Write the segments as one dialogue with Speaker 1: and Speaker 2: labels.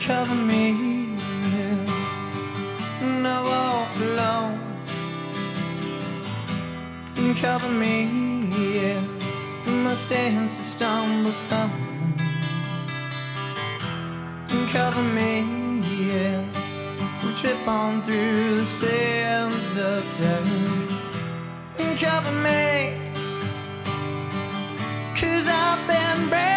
Speaker 1: Cover me in. And I walk alone and covered me in. My stance is stumble stone and covered me in. We trip on through the sands of time and cover me. Cause I've been brave.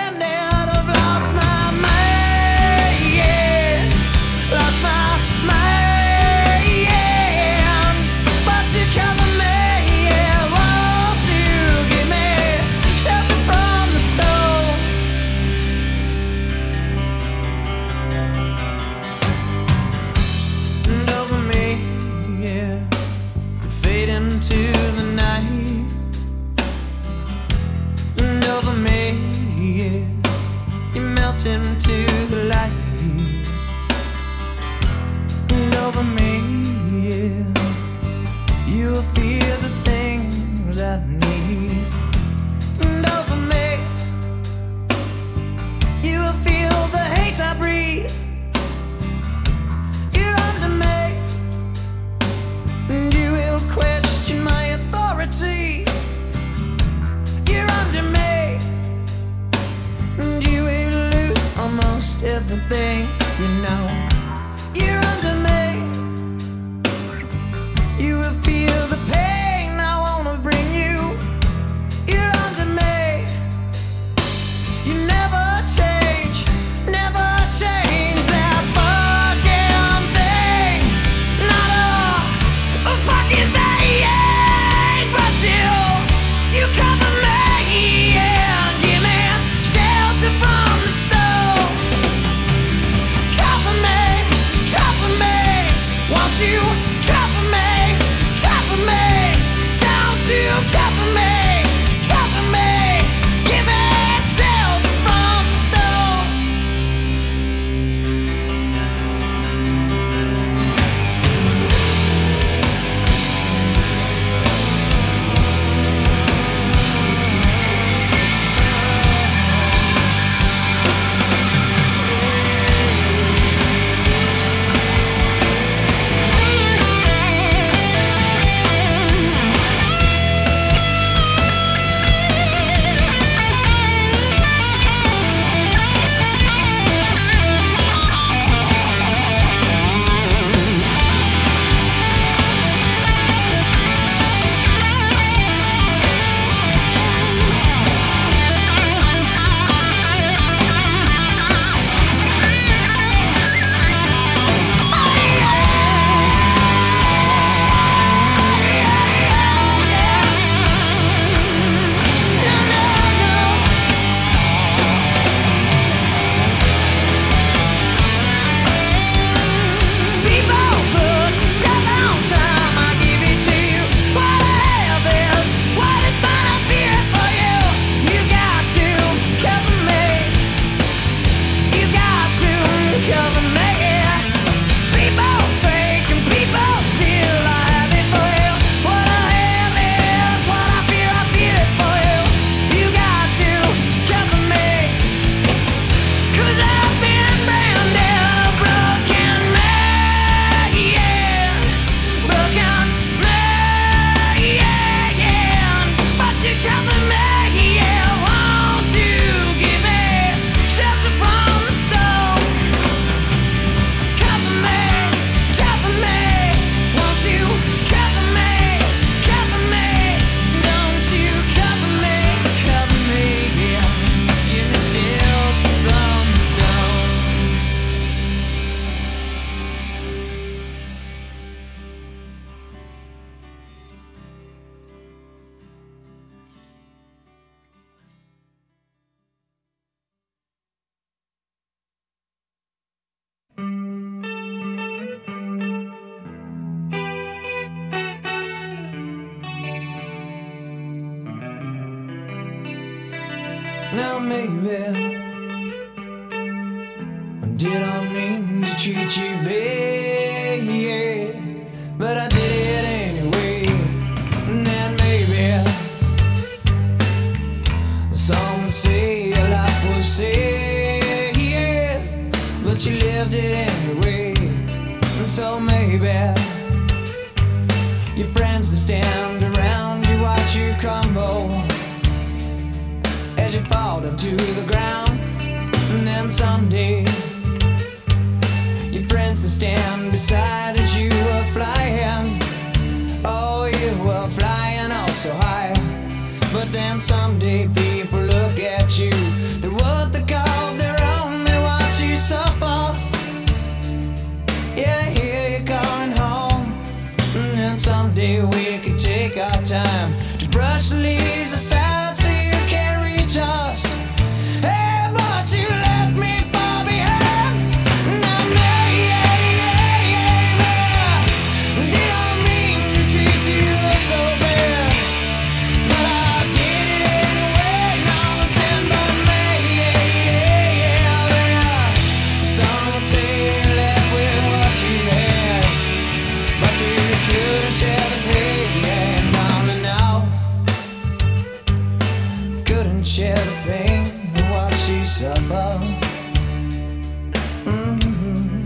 Speaker 1: Mm-hmm.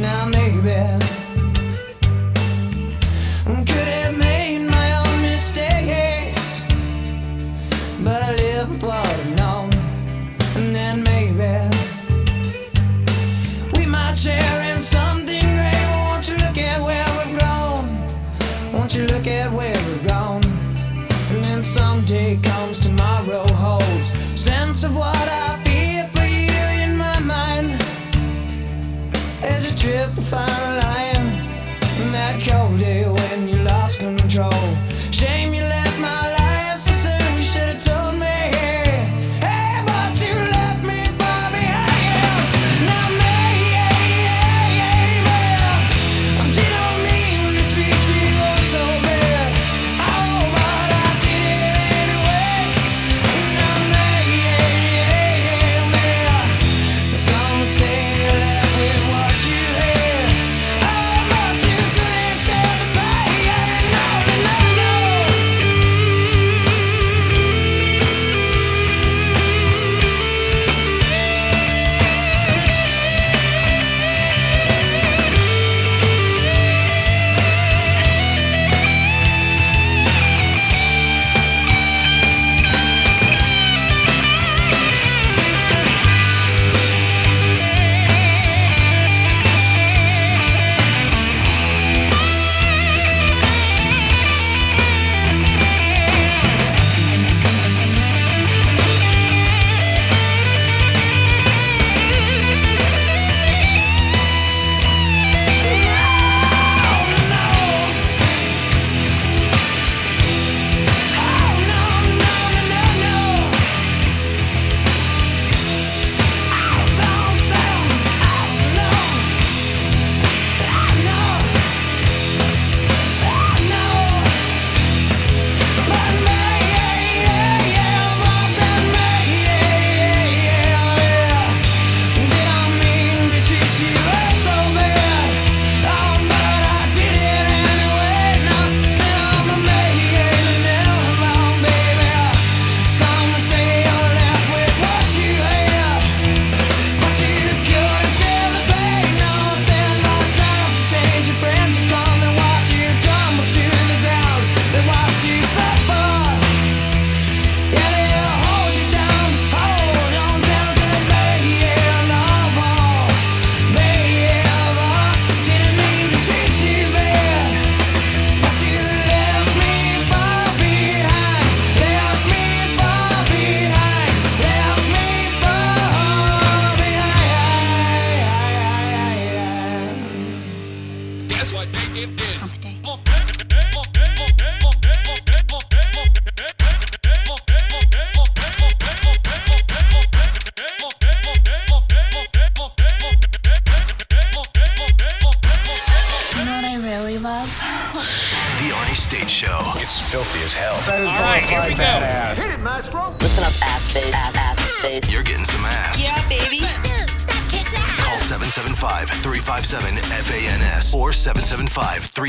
Speaker 1: Now maybe could have made my own mistakes, but I and then maybe we might share in something great. Won't you look at where we've? Won't you look at where we've gone? And then someday comes tomorrow holds sense of what.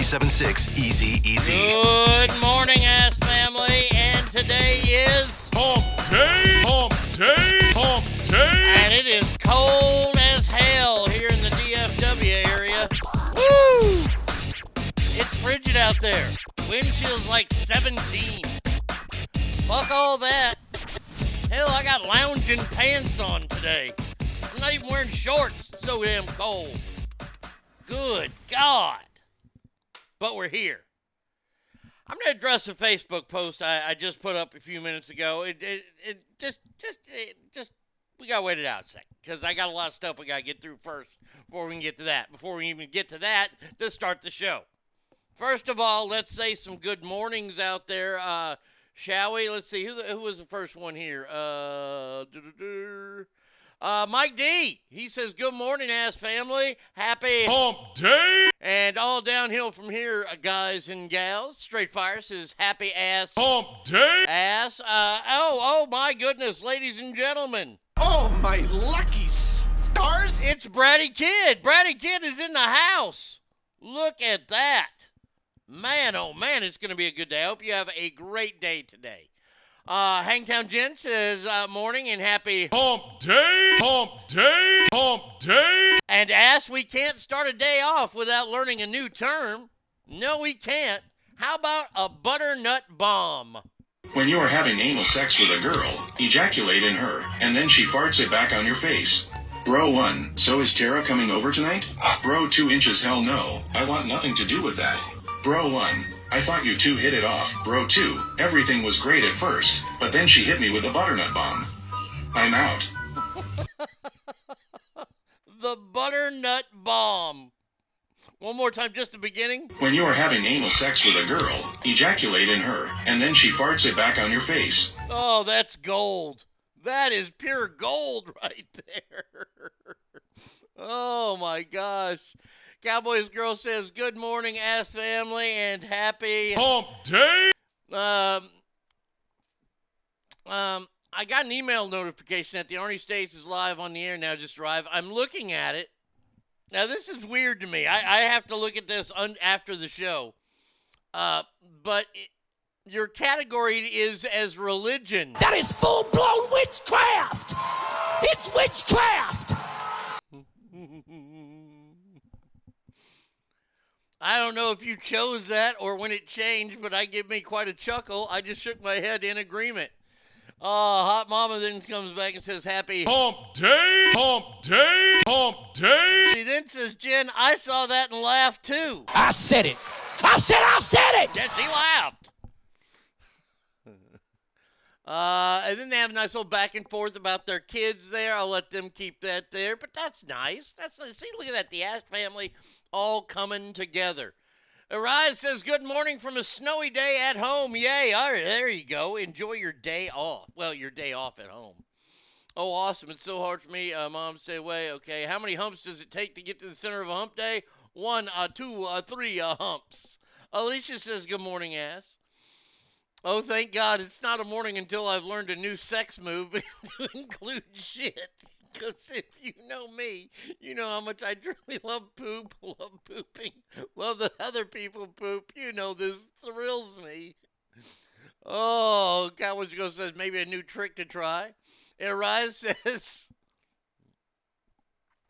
Speaker 2: 976 I'm gonna address a Facebook post I, I just put up a few minutes ago. It, it, it just, just, it, just, we gotta wait it out a second because I got a lot of stuff we gotta get through first before we can get to that. Before we even get to that, to start the show. First of all, let's say some good mornings out there. Uh, shall we? Let's see who who was the first one here. Uh. Uh, Mike D. He says, "Good morning, ass family. Happy
Speaker 3: Hump day.
Speaker 2: and all downhill from here, uh, guys and gals. Straight Fire says, "Happy ass."
Speaker 3: Hump day.
Speaker 2: Ass. Uh, oh, oh my goodness, ladies and gentlemen.
Speaker 4: Oh, my lucky stars!
Speaker 2: It's Bratty Kid. Bratty Kid is in the house. Look at that. Man, oh man, it's going to be a good day. I hope you have a great day today. Uh, Hangtown Gents is uh, morning and happy.
Speaker 3: Hump day. Hump day. Hump day.
Speaker 2: And as we can't start a day off without learning a new term. No, we can't. How about a butternut bomb?
Speaker 5: When you are having anal sex with a girl, ejaculate in her, and then she farts it back on your face. Bro 1, so is Tara coming over tonight? Bro 2 inches hell no, I want nothing to do with that. Bro 1, I thought you two hit it off. Bro 2, everything was great at first, but then she hit me with a butternut bomb. I'm out.
Speaker 2: The butternut bomb. One more time, just the beginning.
Speaker 5: When you are having anal sex with a girl, ejaculate in her, and then she farts it back on your face.
Speaker 2: Oh, that's gold. That is pure gold right there. oh my gosh. Cowboys girl says, "Good morning, ass family, and happy."
Speaker 3: Hump day.
Speaker 2: Um, um, I got an email notification that the Arnie States is live on the air now. Just arrived. I'm looking at it. Now this is weird to me. I, I have to look at this un- after the show. Uh, but it, your category is as religion.
Speaker 1: That is full blown witchcraft! It's witchcraft!
Speaker 2: I don't know if you chose that or when it changed, but I give me quite a chuckle. I just shook my head in agreement. Oh, Hot Mama then comes back and says, Happy.
Speaker 3: Hump day. Hump day. Hump day.
Speaker 2: She then says, Jen, I saw that and laughed too.
Speaker 1: I said it! I said I said it!
Speaker 2: Yeah, she laughed. Uh, and then they have a nice little back and forth about their kids there. I'll let them keep that there, but that's nice. That's nice. See, look at that. The Ash family all coming together. Arise says, Good morning from a snowy day at home. Yay. All right, there you go. Enjoy your day off. Well, your day off at home. Oh, awesome. It's so hard for me. Uh, Mom, stay away. Okay. How many humps does it take to get to the center of a hump day? One, uh, two, uh, three uh, humps. Alicia says, Good morning, ass. Oh, thank God. It's not a morning until I've learned a new sex move to include shit. Because if you know me, you know how much I truly love poop, love pooping, love that other people poop. You know this thrills me. Oh, Cowboys Go says maybe a new trick to try. Arise says,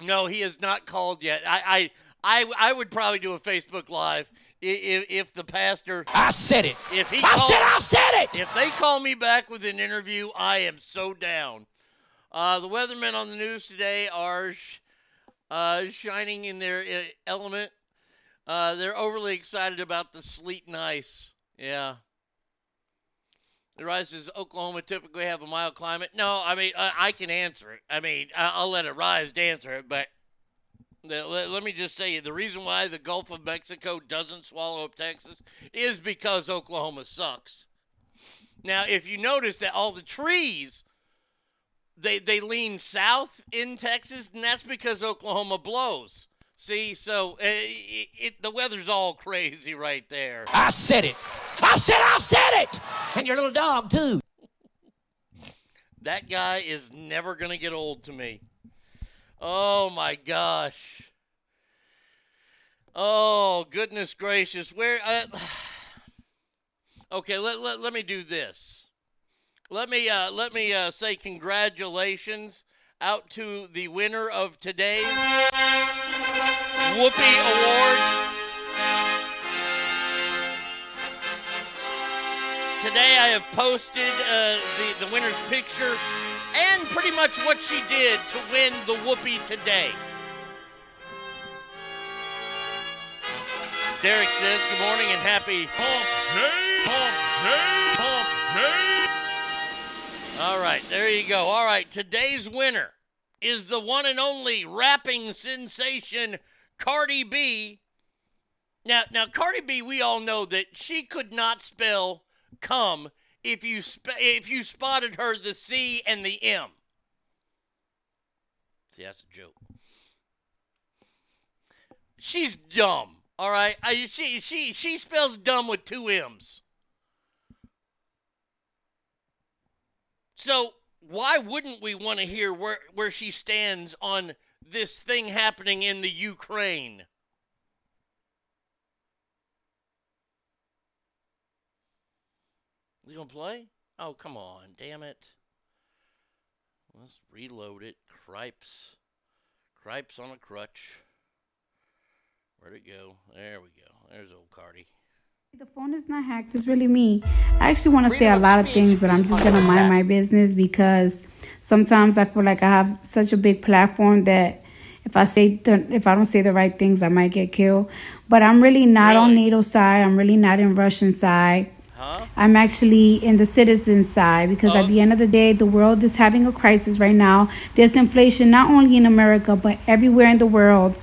Speaker 2: no, he has not called yet. I, I, I, I would probably do a Facebook Live if, if the pastor,
Speaker 1: I said it!
Speaker 2: if he
Speaker 1: I
Speaker 2: called,
Speaker 1: said I said it!
Speaker 2: if they call me back with an interview, I am so down. Uh, the weathermen on the news today are sh- uh, shining in their uh, element. Uh, they're overly excited about the sleet and ice. Yeah. The rise Oklahoma typically have a mild climate. No, I mean I, I can answer it. I mean I, I'll let it rise to answer it, but the, let, let me just say the reason why the Gulf of Mexico doesn't swallow up Texas is because Oklahoma sucks. Now, if you notice that all the trees they they lean south in Texas, and that's because Oklahoma blows. See, so uh, it, it, the weather's all crazy right there.
Speaker 1: I said it! I said I said it! And your little dog, too.
Speaker 2: That guy is never gonna get old to me. Oh my gosh. Oh goodness gracious. Where? Uh, okay, let, let let me do this. Let me uh, let me uh, say congratulations out to the winner of today's Whoopi Award. Today I have posted uh, the, the winner's picture and pretty much what she did to win the whoopee today. Derek says, Good morning and happy.
Speaker 3: Hump day,
Speaker 2: All right, there you go. All right, today's winner is the one and only rapping sensation Cardi B. Now, now Cardi B, we all know that she could not spell "come" if you sp- if you spotted her the C and the M. See, that's a joke. She's dumb. All right, I, she she she spells dumb with two M's. So why wouldn't we want to hear where where she stands on this thing happening in the Ukraine? He gonna play? Oh come on, damn it. Let's reload it. Cripes. Cripes on a crutch. Where'd it go? There we go. There's old Cardi.
Speaker 6: The phone is not hacked. It's really me. I actually want to say a lot of things, but I'm just going to mind my business because sometimes I feel like I have such a big platform that if I say the, if I don't say the right things, I might get killed. But I'm really not on NATO side. I'm really not in Russian side.
Speaker 2: Huh?
Speaker 6: I'm actually in the citizen side because at the end of the day, the world is having a crisis right now. There's inflation not only in America but everywhere in the world.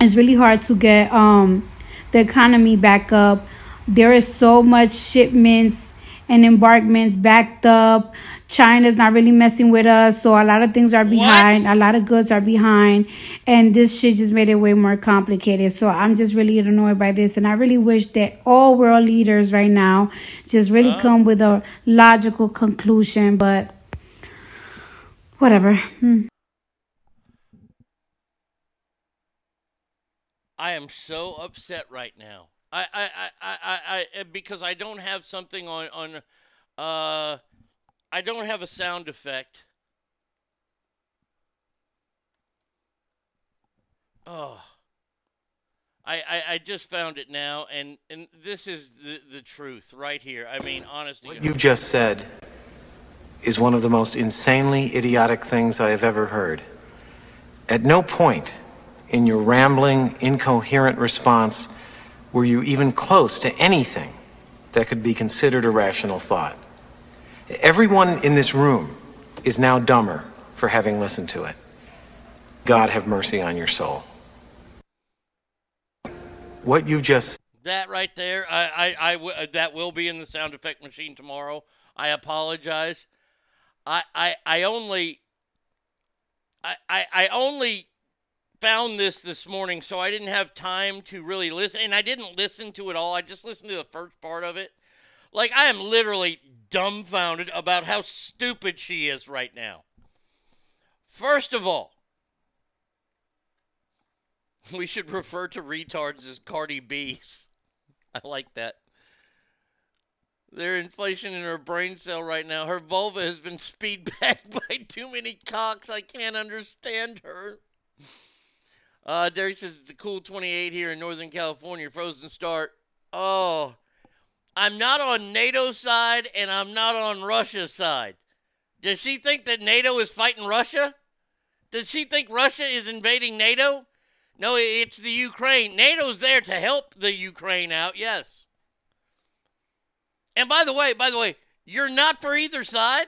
Speaker 6: It's really hard to get um, the economy back up. There is so much shipments and embarkments backed up. China's not really messing with us, so a lot of things are behind. A lot of goods are behind, and this shit just made it way more complicated. So I'm just really annoyed by this, and I really wish that all world leaders right now just really come with a logical conclusion. But whatever. Hmm.
Speaker 2: I am so upset right now. I, I, I, I, I, I because I don't have something on on, uh, I don't have a sound effect. Oh, I, I, I just found it now, and and this is the the truth right here. I mean, honestly,
Speaker 7: What you just said is one of the most insanely idiotic things I have ever heard. At no point in your rambling, incoherent response were you even close to anything that could be considered a rational thought. Everyone in this room is now dumber for having listened to it. God have mercy on your soul. What you just
Speaker 2: That right there, I, I, I w- uh, that will be in the sound effect machine tomorrow. I apologize. I, I, I only, I, I, I only found this this morning, so I didn't have time to really listen, and I didn't listen to it all. I just listened to the first part of it. Like I am literally dumbfounded about how stupid she is right now. First of all, we should refer to retards as Cardi B's. I like that. Their inflation in her brain cell right now. Her vulva has been speed backed by too many cocks. I can't understand her. Uh, Derek says it's a cool 28 here in Northern California. Frozen start. Oh, I'm not on NATO's side and I'm not on Russia's side. Does she think that NATO is fighting Russia? Does she think Russia is invading NATO? No, it's the Ukraine. NATO's there to help the Ukraine out, yes. And by the way, by the way, you're not for either side.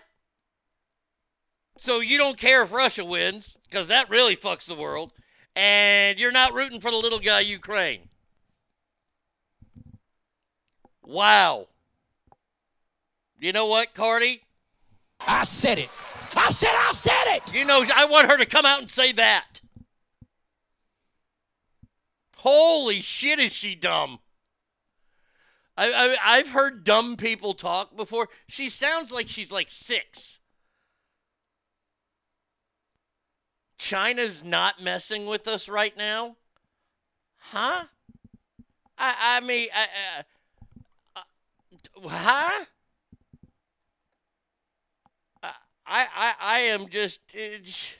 Speaker 2: So you don't care if Russia wins, because that really fucks the world. And you're not rooting for the little guy Ukraine. Wow. You know what, Cardi?
Speaker 8: I said it. I said I said it.
Speaker 2: You know, I want her to come out and say that. Holy shit, is she dumb? I, I I've heard dumb people talk before. She sounds like she's like six. China's not messing with us right now, huh? I I mean, I, uh, uh, huh? I I I am just. Uh,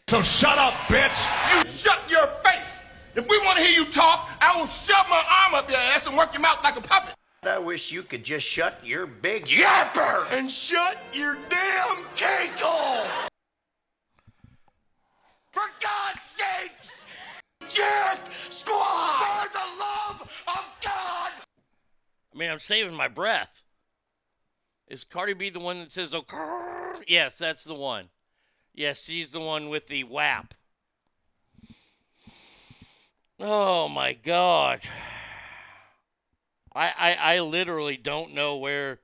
Speaker 4: So shut up, bitch. You shut your face. If we want to hear you talk, I will shove my arm up your ass and work your mouth like a puppet.
Speaker 9: I wish you could just shut your big yapper and shut your damn cake hole. For God's sakes, Jack Squad, for the love of God.
Speaker 2: I mean, I'm saving my breath. Is Cardi B the one that says, oh, grrr? yes, that's the one. Yes, she's the one with the WAP. Oh my God. I, I, I literally don't know where.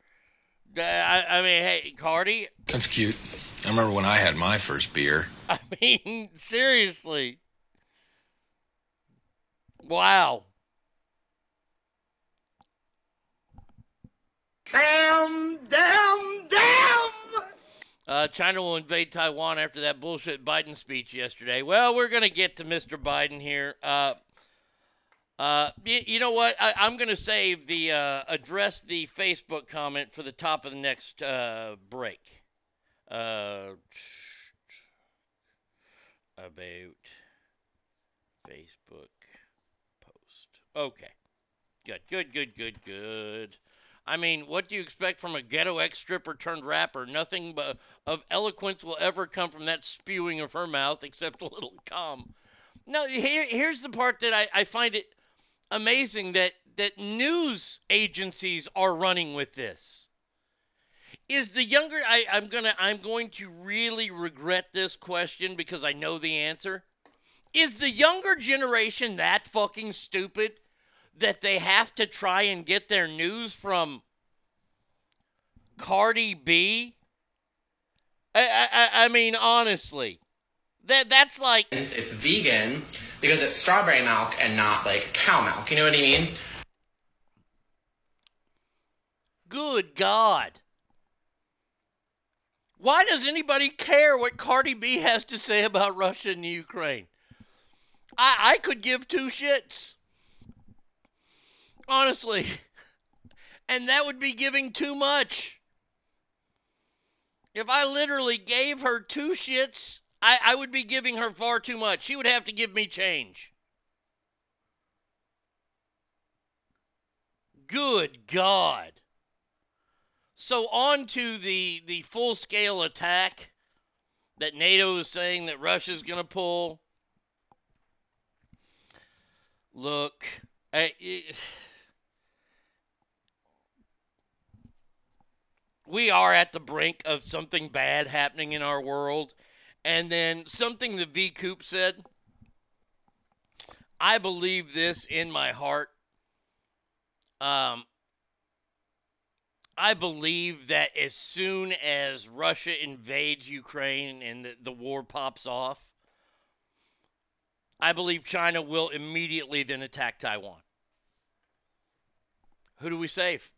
Speaker 2: I, I mean, hey, Cardi,
Speaker 10: That's cute. I remember when I had my first beer.
Speaker 2: I mean, seriously. Wow.
Speaker 9: Damn, damn, damn.
Speaker 2: Uh, China will invade Taiwan after that bullshit Biden speech yesterday. Well, we're going to get to Mr. Biden here. Uh, uh, you, you know what? I, I'm going to save the uh, address the Facebook comment for the top of the next uh, break. Uh, about Facebook post. Okay. Good, good, good, good, good. I mean, what do you expect from a ghetto ex stripper turned rapper? Nothing but of eloquence will ever come from that spewing of her mouth except a little calm. No, here, here's the part that I, I find it amazing that, that news agencies are running with this. Is the younger I, I'm gonna I'm going to really regret this question because I know the answer. Is the younger generation that fucking stupid that they have to try and get their news from Cardi B? I, I, I mean, honestly, that that's like
Speaker 11: It's, it's vegan because it's strawberry milk and not like cow milk. You know what I mean?
Speaker 2: good God. Why does anybody care what Cardi B has to say about Russia and Ukraine? I, I could give two shits. Honestly. And that would be giving too much. If I literally gave her two shits, I, I would be giving her far too much. She would have to give me change. Good God. So on to the the full scale attack that NATO is saying that Russia's going to pull. Look, I, it, we are at the brink of something bad happening in our world. And then something that V Coop said. I believe this in my heart. Um, I believe that as soon as Russia invades Ukraine and the, the war pops off, I believe China will immediately then attack Taiwan. Who do we save?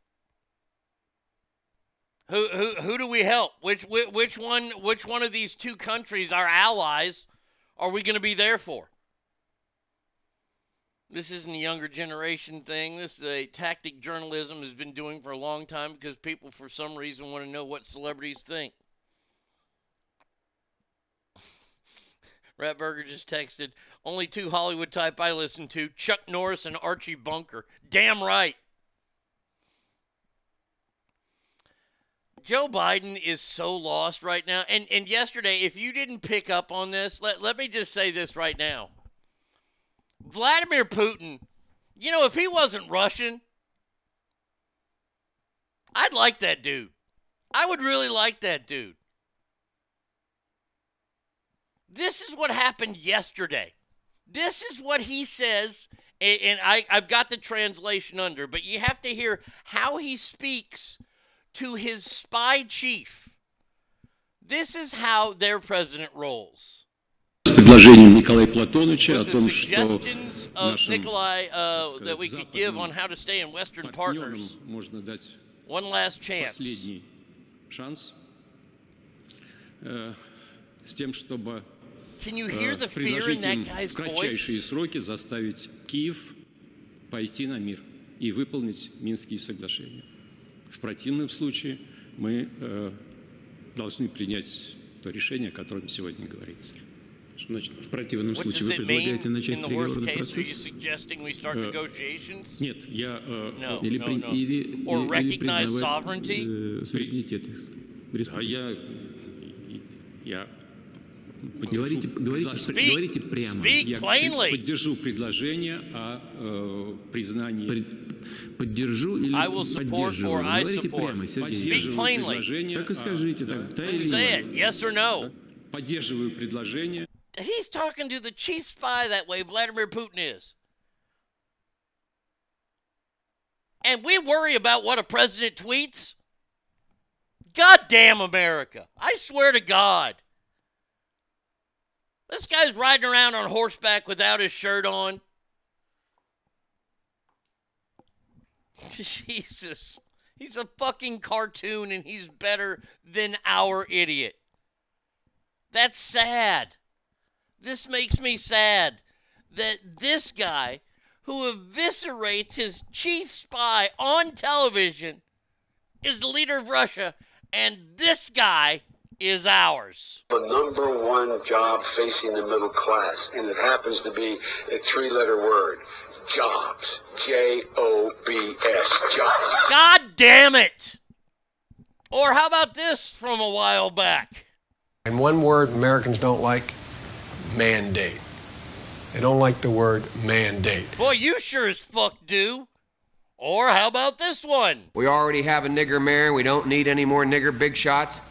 Speaker 2: Who who who do we help? Which which, which one which one of these two countries, our allies, are we going to be there for? This isn't a younger generation thing. This is a tactic journalism has been doing for a long time because people, for some reason, want to know what celebrities think. Ratburger just texted, only two Hollywood type I listen to Chuck Norris and Archie Bunker. Damn right. Joe Biden is so lost right now. And and yesterday, if you didn't pick up on this, let, let me just say this right now. Vladimir Putin, you know, if he wasn't Russian, I'd like that dude. I would really like that dude. This is what happened yesterday. This is what he says, and, I, I've got the translation under, but you have to hear how he speaks to his spy chief. This is how their president rolls.
Speaker 12: Предложением Николая Платоновича о том, что нашим
Speaker 2: uh,
Speaker 12: сказать, партнерам можно дать последний шанс э, с тем, чтобы э, предложить им в кратчайшие сроки заставить Киев пойти на мир и выполнить Минские соглашения. В противном случае мы э, должны принять то решение, о котором сегодня говорится. Что значит, в противном
Speaker 2: What
Speaker 12: случае вы предлагаете начать
Speaker 2: In the worst
Speaker 12: переговорный
Speaker 2: case, are you
Speaker 12: процесс?
Speaker 2: suggesting we start
Speaker 12: Э,
Speaker 2: negotiations?
Speaker 12: Нет, я э,
Speaker 2: No,
Speaker 12: или,
Speaker 2: no, no.
Speaker 12: или,
Speaker 2: Or
Speaker 12: или
Speaker 2: recognize
Speaker 12: признавать,
Speaker 2: sovereignty?
Speaker 12: э, суверенитет их. А я, я говорите, говорите,
Speaker 2: Speak-
Speaker 12: говорите прямо.
Speaker 2: speak
Speaker 12: я
Speaker 2: plainly.
Speaker 12: поддержу предложение о э, признании. поддержу или
Speaker 2: I will support
Speaker 12: поддерживаю.
Speaker 2: or I
Speaker 12: Говорите
Speaker 2: support.
Speaker 12: прямо, Сергей.
Speaker 2: Speak
Speaker 12: Поддерживаю
Speaker 2: plainly.
Speaker 12: предложение Так и скажите, да, да или
Speaker 2: Say
Speaker 12: нет.
Speaker 2: it, yes or no.
Speaker 12: Поддерживаю предложение.
Speaker 2: He's talking to the chief spy that way, Vladimir Putin is. And we worry about what a president tweets? God damn America. I swear to God. This guy's riding around on horseback without his shirt on. Jesus. He's a fucking cartoon and he's better than our idiot. That's sad. This makes me sad that this guy who eviscerates his chief spy on television is the leader of Russia, and this guy is ours.
Speaker 13: the number one job facing the middle class, and it happens to be a three letter word jobs. J O B S. Jobs.
Speaker 2: God damn it! Or how about this from a while back?
Speaker 14: And one word Americans don't like mandate. They don't like the word mandate.
Speaker 2: Boy, you sure as fuck do. Or how about this one?
Speaker 15: We already have a nigger mayor. We don't need any more nigger big shots.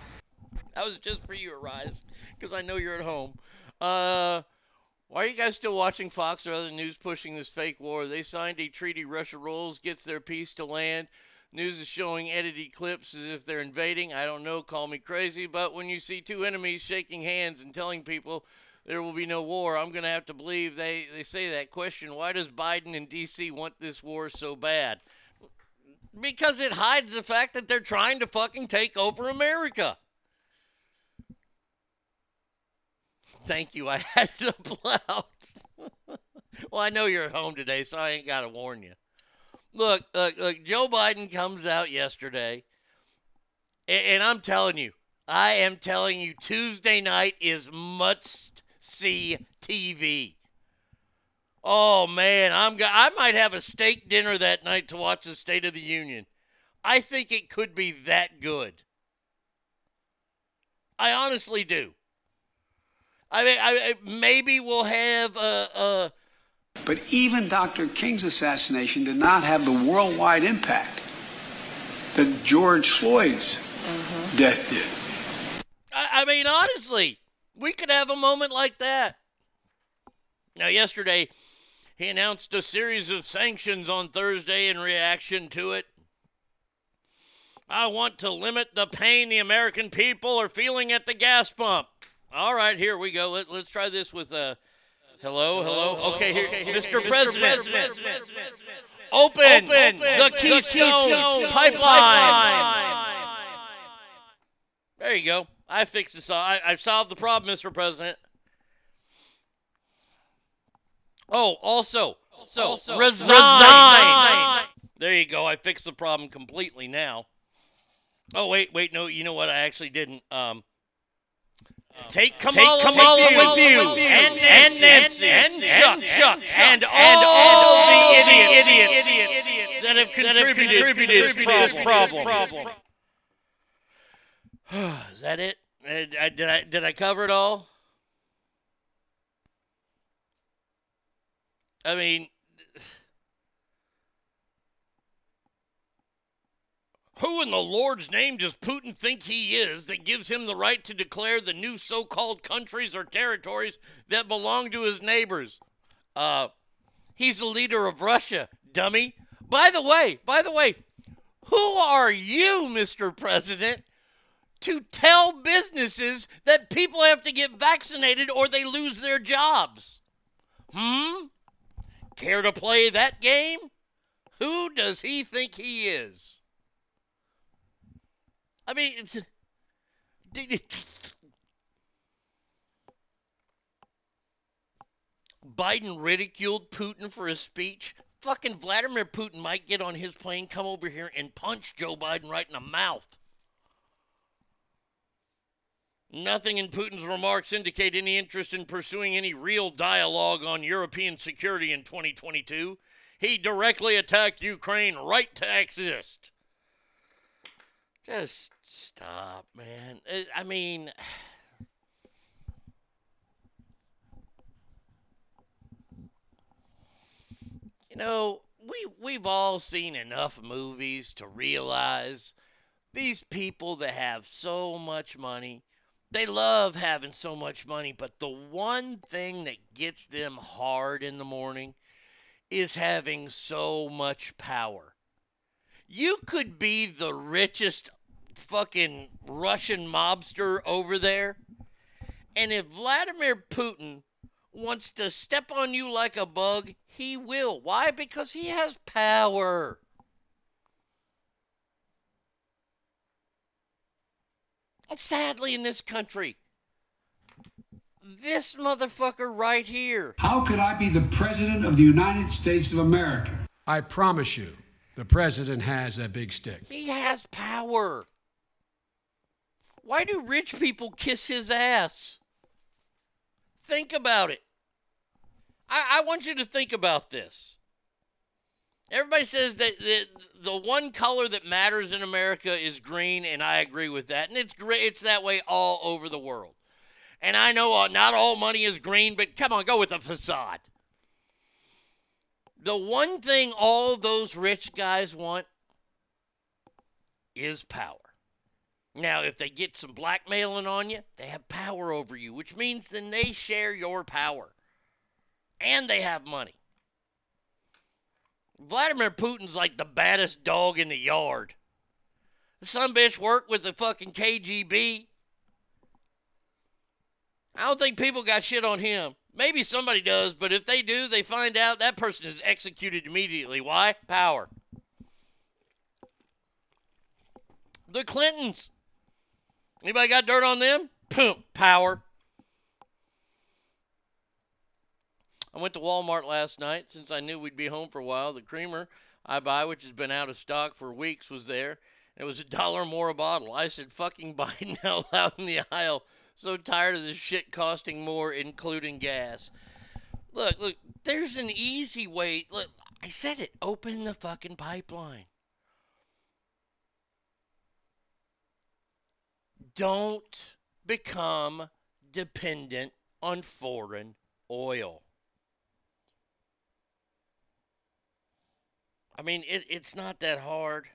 Speaker 2: That was just for you, Arise, because I know you're at home. Uh, why are you guys still watching Fox or other news pushing this fake war? They signed a treaty. Russia rolls, gets their piece to land. News is showing edited clips as if they're invading. I don't know, call me crazy, but when you see two enemies shaking hands and telling people there will be no war, I'm going to have to believe they, they say that. Question Why does Biden and D.C. want this war so bad? Because it hides the fact that they're trying to fucking take over America. Thank you. I had to out. well, I know you're at home today, so I ain't got to warn you. Look, look, look. Joe Biden comes out yesterday, and, and I'm telling you, I am telling you, Tuesday night is must TV. Oh man, I'm go- I might have a steak dinner that night to watch the State of the Union. I think it could be that good. I honestly do. I mean, I, I- maybe we'll have a, a
Speaker 16: But even Dr. King's assassination did not have the worldwide impact that George Floyd's mm-hmm. death did.
Speaker 2: I, I mean, honestly, we could have a moment like that. Now, yesterday, he announced a series of sanctions on Thursday in reaction to it. I want to limit the pain the American people are feeling at the gas pump. All right, here we go. Let, let's try this with uh, hello, hello. Okay, here, Mr. President. Open, the Keystone, pipeline. There you go. I fixed this. I, I've solved the problem, Mr. President. Oh, also, so resign. There you go. I fixed the problem completely now. Oh wait, wait, no. You know what? I actually didn't. Um, take Kamala,
Speaker 1: Kamala
Speaker 2: with, you,
Speaker 1: with you,
Speaker 2: and,
Speaker 1: and
Speaker 2: Nancy, and,
Speaker 1: Nancy,
Speaker 2: Chuck,
Speaker 1: and
Speaker 2: Chuck,
Speaker 1: Chuck,
Speaker 2: and,
Speaker 1: and
Speaker 2: all,
Speaker 1: all
Speaker 2: the
Speaker 1: the
Speaker 2: idiots,
Speaker 1: idiots
Speaker 2: that have contributed, to this problem. Is that it? I- Did I did I cover it all? I mean, who in the Lord's name does Putin think he is that gives him the right to declare the new so-called countries or territories that belong to his neighbors? Uh, he's the leader of Russia, dummy. By the way, by the way, who are you, Mr. President, to tell businesses that people have to get vaccinated or they lose their jobs? Hmm? Care to play that game? Who does he think he is? I mean, it's. Biden ridiculed Putin for his speech. Fucking Vladimir Putin might get on his plane, come over here, and punch Joe Biden right in the mouth. Nothing in Putin's remarks indicate any interest in pursuing any real dialogue on European security in 2022. He directly attacked Ukraine right to exist. Just stop, man. Uh, I mean, you know, we we've all seen enough movies to realize these people that have so much money, they love having so much money, but the one thing that gets them hard in the morning is having so much power. You could be the richest fucking Russian mobster over there, and if Vladimir Putin wants to step on you like a bug, he will. Why? Because he has power. Sadly, in this country, this motherfucker right here.
Speaker 16: How could I be the President of the United States of America?
Speaker 14: I promise you, the president has a big stick.
Speaker 2: He has power. Why do rich people kiss his ass? Think about it. I, I want you to think about this. Everybody says that the, the one color that matters in America is green, and I agree with that. And it's great. It's that way all over the world. And I know uh, not all money is green, but come on, go with the facade. The one thing all those rich guys want is power. Now, if they get some blackmailing on you, they have power over you, which means then they share your power. And they have money. Vladimir Putin's like the baddest dog in the yard. Some bitch worked with the fucking KGB. I don't think people got shit on him. Maybe somebody does, but if they do, they find out that person is executed immediately. Why? Power. The Clintons. Anybody got dirt on them? Boom, power. I went to Walmart last night since I knew we'd be home for a while. The creamer I buy, which has been out of stock for weeks, was there. It was a dollar more a bottle. I said, fucking buy now loud in the aisle. So tired of this shit costing more, including gas. Look, look, there's an easy way. Look, I said it. Open the fucking pipeline. Don't become dependent on foreign oil. I mean, it, it's not that hard.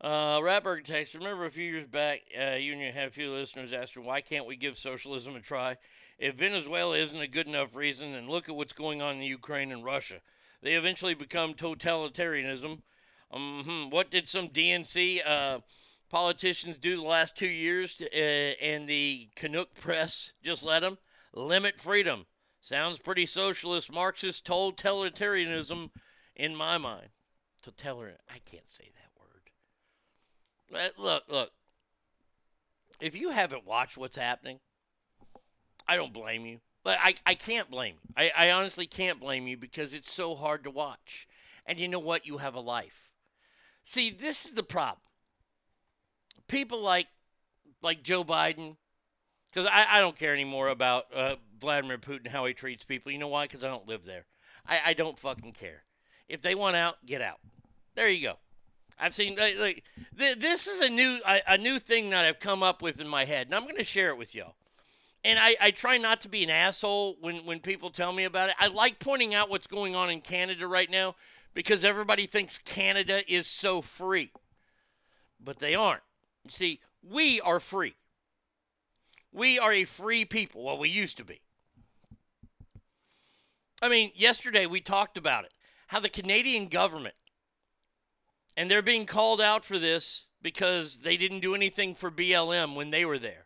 Speaker 2: Uh, Ratberg text. Remember a few years back, uh, you and you had a few listeners asking, why can't we give socialism a try? If Venezuela isn't a good enough reason, then look at what's going on in Ukraine and Russia. They eventually become totalitarianism. Um, what did some DNC uh, politicians do the last two years, to, uh, and the Canuck press just let them? Limit freedom. Sounds pretty socialist, Marxist, totalitarianism in my mind. to tell her I can't say that word. Look, look. If you haven't watched what's happening, I don't blame you. But I, I can't blame you. I, I honestly can't blame you because it's so hard to watch. And you know what? You have a life. See, this is the problem. People like like Joe Biden, because I, I don't care anymore about uh, Vladimir Putin, how he treats people. You know why? Because I don't live there. I, I don't fucking care. If they want out, get out. There you go. I've seen like, like th- this is a new a, a new thing that I've come up with in my head, and I'm going to share it with y'all. And I, I try not to be an asshole when, when people tell me about it. I like pointing out what's going on in Canada right now because everybody thinks Canada is so free. But they aren't. You see, we are free. We are a free people. Well, we used to be. I mean, yesterday we talked about it. How the Canadian government, and they're being called out for this because they didn't do anything for BLM when they were there.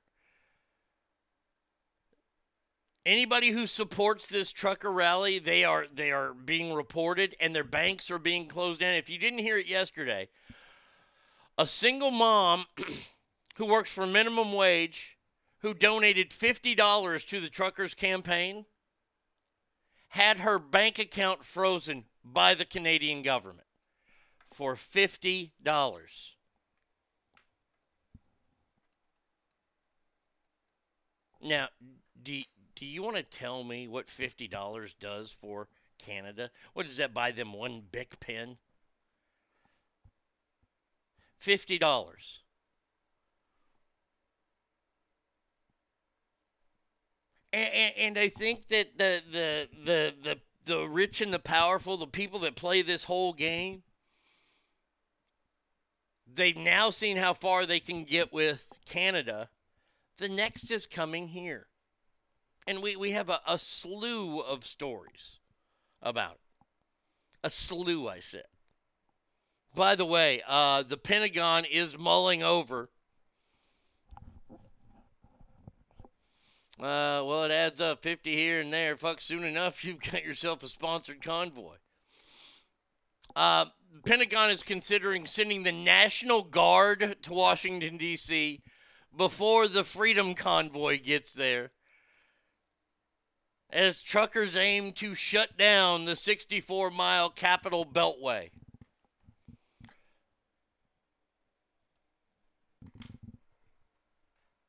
Speaker 2: Anybody who supports this trucker rally, they are they are being reported and their banks are being closed down. If you didn't hear it yesterday, a single mom who works for minimum wage who donated $50 to the truckers campaign had her bank account frozen by the Canadian government for $50. Now, do do you want to tell me what fifty dollars does for Canada? What does that buy them one Bic pen? Fifty dollars. And, and, and I think that the, the the the the rich and the powerful, the people that play this whole game, they've now seen how far they can get with Canada. The next is coming here. And we, we have a, a slew of stories about it. A slew, I said. By the way, uh, the Pentagon is mulling over. Uh, well, it adds up 50 here and there. Fuck, soon enough, you've got yourself a sponsored convoy. Uh, Pentagon is considering sending the National Guard to Washington, D.C. before the Freedom Convoy gets there. As truckers aim to shut down the 64 mile Capitol Beltway.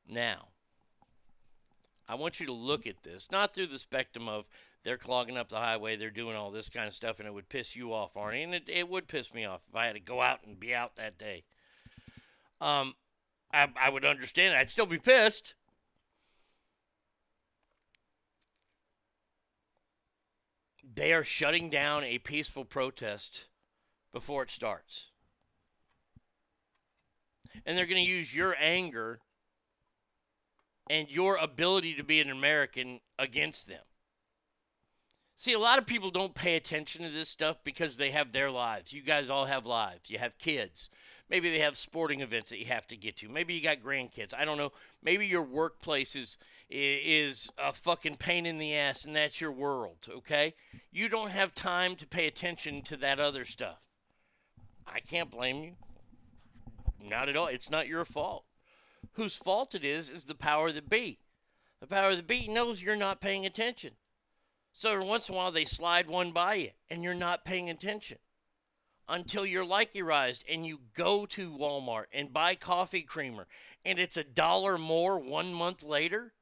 Speaker 2: Now, I want you to look at this, not through the spectrum of they're clogging up the highway, they're doing all this kind of stuff, and it would piss you off, Arnie. And it, it would piss me off if I had to go out and be out that day. Um, I, I would understand. I'd still be pissed. They are shutting down a peaceful protest before it starts. And they're going to use your anger and your ability to be an American against them. See, a lot of people don't pay attention to this stuff because they have their lives. You guys all have lives. You have kids. Maybe they have sporting events that you have to get to. Maybe you got grandkids. I don't know. Maybe your workplace is is a fucking pain in the ass and that's your world, okay? You don't have time to pay attention to that other stuff. I can't blame you. Not at all. It's not your fault. Whose fault it is is the power that be. The power that be knows you're not paying attention. So every once in a while they slide one by you and you're not paying attention until you're likeyrized and you go to Walmart and buy coffee creamer and it's a dollar more one month later.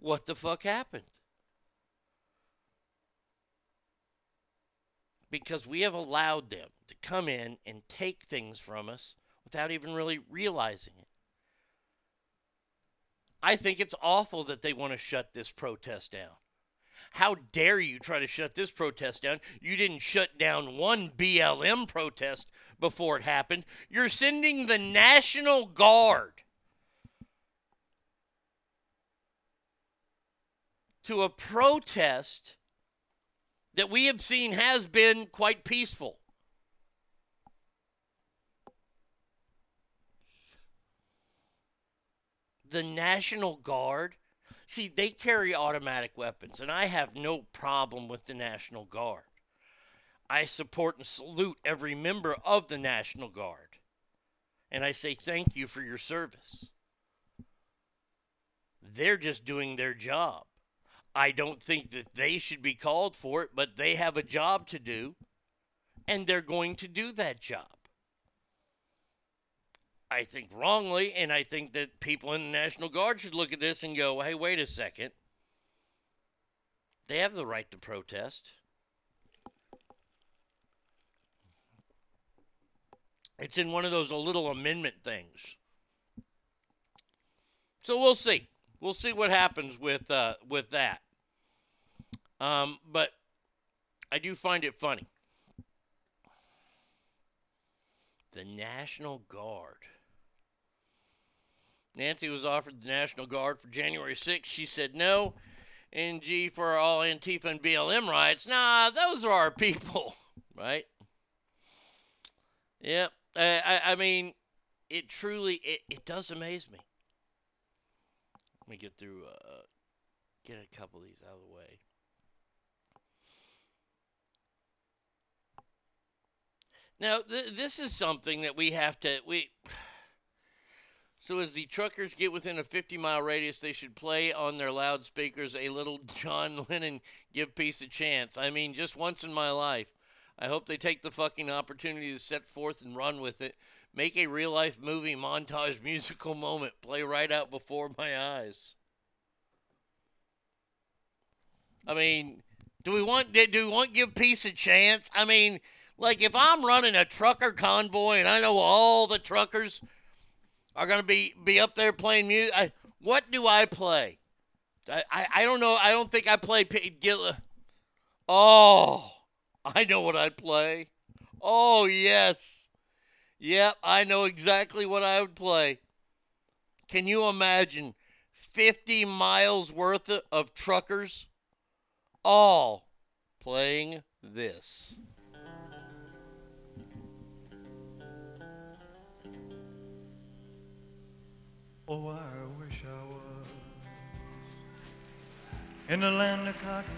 Speaker 2: What the fuck happened? Because we have allowed them to come in and take things from us without even really realizing it. I think it's awful that they want to shut this protest down. How dare you try to shut this protest down? You didn't shut down one BLM protest before it happened. You're sending the National Guard to a protest that we have seen has been quite peaceful. The National Guard, see, they carry automatic weapons, and I have no problem with the National Guard. I support and salute every member of the National Guard, and I say thank you for your service. They're just doing their job. I don't think that they should be called for it, but they have a job to do, and they're going to do that job. I think wrongly, and I think that people in the National Guard should look at this and go, hey, wait a second. They have the right to protest. It's in one of those little amendment things. So we'll see. We'll see what happens with uh, with that. Um, but I do find it funny. The National Guard. Nancy was offered the National Guard for January 6th. She said no. NG for all Antifa and BLM riots. Nah, those are our people, right? Yep. I, I, I mean, it truly it, it does amaze me. Let me get through uh, get a couple of these out of the way. Now, th- this is something that we have to we so as the truckers get within a 50 mile radius, they should play on their loudspeakers a little John Lennon give peace a chance. I mean, just once in my life. I hope they take the fucking opportunity to set forth and run with it. Make a real life movie montage musical moment play right out before my eyes. I mean, do we want do we want give peace a chance? I mean, like if I'm running a trucker convoy and I know all the truckers are gonna be be up there playing music, I, what do I play? I, I, I don't know. I don't think I play. Oh, I know what I play. Oh yes, yep. I know exactly what I would play. Can you imagine 50 miles worth of truckers all playing this?
Speaker 17: Oh, I wish I was in the land of cotton.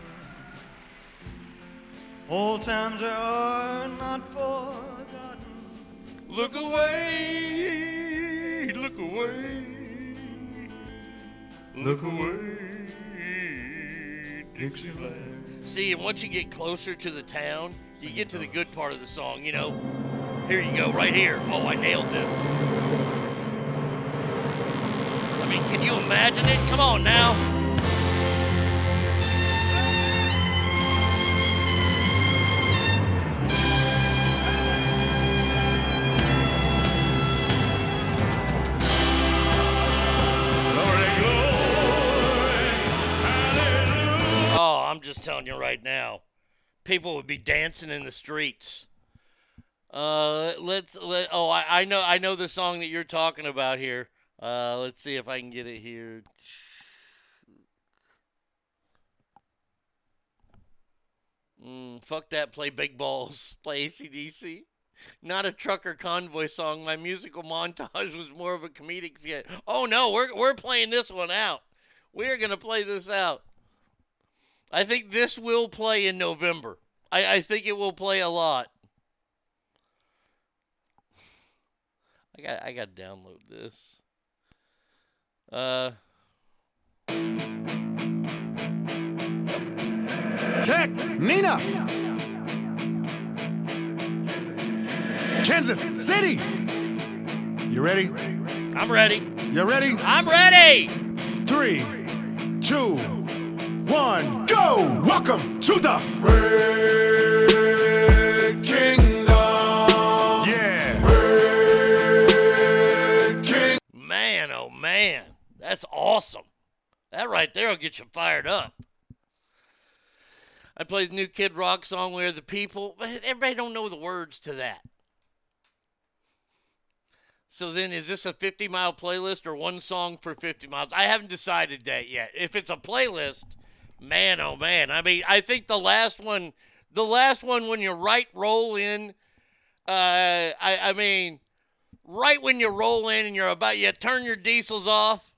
Speaker 17: Old times are not forgotten.
Speaker 3: Look away, look away, look away, Dixieland.
Speaker 2: See, and once you get closer to the town, you get to the good part of the song, you know. Here you go, right here. Oh, I nailed this. Can you imagine it? Come on now. Oh, I'm just telling you right now, people would be dancing in the streets. Uh, let's let. Oh, I, I know I know the song that you're talking about here. Uh, let's see if I can get it here. Mm, fuck that. Play big balls. Play ACDC. Not a trucker convoy song. My musical montage was more of a comedic skit. Oh no, we're we're playing this one out. We're gonna play this out. I think this will play in November. I, I think it will play a lot. I got I got to download this. Uh
Speaker 4: Tech N9ne. Kansas City. You ready?
Speaker 2: I'm ready.
Speaker 4: You ready?
Speaker 2: I'm ready.
Speaker 4: Three, two, one, go! Welcome to the Red Kingdom. Yeah. Red King.
Speaker 2: Man, oh man. That's awesome. That right there will get you fired up. I played the new Kid Rock song We the People, everybody don't know the words to that. So then is this a 50 mile playlist or one song for 50 miles? I haven't decided that yet. If it's a playlist, man oh man. I mean, I think the last one the last one when you right roll in uh I I mean right when you roll in and you're about you turn your diesels off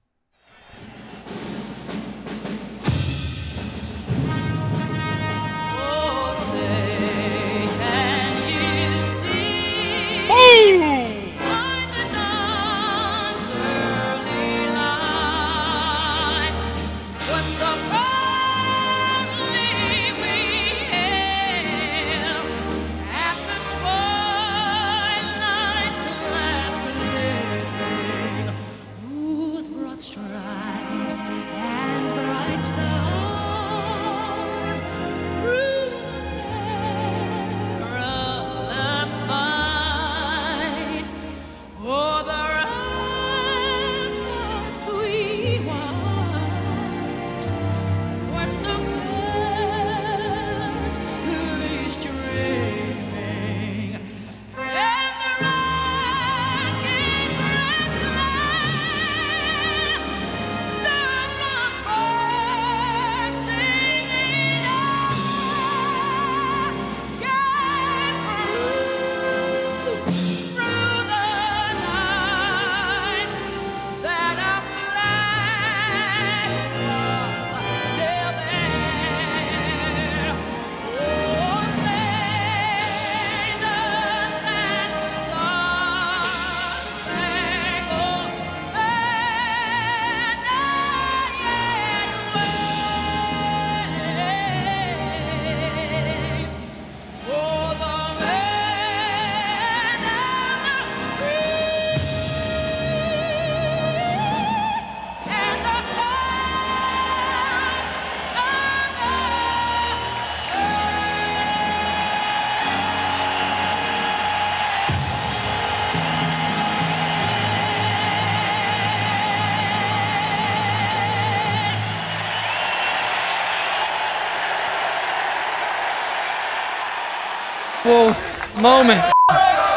Speaker 18: moment.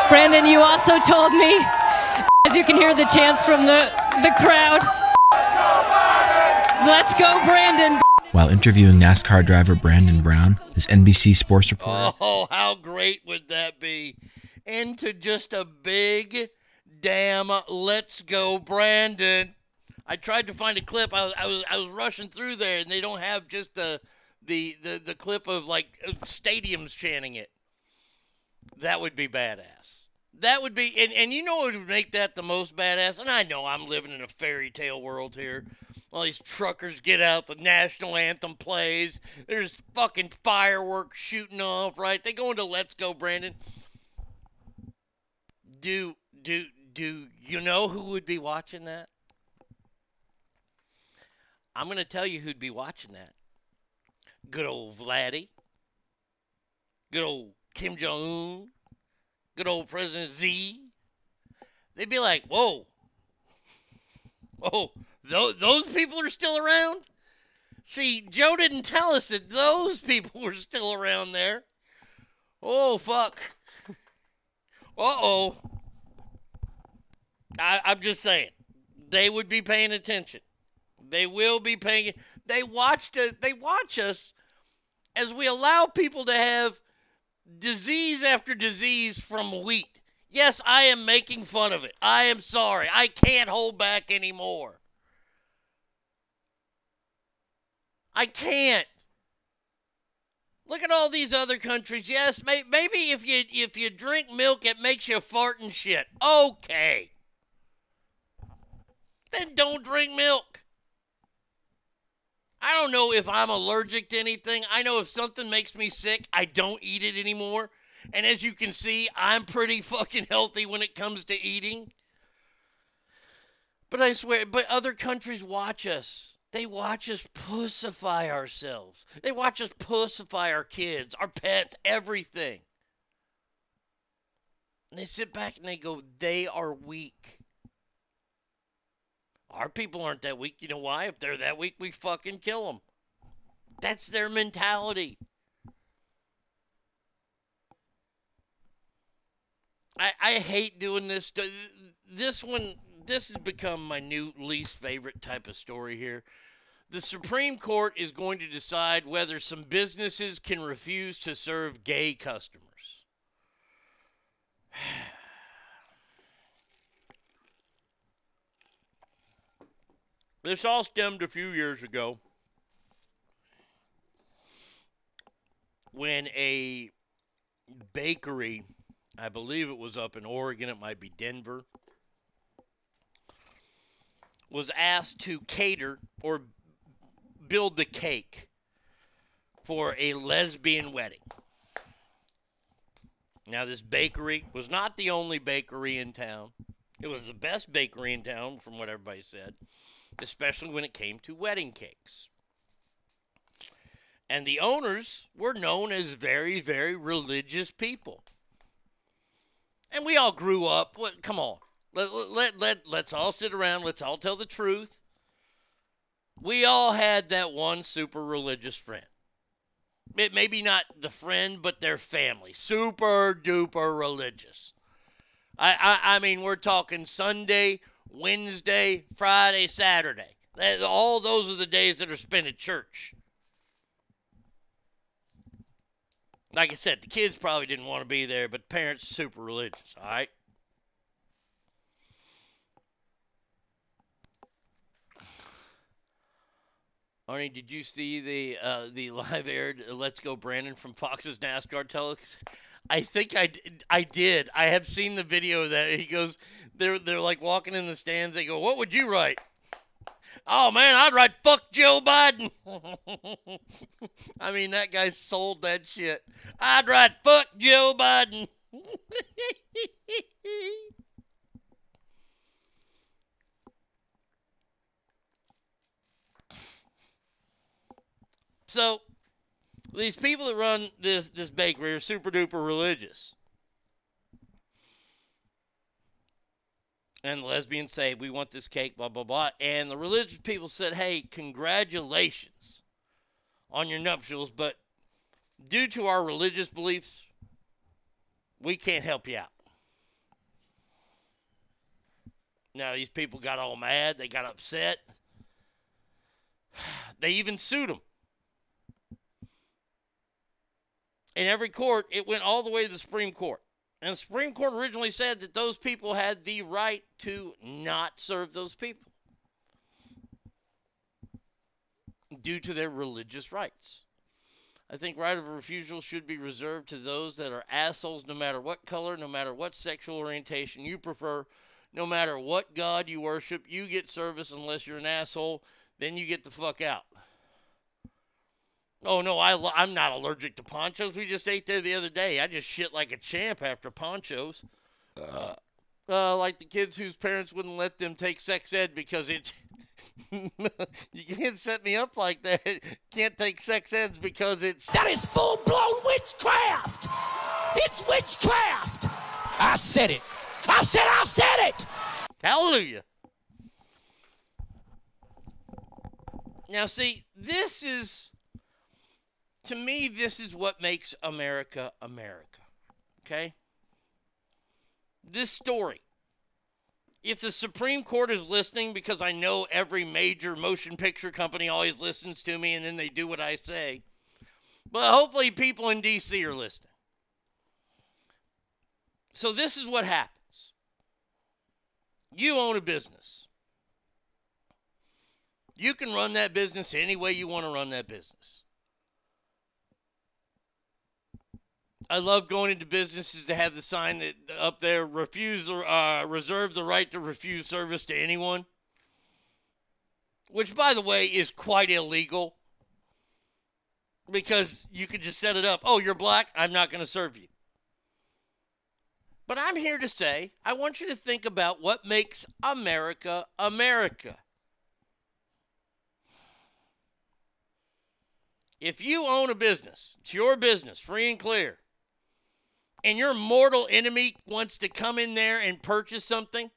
Speaker 19: Brandon, you also told me, as you can hear the chants from the, the crowd, let's go, Brandon.
Speaker 20: While interviewing NASCAR driver Brandon Brown, this NBC sports reporter
Speaker 2: Oh, how great would that be? Into just a big damn let's go, Brandon. I tried to find a clip. I was, I was, I was rushing through there, and they don't have just the, the, the, the clip of like uh, stadiums chanting it. That would be badass. That would be, and, and you know what would make that the most badass? And I know I'm living in a fairy tale world here. All these truckers get out, the national anthem plays. There's fucking fireworks shooting off, right? They go into Let's Go, Brandon. Do do do you know who would be watching that? I'm gonna tell you who'd be watching that. Good old Vladdy. Good old Kim Jong Un. Good old President Z. They'd be like, "Whoa, whoa, those, those people are still around." See, Joe didn't tell us that those people were still around there. Oh fuck. Uh oh. I'm just saying, they would be paying attention. They will be paying. They watched. us- They watch us as we allow people to have disease after disease from wheat. Yes, I am making fun of it. I am sorry. I can't hold back anymore. I can't. Look at all these other countries. Yes, may, maybe if you if you drink milk, it makes you fart and shit. Okay. Then don't drink milk. I don't know if I'm allergic to anything. I know if something makes me sick, I don't eat it anymore. And as you can see, I'm pretty fucking healthy when it comes to eating. But I swear, but other countries watch us. They watch us pussify ourselves. They watch us pussify our kids, our pets, everything. And they sit back and they go, they are weak. Our people aren't that weak. You know why? If they're that weak, we fucking kill them. That's their mentality. I, I hate doing this. This one, this has become my new least favorite type of story here. The Supreme Court is going to decide whether some businesses can refuse to serve gay customers. This all stemmed a few years ago when a bakery, I believe it was up in Oregon, it might be Denver, was asked to cater or build the cake for a lesbian wedding. Now, this bakery was not the only bakery in town. It was the best bakery in town, from what everybody said, especially when it came to wedding cakes. And the owners were known as very, very religious people. And we all grew up. Come on. Let, let, let, let's all sit around. Let's all tell the truth. We all had that one super religious friend. It maybe not the friend, but their family. Super duper religious. I, I, I mean, we're talking Sunday, Wednesday, Friday, Saturday. That- All those are the days that are spent at church. Like I said, the kids probably didn't want to be there, but the parents super religious, all right? Arnie, did you see the uh, the live aired "Let's Go Brandon" from Fox's NASCAR telecast? I think I, I did. I have seen the video of that. He goes, they're they're like walking in the stands. They go, "What would you write?" Oh man, I'd write "fuck Joe Biden." I mean, that guy sold that shit. I'd write "fuck Joe Biden." So these people that run this this bakery are super duper religious. And lesbians say, We want this cake, blah, blah, blah. And the religious people said, Hey, congratulations on your nuptials, but due to our religious beliefs, We can't help you out. Now, these people got all mad. They got upset. They even sued him. In every court, it went all the way to the Supreme Court. And the Supreme Court originally said that those people had the right to not serve those people due to their religious rights. I think right of refusal should be reserved to those that are assholes no matter what color, no matter what sexual orientation you prefer, no matter what God you worship. You get service unless you're an asshole, then you get the fuck out. Oh no, I I'm not allergic to ponchos. We just ate there the other day. I just shit like a champ after ponchos. Uh, uh, like the kids whose parents wouldn't let them take sex ed because it. you can't set me up like that. Can't take sex eds because it's.
Speaker 8: That is full blown witchcraft! It's witchcraft! I said it. I said I said it!
Speaker 2: Hallelujah. Now, see, this is, to me, this is what makes America America. Okay? This story. If the Supreme Court is listening, because I know every major motion picture company always listens to me and then they do what I say, but hopefully people in D.C. are listening. So, this is what happens you own a business. You can run that business any way you want to run that business. I love going into businesses that have the sign that up there refuse or uh, reserve the right to refuse service to anyone, which by the way is quite illegal because you could just set it up. Oh, you're black. I'm not going to serve you. But I'm here to say I want you to think about what makes America America. If you own a business, it's your business, free and clear, and your mortal enemy wants to come in there and purchase something,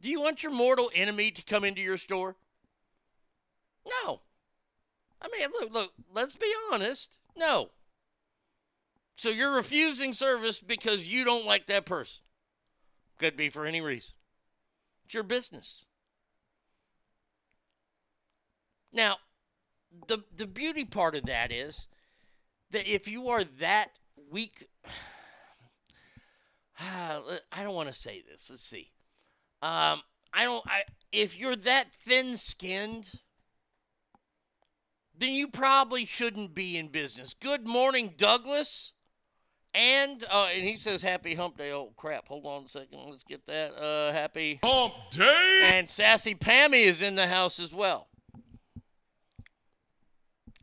Speaker 2: do you want your mortal enemy to come into your store? No. I mean, look, look, let's be honest. No. So you're refusing service because you don't like that person. Could be for any reason. It's your business. Now, the the beauty part of that is that if you are that weak I don't want to say this. Let's see. Um, I don't. I if you're that thin-skinned, then you probably shouldn't be in business. Good morning, Douglas. And uh, and he says happy hump day. Oh crap! Hold on a second. Let's get that. Uh, happy
Speaker 3: hump day.
Speaker 2: And sassy Pammy is in the house as well.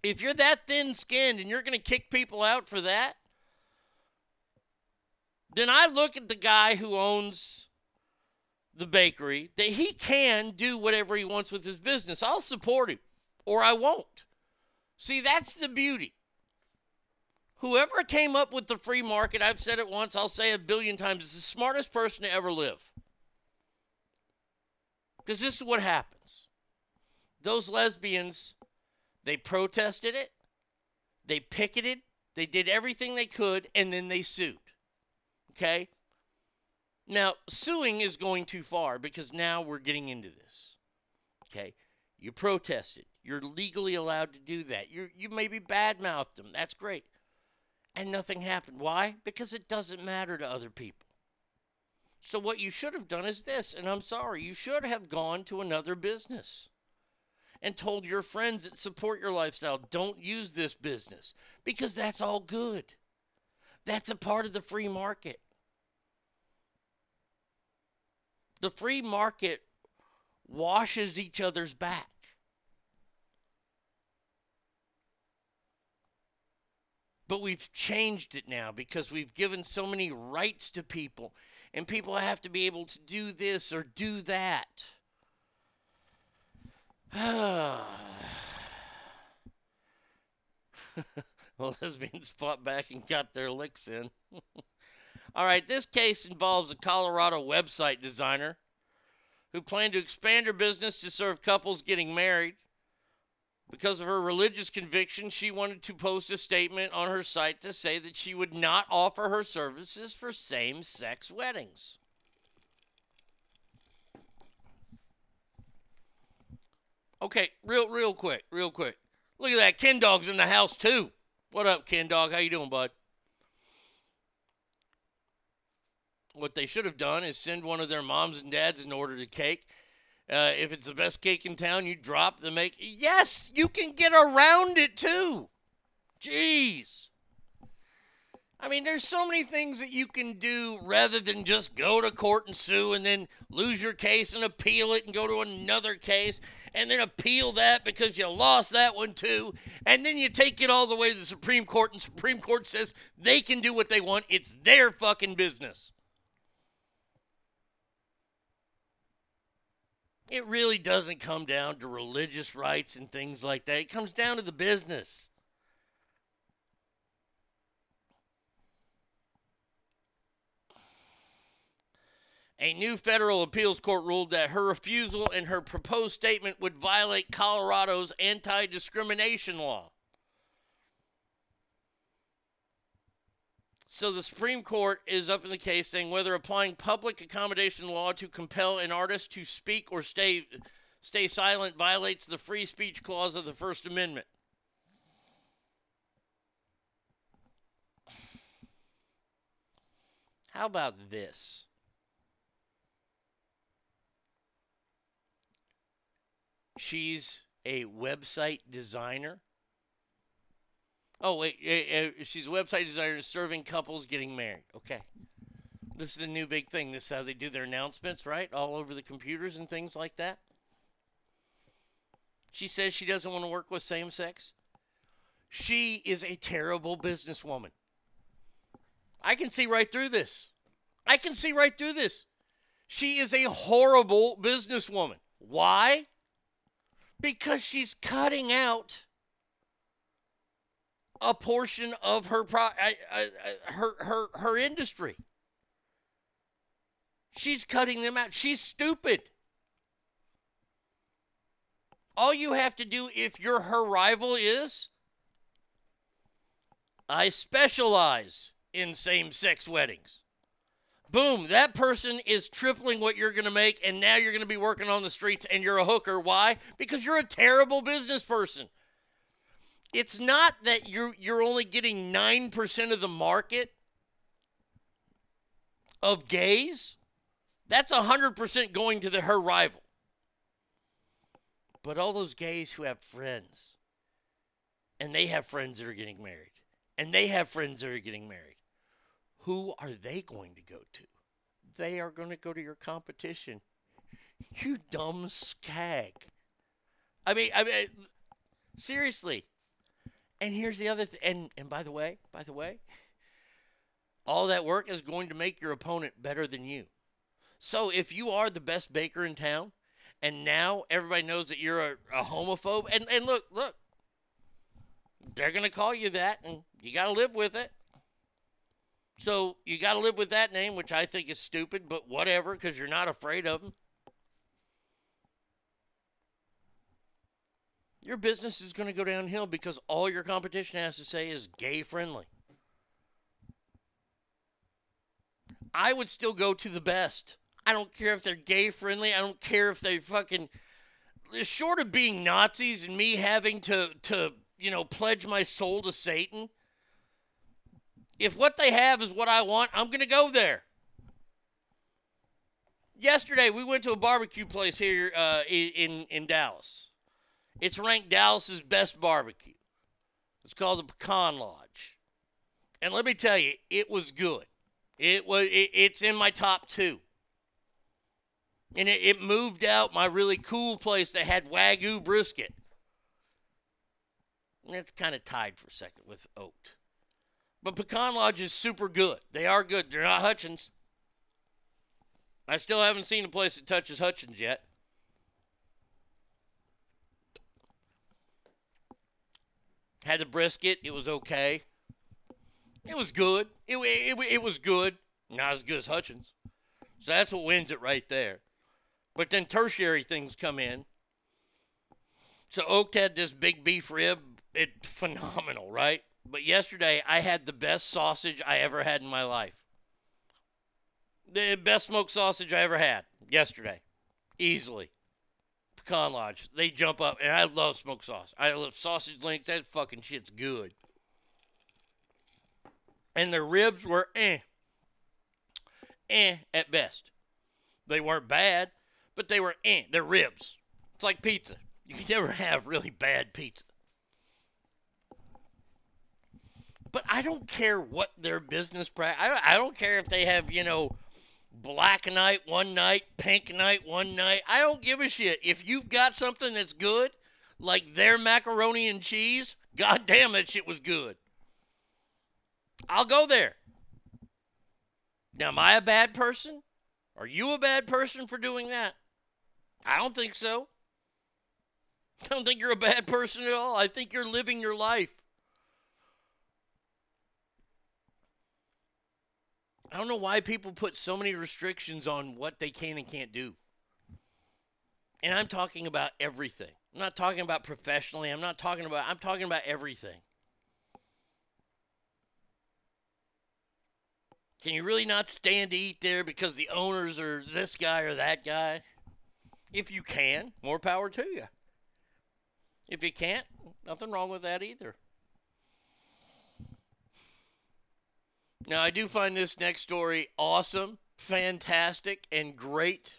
Speaker 2: If you're that thin-skinned and you're going to kick people out for that, then I look at the guy who owns the bakery that he can do whatever he wants with his business. I'll support him or I won't. See, that's the beauty. Whoever came up with the free market, I've said it once, I'll say a billion times, is the smartest person to ever live. Because this is what happens. Those lesbians, they protested it, they picketed, they did everything they could, and then they sued. Okay? Now, suing is going too far because now we're getting into this. Okay? You protested. You're legally allowed to do that. You you maybe badmouthed them. That's great. And nothing happened. Why? Because it doesn't matter to other people. So what you should have done is this, and I'm sorry, you should have gone to another business and told your friends that support your lifestyle, don't use this business because that's all good. That's a part of the free market. The free market washes each other's back. But we've changed it now because we've given so many rights to people, and people have to be able to do this or do that. well, lesbians fought back and got their licks in. All right, this case involves a Colorado website designer who planned to expand her business to serve couples getting married. Because of her religious conviction, she wanted to post a statement on her site to say that she would not offer her services for same sex weddings. Okay, real real quick, real quick. Look at that. Ken Dog's in the house too. What up, Ken Dog? How you doing, bud? What they should have done is send one of their moms and dads and order the cake. Uh, if it's the best cake in town, you drop the make. Yes, you can get around it too. Jeez. I mean, there's so many things that you can do rather than just go to court and sue and then lose your case and appeal it and go to another case and then appeal that because you lost that one too. And then you take it all the way to the Supreme Court and Supreme Court says they can do what they want. It's their fucking business. It really doesn't come down to religious rights and things like that. It comes down to the business. A new federal appeals court ruled that her refusal and her proposed statement would violate Colorado's anti discrimination law. So the Supreme Court is up in the case saying whether applying public accommodation law to compel an artist to speak or stay stay silent violates the free speech clause of the First Amendment. How about this? She's a website designer. Oh, wait. eh, eh, She's a website designer serving couples getting married. Okay. This is a new big thing. This is how they do their announcements, right? All over the computers and things like that. She says she doesn't want to work with same sex. She is a terrible businesswoman. I can see right through this. I can see right through this. She is a horrible businesswoman. Why? Because she's cutting out a portion of her pro- I- I- I- her her her industry. She's cutting them out. She's stupid. All you have to do if you're her rival is I specialize in same-sex weddings. Boom, that person is tripling what you're going to make and now you're going to be working on the streets and you're a hooker. Why? Because you're a terrible business person it's not that you're you're only getting 9% of the market of gays. That's 100% going to the her rival. But all those gays who have friends and they have friends that are getting married and they have friends that are getting married. Who are they going to go to? They are going to go to your competition. You dumb skag. I mean, I mean seriously. And here's the other thing. And and by the way, by the way, all that work is going to make your opponent better than you. So if you are the best baker in town, and now everybody knows that you're a, a homophobe, and and look, look, they're gonna call you that, and you got to live with it. So you got to live with that name, which I think is stupid, but whatever, because you're not afraid of them. Your business is going to go downhill because all your competition has to say is gay friendly. I would still go to the best. I don't care if they're gay friendly. I don't care if they fucking short of being Nazis and me having to to, you know, pledge my soul to Satan. If what they have is what I want, I'm going to go there. Yesterday we went to a barbecue place here uh, in in Dallas. It's ranked Dallas's best barbecue. It's called the Pecan Lodge. And let me tell you, it was good. It was it, it's in my top two. And it, it moved out my really cool place that had Wagyu brisket. And it's kind of tied for second with Oat. But Pecan Lodge is super good. They are good. They're not Hutchins. I still haven't seen a place that touches Hutchins yet. Had the brisket. It was okay. It was good. It, it, it was good. Not as good as Hutchins. So that's what wins it right there. But then tertiary things come in. So Oak had this big beef rib. It phenomenal, right? But yesterday I had the best sausage I ever had in my life. The best smoked sausage I ever had yesterday. Easily. Pecan Lodge. They jump up and I love smoked sauce. I love sausage links. That fucking shit's good. And their ribs were eh. Eh at best. They weren't bad, but they were eh. They're ribs. It's like pizza. You can never have really bad pizza. But I don't care what their business practice. I don't care if they have, you know, black night one night, pink night one night. I don't give a shit. If you've got something that's good, like their macaroni and cheese, goddamn, that shit was good. I'll go there. Now, am I a bad person? Are you a bad person for doing that? I don't think so. I don't think you're a bad person at all. I think you're living your life. I don't know why people put so many restrictions on what they can and can't do. And I'm talking about everything. I'm not talking about professionally. I'm not talking about I'm talking about everything. Can you really not stand to eat there because the owners are this guy or that guy? If you can, more power to you. If you can't, nothing wrong with that either. Now, I do find this next story awesome, fantastic, and great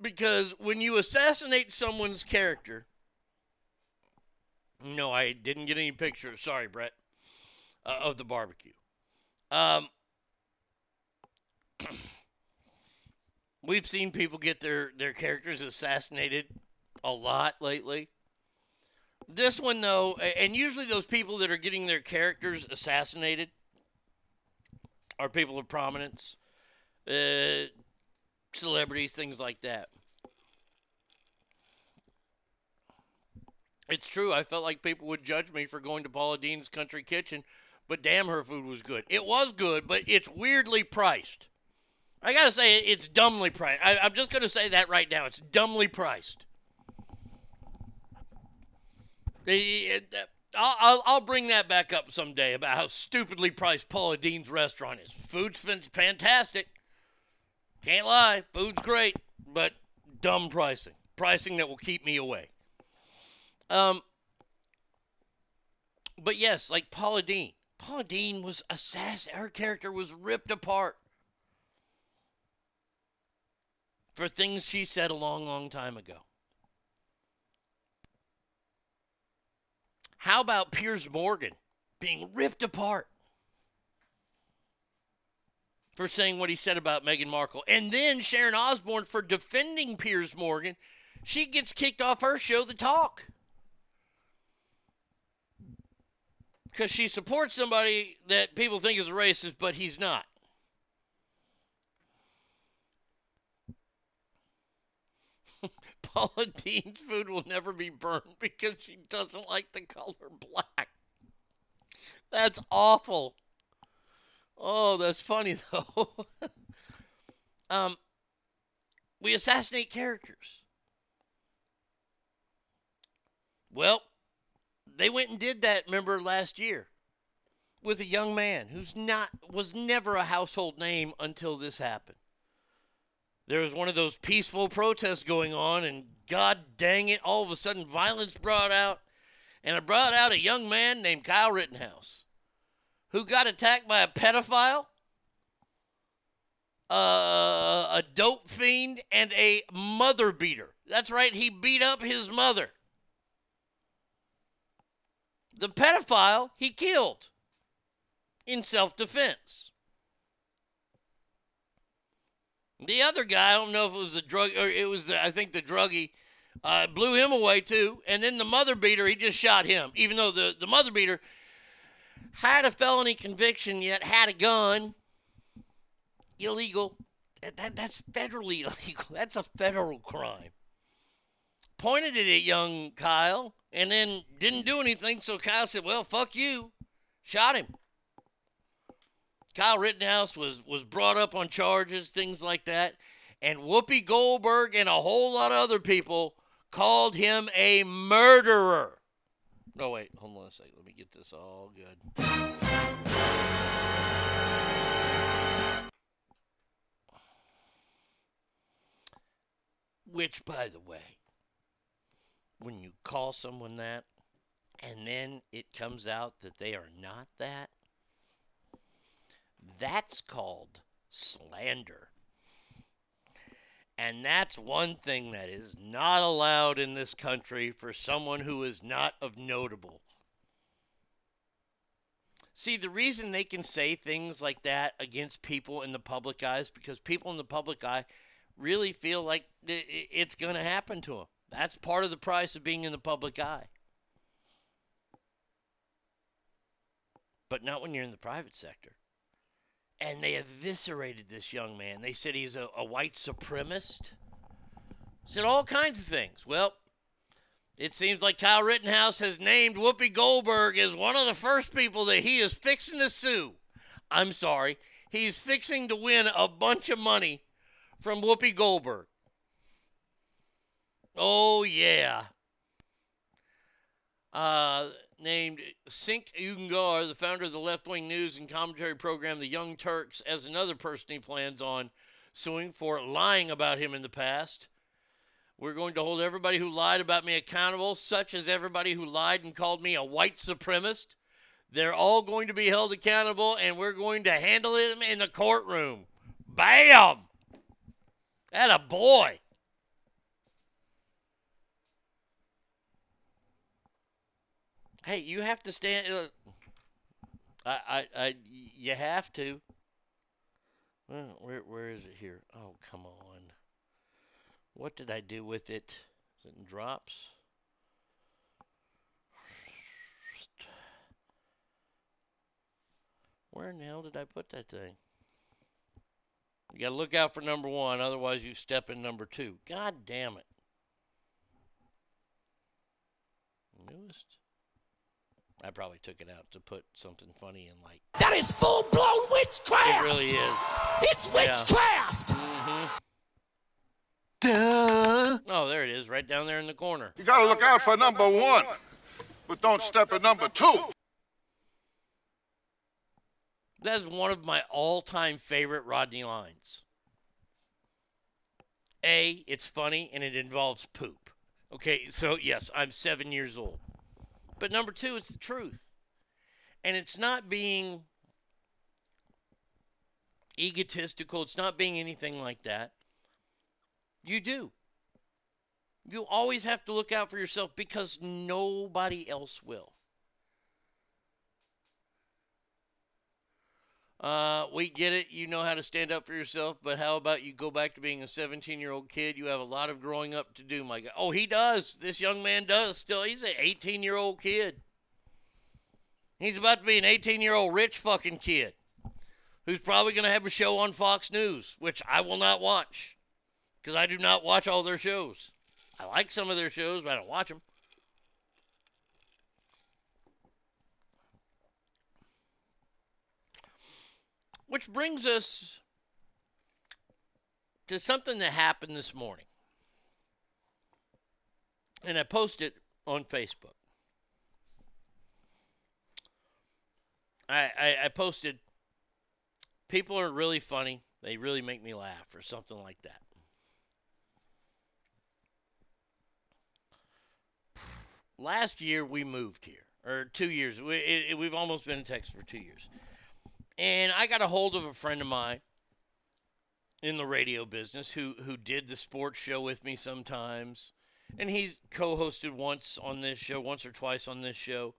Speaker 2: because when you assassinate someone's character, no, I didn't get any pictures. Sorry, Brett, uh, of the barbecue. Um, we've seen people get their their characters assassinated a lot lately. This one, though, and usually those people that are getting their characters assassinated are people of prominence, uh, celebrities, things like that. It's true. I felt like people would judge me for going to Paula Deen's Country Kitchen, but damn, her food was good. It was good, but it's weirdly priced. I gotta say, it's dumbly priced. I, I'm just gonna say that right now. It's dumbly priced. The- I'll, I'll, I'll bring that back up someday about how stupidly priced Paula Deen's restaurant is. Food's fan- fantastic. Can't lie. Food's great, but dumb pricing. Pricing that will keep me away. Um, but yes, like Paula Deen. Paula Deen was assassin. Her character was ripped apart for things she said a long, long time ago. How about Piers Morgan being ripped apart for saying what he said about Meghan Markle? And then Sharon Osbourne for defending Piers Morgan. She gets kicked off her show, The Talk. Because she supports somebody that people think is a racist, but he's not. Paula Deen's food will never be burned because she doesn't like the color black. That's awful. Oh, that's funny though. um, we assassinate characters. Well, they went and did that. Remember last year with a young man who's not was never a household name until this happened there was one of those peaceful protests going on, and God dang it, all of a sudden violence brought out, and it brought out a young man named Kyle Rittenhouse, who got attacked by a pedophile, uh, a dope fiend, and a mother beater. That's right, he beat up his mother. The pedophile he killed in self defense. The other guy, I don't know if it was the drug or it was the I think the druggie uh, blew him away too. And then the mother beater, he just shot him, even though the, the mother beater had a felony conviction yet had a gun. Illegal. That, that, that's federally illegal. That's a federal crime. Pointed it at young Kyle and then didn't do anything. So Kyle said, Well, fuck you. Shot him. Kyle Rittenhouse was was brought up on charges, things like that, and Whoopi Goldberg and a whole lot of other people called him a murderer. No, wait, hold on a second. Let me get this all good. Which, by the way, when you call someone that and then it comes out that they are not that, that's called slander. And that's one thing that is not allowed in this country for someone who is not of notable. See, the reason they can say things like that against people in the public eye is because people in the public eye really feel like it's going to happen to them. That's part of the price of being in the public eye. But not when you're in the private sector. And they eviscerated this young man. They said he's a, a white supremacist. Said all kinds of things. Well, it seems like Kyle Rittenhouse has named Whoopi Goldberg as one of the first people that he is fixing to sue. I'm sorry. He's fixing to win a bunch of money from Whoopi Goldberg. Oh, yeah. Uh, named Cenk Uygur, the founder of the left wing news and commentary program The Young Turks, as another person he plans on suing for lying about him in the past. We're going to hold everybody who lied about me accountable, such as everybody who lied and called me a white supremacist. They're all going to be held accountable, and we're going to handle them in the courtroom. Bam! That a boy. Hey, you have to stand. Uh, I, I, I, you have to. Well, where, where is it here? Oh, come on. What did I do with it? Is it in drops? Where in the hell did I put that thing? You got to look out for number one, otherwise you step in number two. God damn it. Newest. I probably took it out to put something funny in, like.
Speaker 8: That is full blown witchcraft.
Speaker 2: It really is.
Speaker 8: It's witchcraft.
Speaker 2: Mm-hmm. Duh. Oh, there it is, right down there in the corner.
Speaker 4: You gotta look out for number one, but don't step at number two.
Speaker 2: That's one of my all-time favorite Rodney lines. A, it's funny and it involves poop. Okay, so yes, I'm seven years old. But number two, it's the truth. And it's not being egotistical, it's not being anything like that. You do. You always have to look out for yourself because nobody else will. Uh, we get it. You know how to stand up for yourself, but how about you go back to being a 17 year old kid? You have a lot of growing up to do, my God. Oh, he does. This young man does still. He's an 18 year old kid. He's about to be an 18 year old rich fucking kid who's probably going to have a show on Fox News, which I will not watch because I do not watch all their shows. I like some of their shows, but I don't watch them. Which brings us to something that happened this morning. And I posted on Facebook. I, I, I posted, people are really funny. They really make me laugh, or something like that. Last year we moved here, or two years. We, it, it- we've almost been in Texas for two years. And I got a hold of a friend of mine in the radio business who who did the sports show with me sometimes, and he's co-hosted once on this show, once or twice on this show.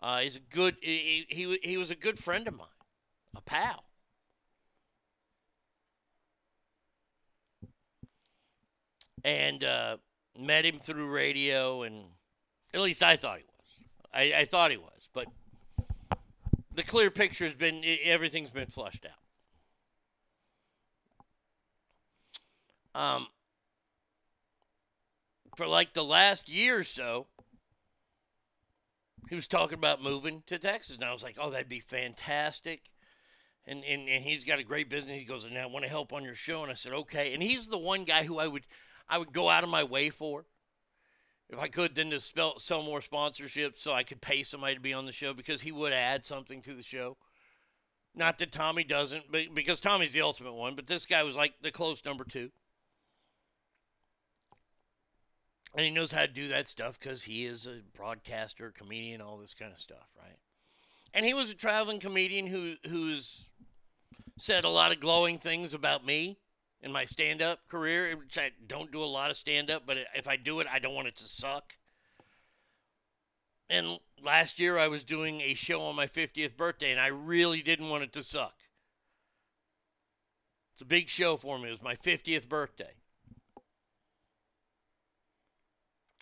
Speaker 2: Uh, he's a good. He, he he was a good friend of mine, a pal. And uh, met him through radio, and at least I thought he was. I, I thought he was, the clear picture has been everything's been flushed out. Um, for like the last year or so, he was talking about moving to Texas, and I was like, "Oh, that'd be fantastic." And, and and he's got a great business. He goes, "And I want to help on your show." And I said, "Okay." And he's the one guy who I would I would go out of my way for. If I could, then to spell, sell more sponsorships so I could pay somebody to be on the show because he would add something to the show. Not that Tommy doesn't, but because Tommy's the ultimate one, but this guy was like the close number two. And he knows how to do that stuff because he is a broadcaster, comedian, all this kind of stuff, right? And he was a traveling comedian who who's said a lot of glowing things about me in my stand-up career, which I don't do a lot of stand-up, but if I do it, I don't want it to suck. And last year I was doing a show on my 50th birthday, and I really didn't want it to suck. It's a big show for me. It was my 50th birthday.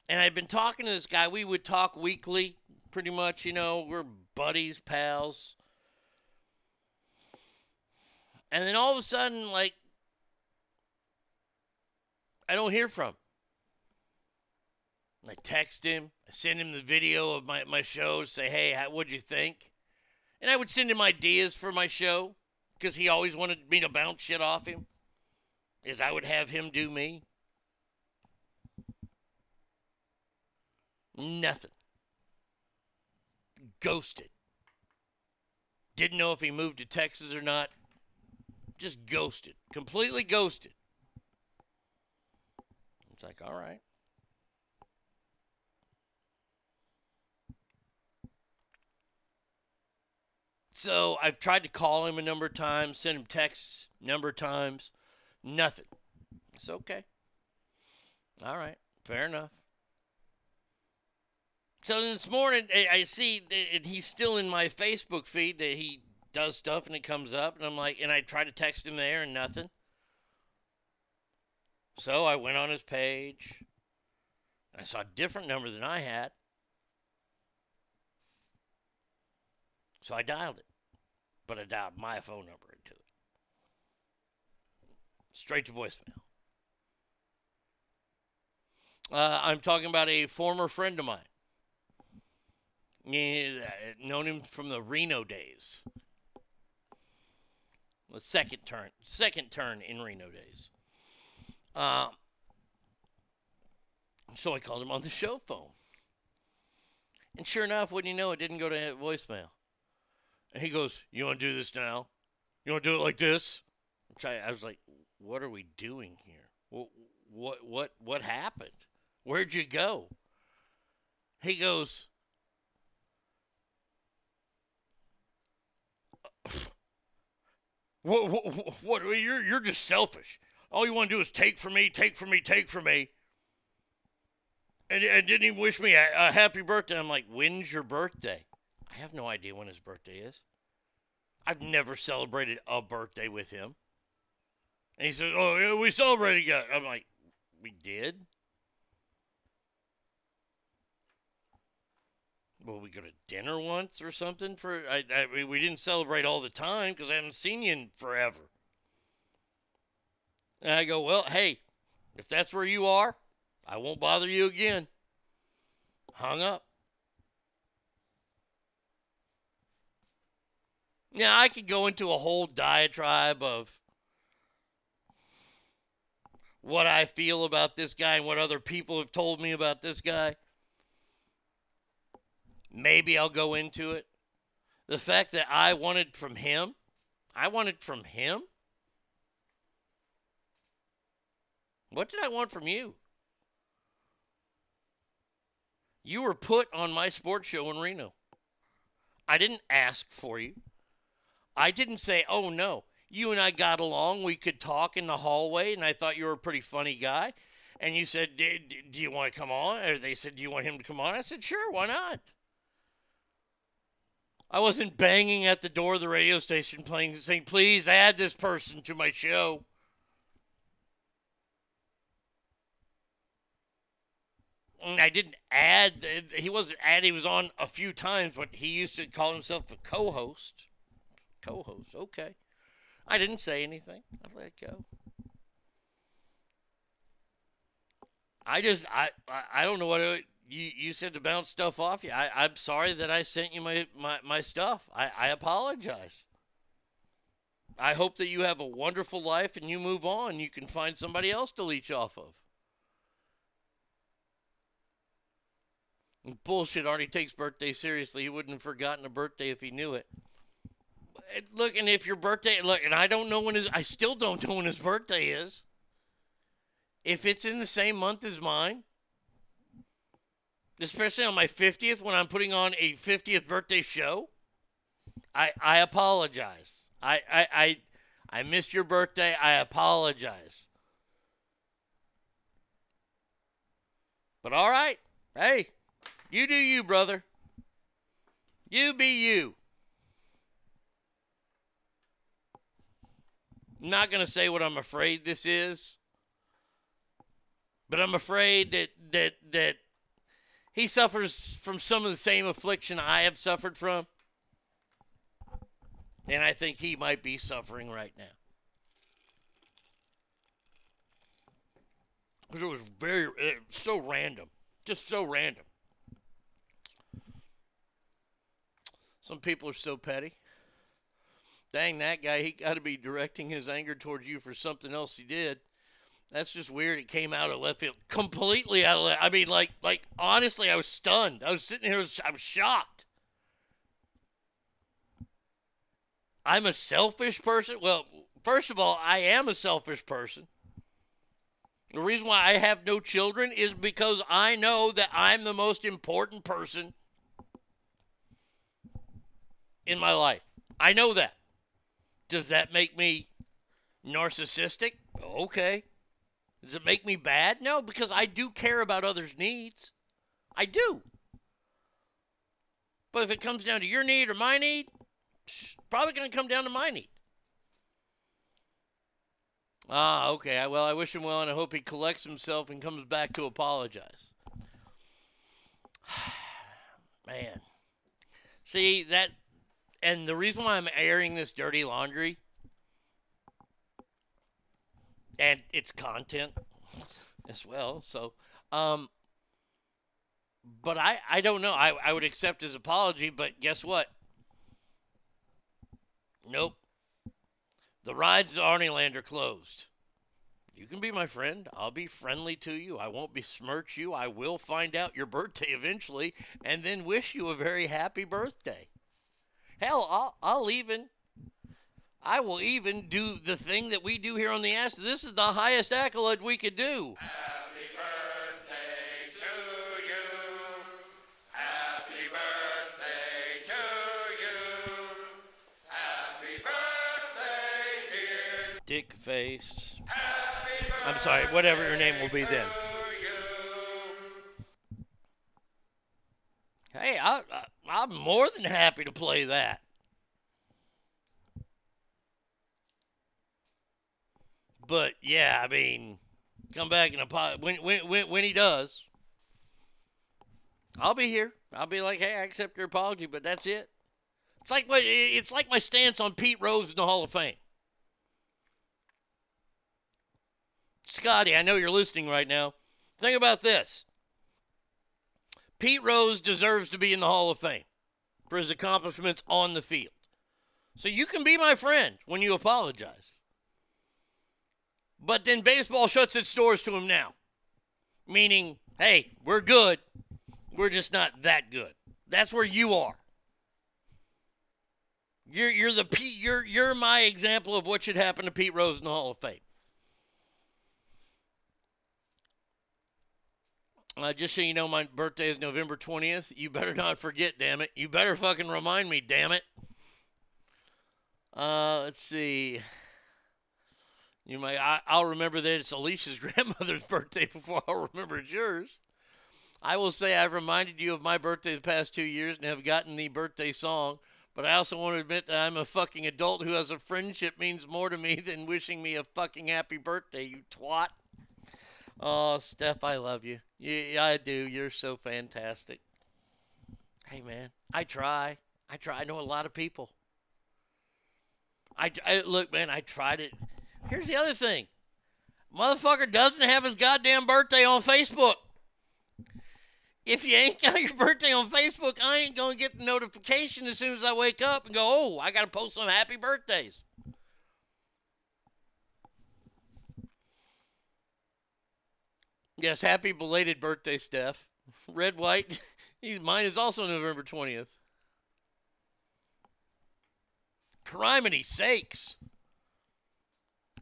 Speaker 2: And I'd been talking to this guy. We would talk weekly, pretty much, you know, we're buddies, pals. And then all of a sudden, like, I don't hear from. I text him. I send him the video of my, my show, say, hey, how, what'd you think? And I would send him ideas for my show because he always wanted me to bounce shit off him, as I would have him do me. Nothing. Ghosted. Didn't know if he moved to Texas or not. Just ghosted. Completely ghosted. Like, all right. So I've tried to call him a number of times, send him texts a number of times. Nothing. It's okay. All right. Fair enough. So this morning, I see that he's still in my Facebook feed that he does stuff and it comes up. And I'm like, and I try to text him there and nothing. So I went on his page. I saw a different number than I had. So I dialed it. But I dialed my phone number into it. Straight to voicemail. Uh, I'm talking about a former friend of mine. Known him from the Reno days. The second turn, second turn in Reno days. Uh, so I called him on the show phone. And sure enough, wouldn't you know, it didn't go to voicemail. And he goes, You want to do this now? You want to do it like this? Which I, I was like, What are we doing here? What, what, what, what happened? Where'd you go? He goes, What, what, what, you're, you're just selfish. All you want to do is take from me, take from me, take from me. And, and didn't even wish me a, a happy birthday. I'm like, when's your birthday? I have no idea when his birthday is. I've never celebrated a birthday with him. And he says, oh, yeah, we celebrated. yeah." I'm like, we did? Well, we go to dinner once or something for. I, I we didn't celebrate all the time because I haven't seen you in forever. And I go, well, hey, if that's where you are, I won't bother you again. Hung up. Now I could go into a whole diatribe of what I feel about this guy and what other people have told me about this guy. Maybe I'll go into it. The fact that I wanted from him, I wanted from him. What did I want from you? You were put on my sports show in Reno. I didn't ask for you. I didn't say, oh no, you and I got along. We could talk in the hallway, and I thought you were a pretty funny guy. And you said, do, you want to come on? Or they said, do you want him to come on? I said, sure, why not? I wasn't banging at the door of the radio station playing, saying, please add this person to my show. Mm, I didn't add, uh, he wasn't add, he was on a few times, but he used to call himself the co host. Co host, okay. I didn't say anything. I let it go. I just, I, I, don't know what it, you, you said to bounce stuff off you. I, I'm sorry that I sent you my, my, my stuff. I, I apologize. I hope that you have a wonderful life and you move on. You can find somebody else to leech off of. Bullshit. Arnie takes birthday seriously. He wouldn't have forgotten a birthday if he knew it. Look, and if your birthday, look, and I don't know when his, I still don't know when his birthday is. If it's in the same month as mine, especially on my 50th when I'm putting on a 50th birthday show, I I apologize. I I I, I missed your birthday. I apologize. But all right. Hey, you do you, brother. You be you. I'm not going to say what I'm afraid this is, but I'm afraid that that that he suffers from some of the same affliction I have suffered from. And I think he might be suffering right now. Because it was very, it was so random. Just so random. Some people are so petty. Dang, that guy, he got to be directing his anger towards you for something else he did. That's just weird. It came out of left field, completely out of left. I mean, like, like honestly, I was stunned. I was sitting here, I was, I was shocked. I'm a selfish person. Well, first of all, I am a selfish person. The reason why I have no children is because I know that I'm the most important person in my life. I know that. Does that make me narcissistic? Okay. Does it make me bad? No, because I do care about others' needs. I do. But if it comes down to your need or my need, psh, probably going to come down to my need. Ah, okay. Well, I wish him well, and I hope he collects himself and comes back to apologize. Man. See, that. And the reason why I'm airing this dirty laundry and its content as well. So, um, but I, I don't know. I, I would accept his apology, but guess what? Nope. The rides to Arnieland are closed. You can be my friend. I'll be friendly to you. I won't besmirch you. I will find out your birthday eventually and then wish you a very happy birthday. Hell, I'll, I'll even I will even do the thing that we do here on the ass. This is the highest accolade we could do.
Speaker 9: Happy birthday to you. Happy birthday to you. Happy birthday, dear.
Speaker 2: Dick face. I'm sorry, whatever your name will be then. Hey, I, I, I'm more than happy to play that. But yeah, I mean, come back and apologize when when when when he does, I'll be here. I'll be like, hey, I accept your apology, but that's it. It's like my it's like my stance on Pete Rose in the Hall of Fame. Scotty, I know you're listening right now. Think about this. Pete Rose deserves to be in the Hall of Fame for his accomplishments on the field. So you can be my friend when you apologize. But then baseball shuts its doors to him now. Meaning, hey, we're good. We're just not that good. That's where you are. You're you're the Pete you're you're my example of what should happen to Pete Rose in the Hall of Fame. Uh, just so you know, my birthday is November 20th. You better not forget, damn it. You better fucking remind me, damn it. Uh, let's see. You might. I, I'll remember that it's Alicia's grandmother's birthday before I'll remember it's yours. I will say I've reminded you of my birthday the past two years and have gotten the birthday song. But I also want to admit that I'm a fucking adult who has a friendship means more to me than wishing me a fucking happy birthday, you twat. Oh, Steph, I love you. Yeah, I do. You're so fantastic. Hey, man, I try. I try. I know a lot of people. I, I look, man. I tried it. Here's the other thing. Motherfucker doesn't have his goddamn birthday on Facebook. If you ain't got your birthday on Facebook, I ain't gonna get the notification as soon as I wake up and go, oh, I gotta post some happy birthdays. Yes, happy belated birthday, Steph. Red, white, mine is also November 20th. Criminy sakes.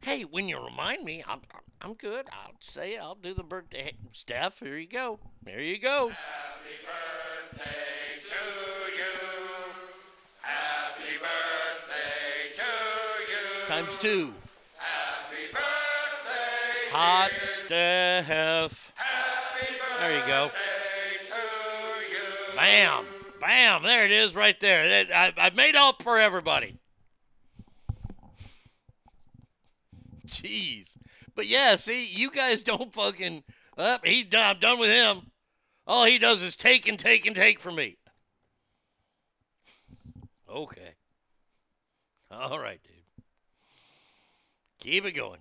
Speaker 2: Hey, when you remind me, I'm, I'm, good. I'll say it. I'll do the birthday. Hey, Steph, here you go. There you go.
Speaker 9: Happy birthday to you. Happy birthday to you. Times two.
Speaker 2: Hot Steph. There you go. Bam. Bam. There it is right there. I, I made up for everybody. Jeez. But yeah, see, you guys don't fucking. Up, he. I'm done with him. All he does is take and take and take from me. Okay. All right, dude. Keep it going.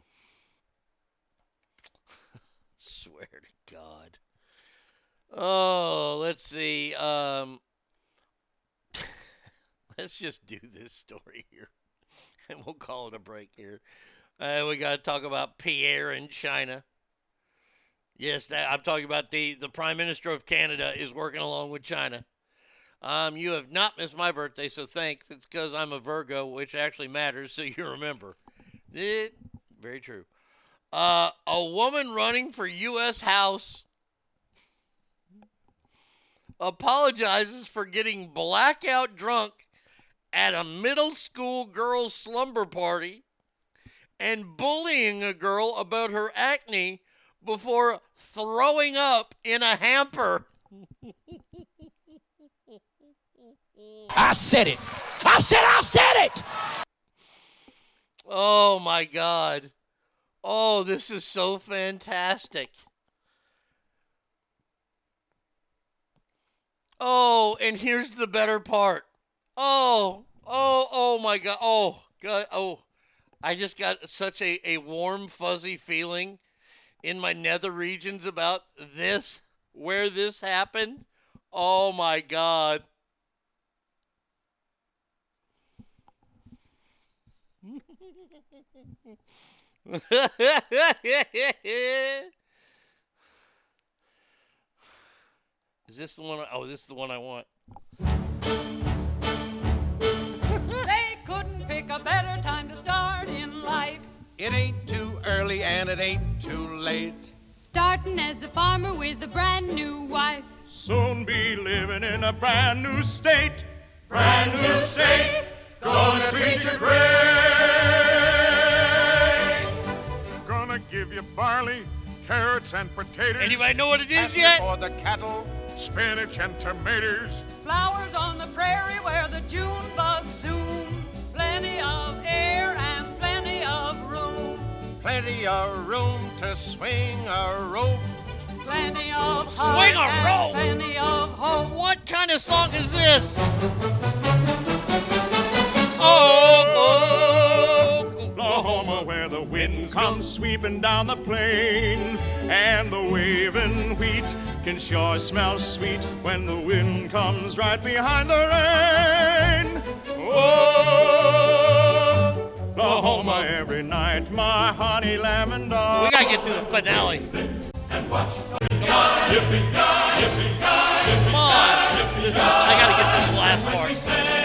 Speaker 2: Swear to God. Oh, let's see. Um, let's just do this story here, and we'll call it a break here. Uh, we got to talk about Pierre in China. Yes, that I'm talking about the the Prime Minister of Canada is working along with China. Um, you have not missed my birthday, so thanks. It's because I'm a Virgo, which actually matters, so you remember. It, very true. Uh, a woman running for U.S. House apologizes for getting blackout drunk at a middle school girls' slumber party and bullying a girl about her acne before throwing up in a hamper.
Speaker 8: I said it. I said I said it.
Speaker 2: Oh my God. Oh, this is so fantastic. Oh, and here's the better part. Oh, oh, oh my God. Oh, God. Oh, I just got such a, a warm, fuzzy feeling in my nether regions about this, where this happened. Oh my God. Is this the one? I- Oh, this is the one I want.
Speaker 1: They couldn't pick a better time to start in life.
Speaker 9: It ain't too early and it ain't too late.
Speaker 19: Starting as a farmer with a brand new wife.
Speaker 3: Soon be living in a brand new state. Brand new state. Gonna treat you great.
Speaker 4: Gonna give you barley, carrots, and potatoes.
Speaker 2: Anybody know what it is
Speaker 4: Plenty
Speaker 2: yet?
Speaker 4: For the cattle, spinach and tomatoes.
Speaker 1: Flowers on the prairie where the June bugs zoom. Plenty of air and plenty of room.
Speaker 9: Plenty of room to swing a rope.
Speaker 1: Plenty of
Speaker 2: Swing
Speaker 1: heart
Speaker 2: a
Speaker 1: and
Speaker 2: rope.
Speaker 1: Plenty of hope.
Speaker 2: What kind of song is this? Oh,
Speaker 3: Oklahoma, where the wind comes sweeping down the plain, and the waving wheat can sure smell sweet when the wind comes right behind the rain. Oh, Oklahoma, every night, my honey dog.
Speaker 2: we gotta get to the finale. Come on. This is, I gotta get this last part.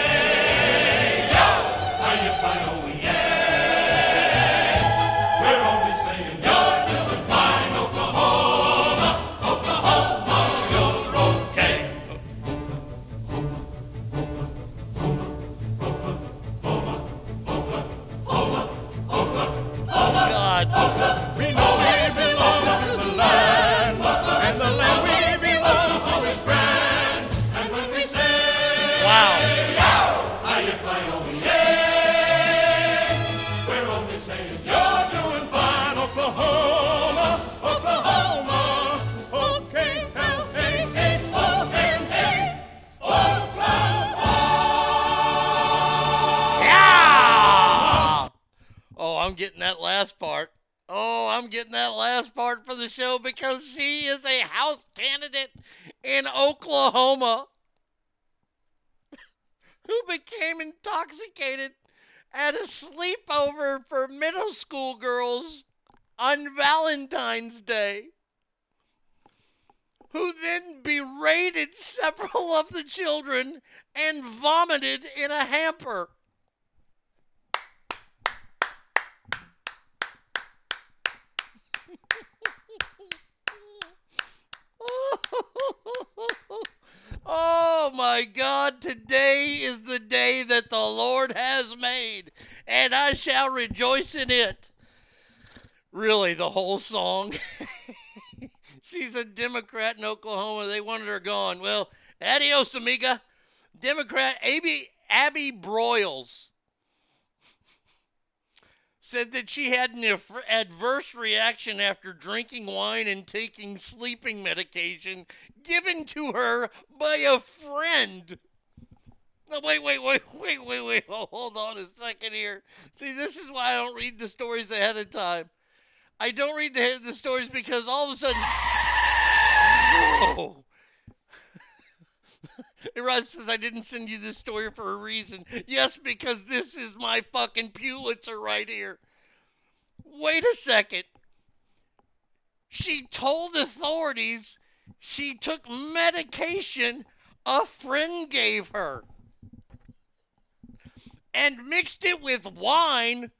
Speaker 2: Several of the children and vomited in a hamper. Oh my God, today is the day that the Lord has made, and I shall rejoice in it. Really, the whole song. She's a Democrat in Oklahoma. They wanted her gone. Well, adios, amiga. Democrat Abby, Abby Broyles said that she had an adverse reaction after drinking wine and taking sleeping medication given to her by a friend. No, wait, wait, wait, wait, wait, wait. Oh, hold on a second here. See, this is why I don't read the stories ahead of time. I don't read the, the stories because all of a sudden. Whoa. Rod says I didn't send you this story for a reason. Yes, because this is my fucking Pulitzer right here. Wait a second. She told authorities she took medication a friend gave her and mixed it with wine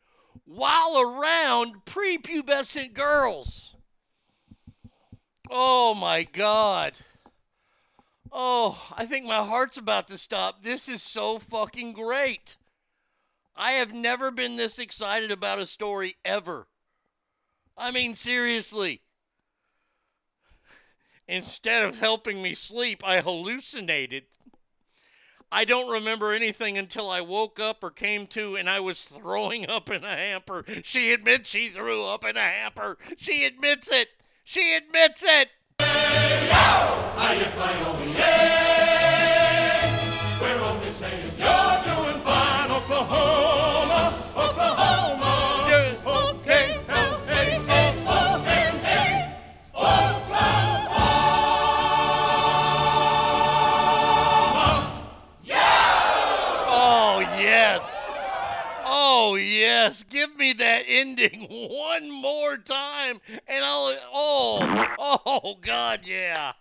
Speaker 2: while around prepubescent girls. Oh my God. Oh, I think my heart's about to stop. This is so fucking great. I have never been this excited about a story ever. I mean, seriously. Instead of helping me sleep, I hallucinated. I don't remember anything until I woke up or came to and I was throwing up in a hamper. She admits she threw up in a hamper. She admits it. She admits it.
Speaker 1: How
Speaker 2: yes. Give me that ending one more time and I'll. Oh, oh, God, yeah.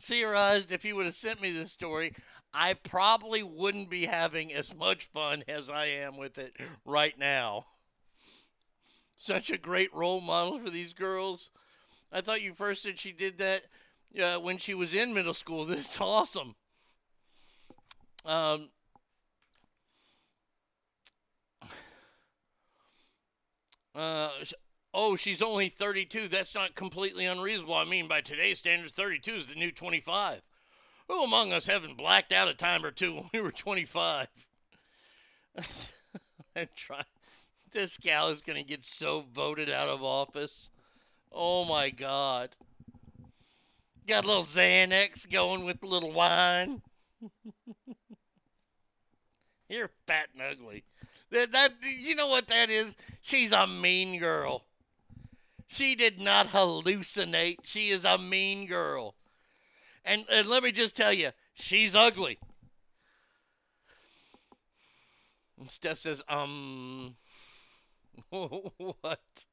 Speaker 2: Theorized if you would have sent me this story, I probably wouldn't be having as much fun as I am with it right now. Such a great role model for these girls. I thought you first said she did that uh, when she was in middle school. This is awesome. Um, uh, oh, she's only 32. That's not completely unreasonable. I mean, by today's standards, 32 is the new 25. Who among us haven't blacked out a time or two when we were 25? I'm trying. This gal is going to get so voted out of office. Oh my God. Got a little Xanax going with a little wine. You're fat and ugly. That, that you know what that is? She's a mean girl. She did not hallucinate. She is a mean girl. And, and let me just tell you, she's ugly. And Steph says, um, what?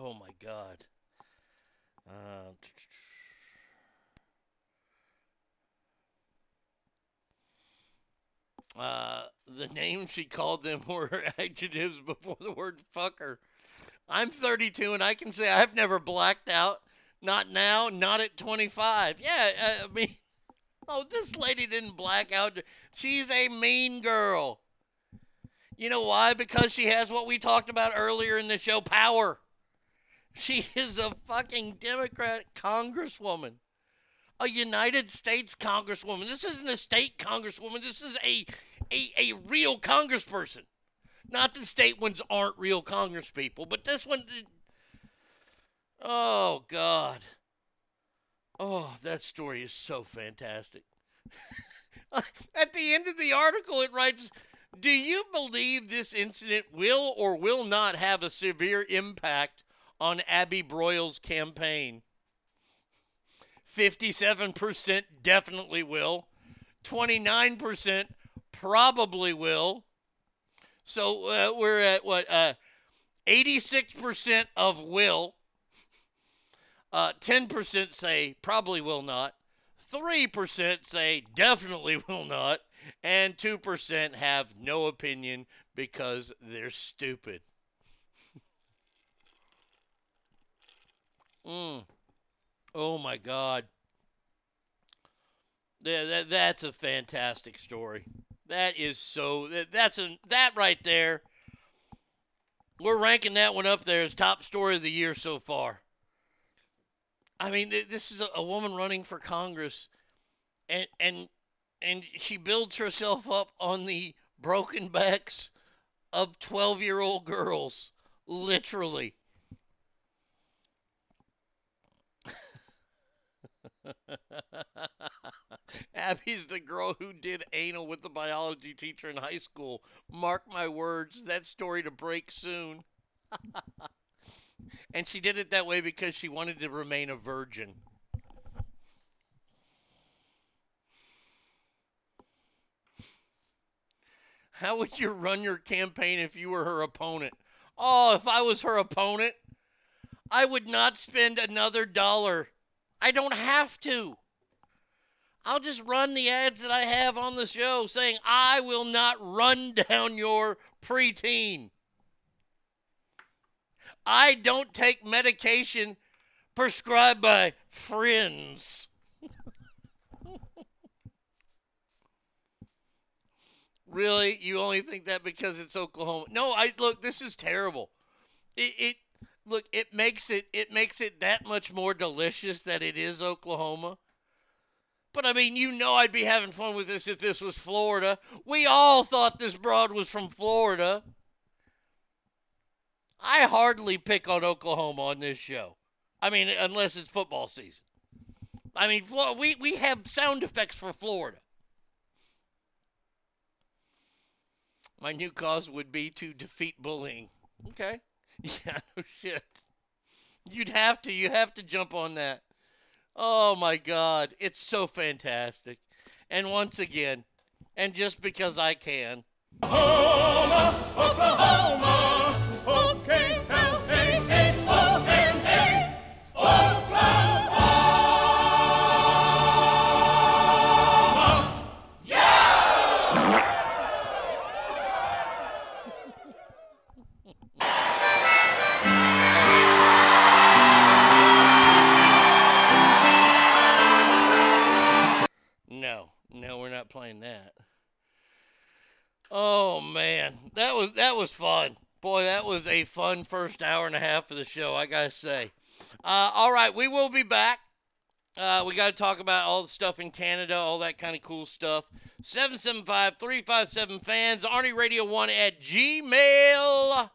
Speaker 2: Oh my God. Uh, uh, the names she called them were adjectives before the word fucker. I'm 32 and I can say I've never blacked out. Not now, not at 25. Yeah, I mean, oh, this lady didn't black out. She's a mean girl. You know why? Because she has what we talked about earlier in the show power. She is a fucking Democrat congresswoman, a United States congresswoman. This isn't a state congresswoman. This is a a, a real congressperson. Not that state ones aren't real congresspeople, but this one. Oh God. Oh, that story is so fantastic. At the end of the article, it writes Do you believe this incident will or will not have a severe impact on Abby Broyles' campaign? 57% definitely will, 29% probably will, So uh, we're at what? Uh, 86% of will. Uh, 10% say probably will not. 3% say definitely will not. And 2% have no opinion because they're stupid. mm. Oh my God. Yeah, that, that's a fantastic story. That is so. That, that's a that right there. We're ranking that one up there as top story of the year so far. I mean, th- this is a, a woman running for Congress, and and and she builds herself up on the broken backs of twelve-year-old girls, literally. Abby's the girl who did anal with the biology teacher in high school. Mark my words, that story to break soon. and she did it that way because she wanted to remain a virgin. How would you run your campaign if you were her opponent? Oh, if I was her opponent, I would not spend another dollar. I don't have to. I'll just run the ads that I have on the show saying, I will not run down your preteen. I don't take medication prescribed by friends. really? You only think that because it's Oklahoma? No, I look, this is terrible. It, it look, it makes it it makes it that much more delicious that it is Oklahoma. But I mean, you know I'd be having fun with this if this was Florida. We all thought this broad was from Florida. I hardly pick on Oklahoma on this show. I mean, unless it's football season. I mean, we, we have sound effects for Florida. My new cause would be to defeat bullying. Okay. Yeah, no shit. You'd have to. You have to jump on that. Oh my God. It's so fantastic. And once again, and just because I can.
Speaker 1: Oklahoma, Oklahoma,
Speaker 2: Oh man, that was that was fun. Boy, that was a fun first hour and a half of the show. I gotta say. Uh, all right, we will be back. Uh, we got to talk about all the stuff in Canada, all that kind of cool stuff. 775 357 fans, Arnie Radio 1 at gmail.com.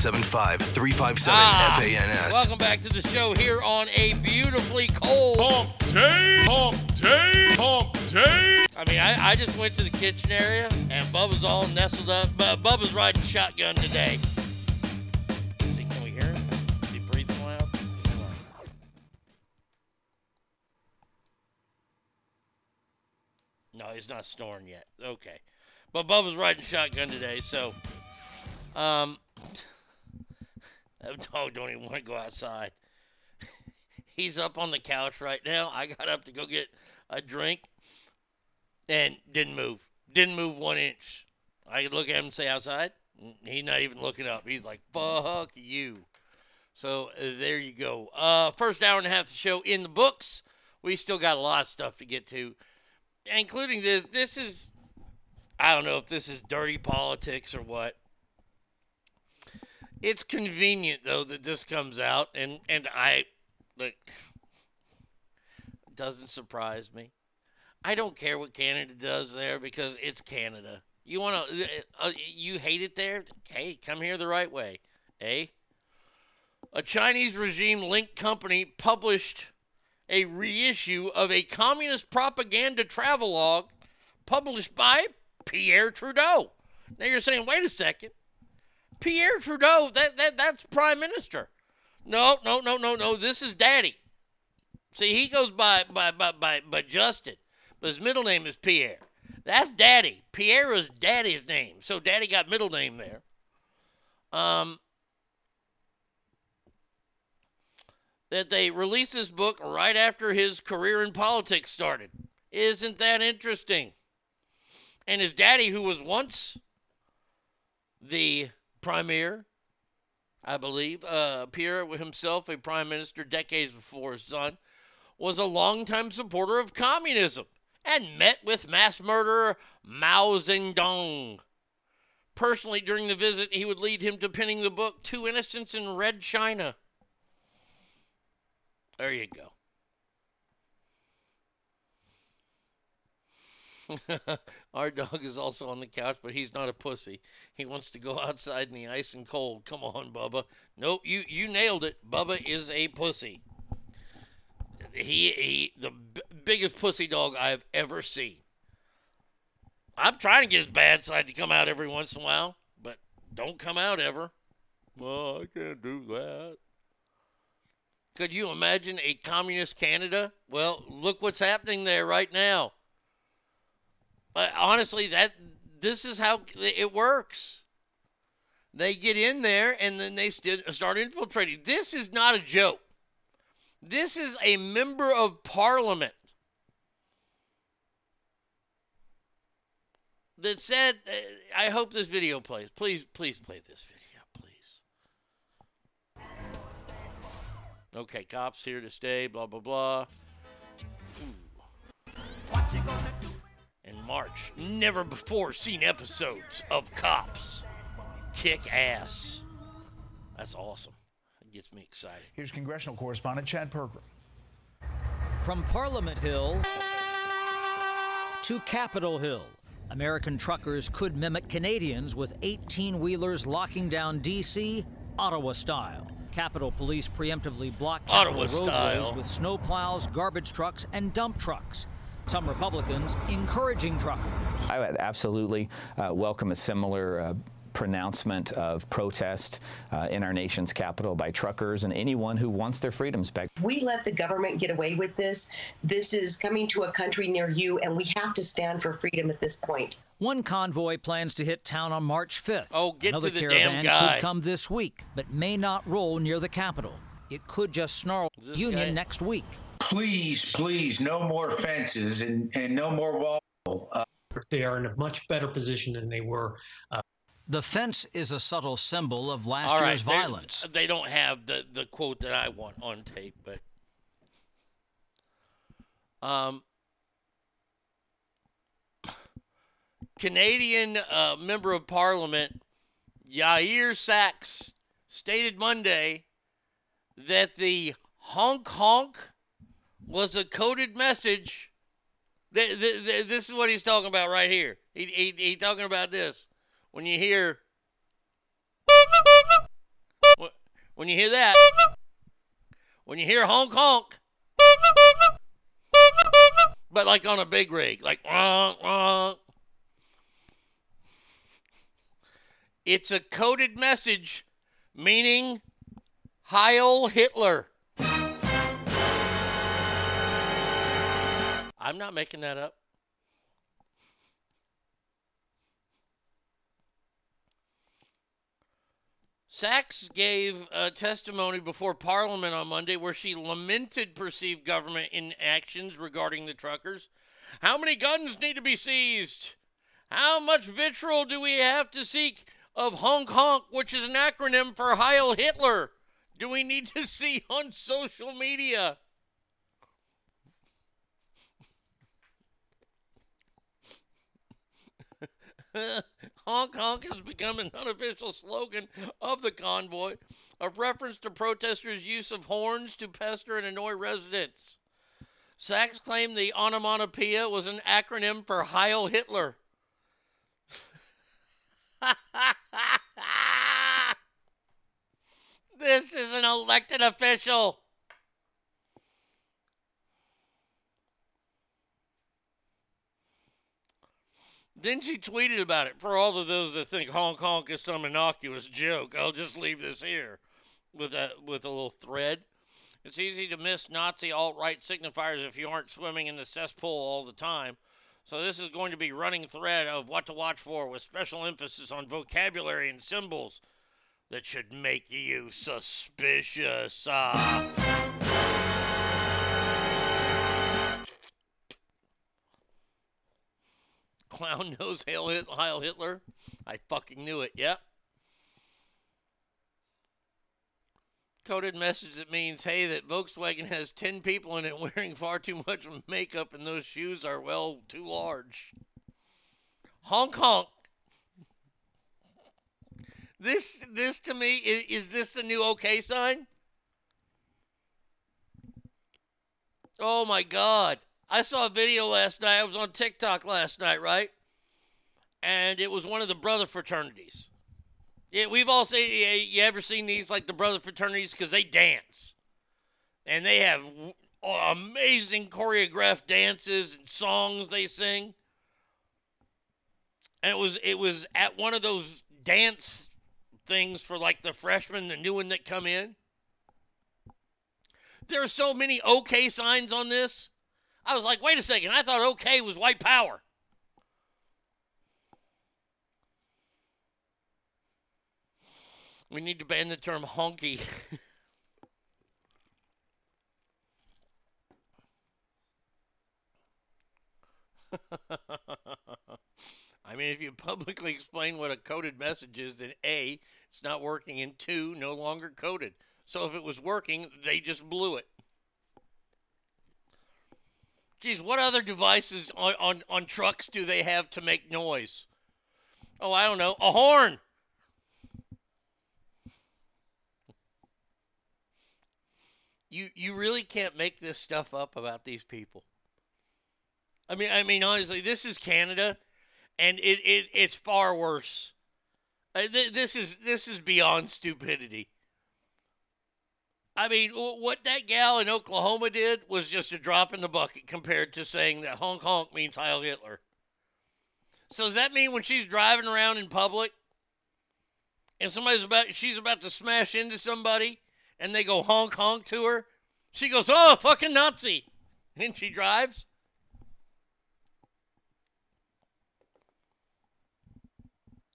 Speaker 21: 775 357
Speaker 2: Ah,
Speaker 21: FANS.
Speaker 2: Welcome back to the show here on a beautifully cold pump day, pump day, pump day. I mean, I, I just went to the kitchen area and Bubba's all nestled up. Bu- Bubba's riding shotgun today. See, can we hear him? Is he breathing loud? No, he's not snoring yet. Okay. But Bubba's riding shotgun today, so um that dog don't even want to go outside. He's up on the couch right now. I got up to go get a drink and didn't move. Didn't move one inch. I could look at him and say outside. He's not even looking up. He's like, fuck you. So uh, there you go. Uh, first hour and a half of the show in the books. We still got a lot of stuff to get to, including this. This is, I don't know if this is dirty politics or what. It's convenient though that this comes out, and and I, like, doesn't surprise me. I don't care what Canada does there because it's Canada. You want to, uh, you hate it there? Hey, come here the right way, eh? A Chinese regime linked company published a reissue of a communist propaganda travelogue published by Pierre Trudeau. Now you're saying, wait a second. Pierre Trudeau, that, that that's prime minister. No, no, no, no, no. This is daddy. See, he goes by by by by, by Justin, but his middle name is Pierre. That's daddy. Pierre is daddy's name. So daddy got middle name there. Um that they released this book right after his career in politics started. Isn't that interesting? And his daddy, who was once the premier, I believe, uh, Pierre himself, a prime minister decades before his son, was a longtime supporter of communism and met with mass murderer Mao Zedong. Personally, during the visit, he would lead him to penning the book Two Innocents in Red China. There you go. Our dog is also on the couch, but he's not a pussy. He wants to go outside in the ice and cold. Come on, Bubba. Nope, you you nailed it. Bubba is a pussy. He he the b- biggest pussy dog I've ever seen. I'm trying to get his bad side to come out every once in a while, but don't come out ever. Well, I can't do that. Could you imagine a communist Canada? Well, look what's happening there right now. Uh, honestly, that this is how it works. They get in there and then they st- start infiltrating. This is not a joke. This is a member of parliament that said, I hope this video plays. Please, please play this video, please. Okay, cops here to stay, blah, blah, blah. Ooh. In March, never before seen episodes of Cops kick ass. That's awesome. It gets me excited.
Speaker 22: Here's congressional correspondent Chad Pergram.
Speaker 23: From Parliament Hill to Capitol Hill, American truckers could mimic Canadians with 18 wheelers locking down D.C. Ottawa style. Capitol Police preemptively blocked
Speaker 2: Ottawa
Speaker 23: Capitol
Speaker 2: style.
Speaker 23: roadways with snowplows, garbage trucks, and dump trucks. Some Republicans encouraging truckers.
Speaker 18: I would absolutely uh, welcome a similar uh, pronouncement of protest uh, in our nation's capital by truckers and anyone who wants their freedoms back.
Speaker 24: If we let the government get away with this, this is coming to a country near you, and we have to stand for freedom at this point.
Speaker 23: One convoy plans to hit town on March 5th.
Speaker 2: Oh, get
Speaker 23: Another
Speaker 2: to the
Speaker 23: caravan
Speaker 2: damn guy.
Speaker 23: could come this week, but may not roll near the Capitol. It could just snarl Union
Speaker 2: guy-
Speaker 23: next week.
Speaker 25: Please, please, no more fences and, and no more wall. Uh,
Speaker 26: They are in a much better position than they were. Uh,
Speaker 23: The fence is a subtle symbol of last
Speaker 2: All right,
Speaker 23: year's
Speaker 2: they-
Speaker 23: violence.
Speaker 2: They don't have the, the quote that I want on tape, but um, Canadian uh, member of Parliament Yaara Saks stated Monday that the honk honk was a coded message Th- th- th- this is what he's talking about right here. He, he, he talking about this. When you hear when you hear that, when you hear honk honk, but like on a big rig, like it's a coded message meaning Heil Hitler. I'm not making that up. Saks gave a testimony before Parliament on Monday where she lamented perceived government inactions regarding the truckers. How many guns need to be seized? How much vitriol do we have to seek of honk honk, which is an acronym for Heil Hitler? Do we need to see on social media? honk honk has become an unofficial slogan of the convoy, a reference to protesters' use of horns to pester and annoy residents. Saks claimed the onomatopoeia was an acronym for Heil Hitler. this is an elected official. Then she tweeted about it. For all of those that think honk honk is some innocuous joke, I'll just leave this here with a with a little thread. It's easy to miss Nazi alt right signifiers if you aren't swimming in the cesspool all the time. So this is going to be running thread of what to watch for with special emphasis on vocabulary and symbols that should make you suspicious. Ah. Clown knows Heil Hit- Heil Hitler. I fucking knew it. Yep. Coded message that means, hey, that Volkswagen has 10 people in it wearing far too much makeup and those shoes are, well, too large. Honk honk. This, this to me, is, is this the new okay sign? Oh my God. I saw a video last night. I was on TikTok last night, right? And it was one of the brother fraternities. Yeah, we've all seen. You, you ever seen these like the brother fraternities because they dance, and they have amazing choreographed dances and songs they sing. And it was it was at one of those dance things for like the freshmen, the new one that come in. There are so many okay signs on this. I was like, wait a second, I thought okay was white power. We need to ban the term honky. I mean, if you publicly explain what a coded message is, then A, it's not working, and two, no longer coded. So if it was working, they just blew it. Geez, what other devices on, on, on trucks do they have to make noise? Oh, I don't know. A horn. You you really can't make this stuff up about these people. I mean, I mean, honestly, this is Canada, and it, it it's far worse. Uh, this is this is beyond stupidity. I mean, what that gal in Oklahoma did was just a drop in the bucket compared to saying that honk honk means Heil Hitler. So does that mean when she's driving around in public and somebody's about she's about to smash into somebody and they go honk honk to her, she goes, "Oh, fucking Nazi," and she drives.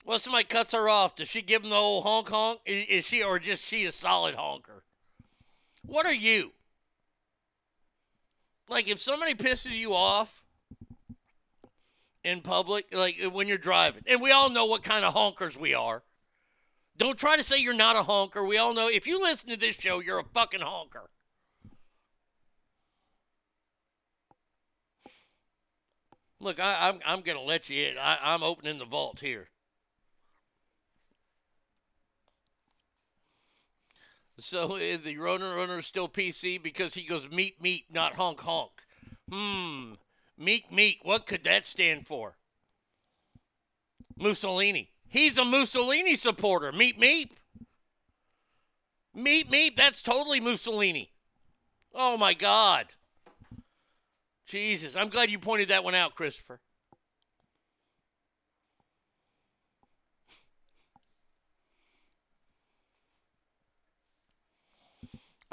Speaker 2: Well, somebody cuts her off. Does she give them the old honk honk? Is she or just she a solid honker? What are you? Like if somebody pisses you off in public, like when you're driving, and we all know what kind of honkers we are. Don't try to say you're not a honker. We all know if you listen to this show, you're a fucking honker. Look, I, I'm I'm gonna let you in. I, I'm opening the vault here. So the runner runner is still PC because he goes meet meet, not honk honk. Hmm. Meek Meek, what could that stand for? Mussolini. He's a Mussolini supporter. Meep Meep. Meep Meep, that's totally Mussolini. Oh my God. Jesus, I'm glad you pointed that one out, Christopher.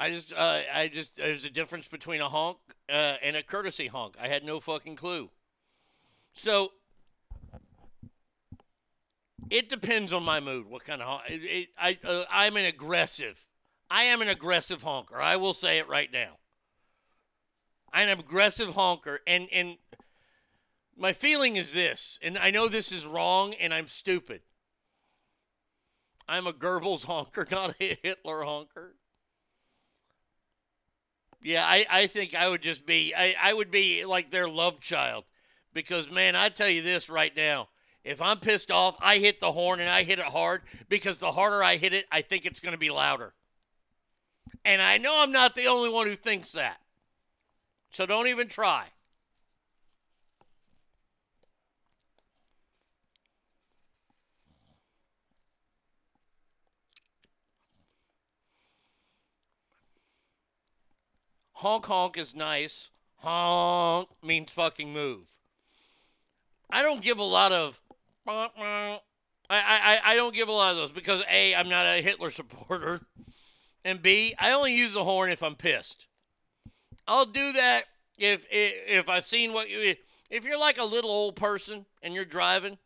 Speaker 2: I just, uh, I just, there's a difference between a honk uh, and a courtesy honk. I had no fucking clue. So, it depends on my mood. What kind of honk? It, it, I, uh, I'm an aggressive. I am an aggressive honker. I will say it right now. I'm an aggressive honker, and and my feeling is this, and I know this is wrong, and I'm stupid. I'm a Goebbels honker, not a Hitler honker. Yeah, I, I think I would just be I, I would be like their love child. Because man, I tell you this right now. If I'm pissed off, I hit the horn and I hit it hard because the harder I hit it, I think it's gonna be louder. And I know I'm not the only one who thinks that. So don't even try. Honk honk is nice. Honk means fucking move. I don't give a lot of. I, I, I don't give a lot of those because A, I'm not a Hitler supporter. And B, I only use the horn if I'm pissed. I'll do that if if, if I've seen what you. If you're like a little old person and you're driving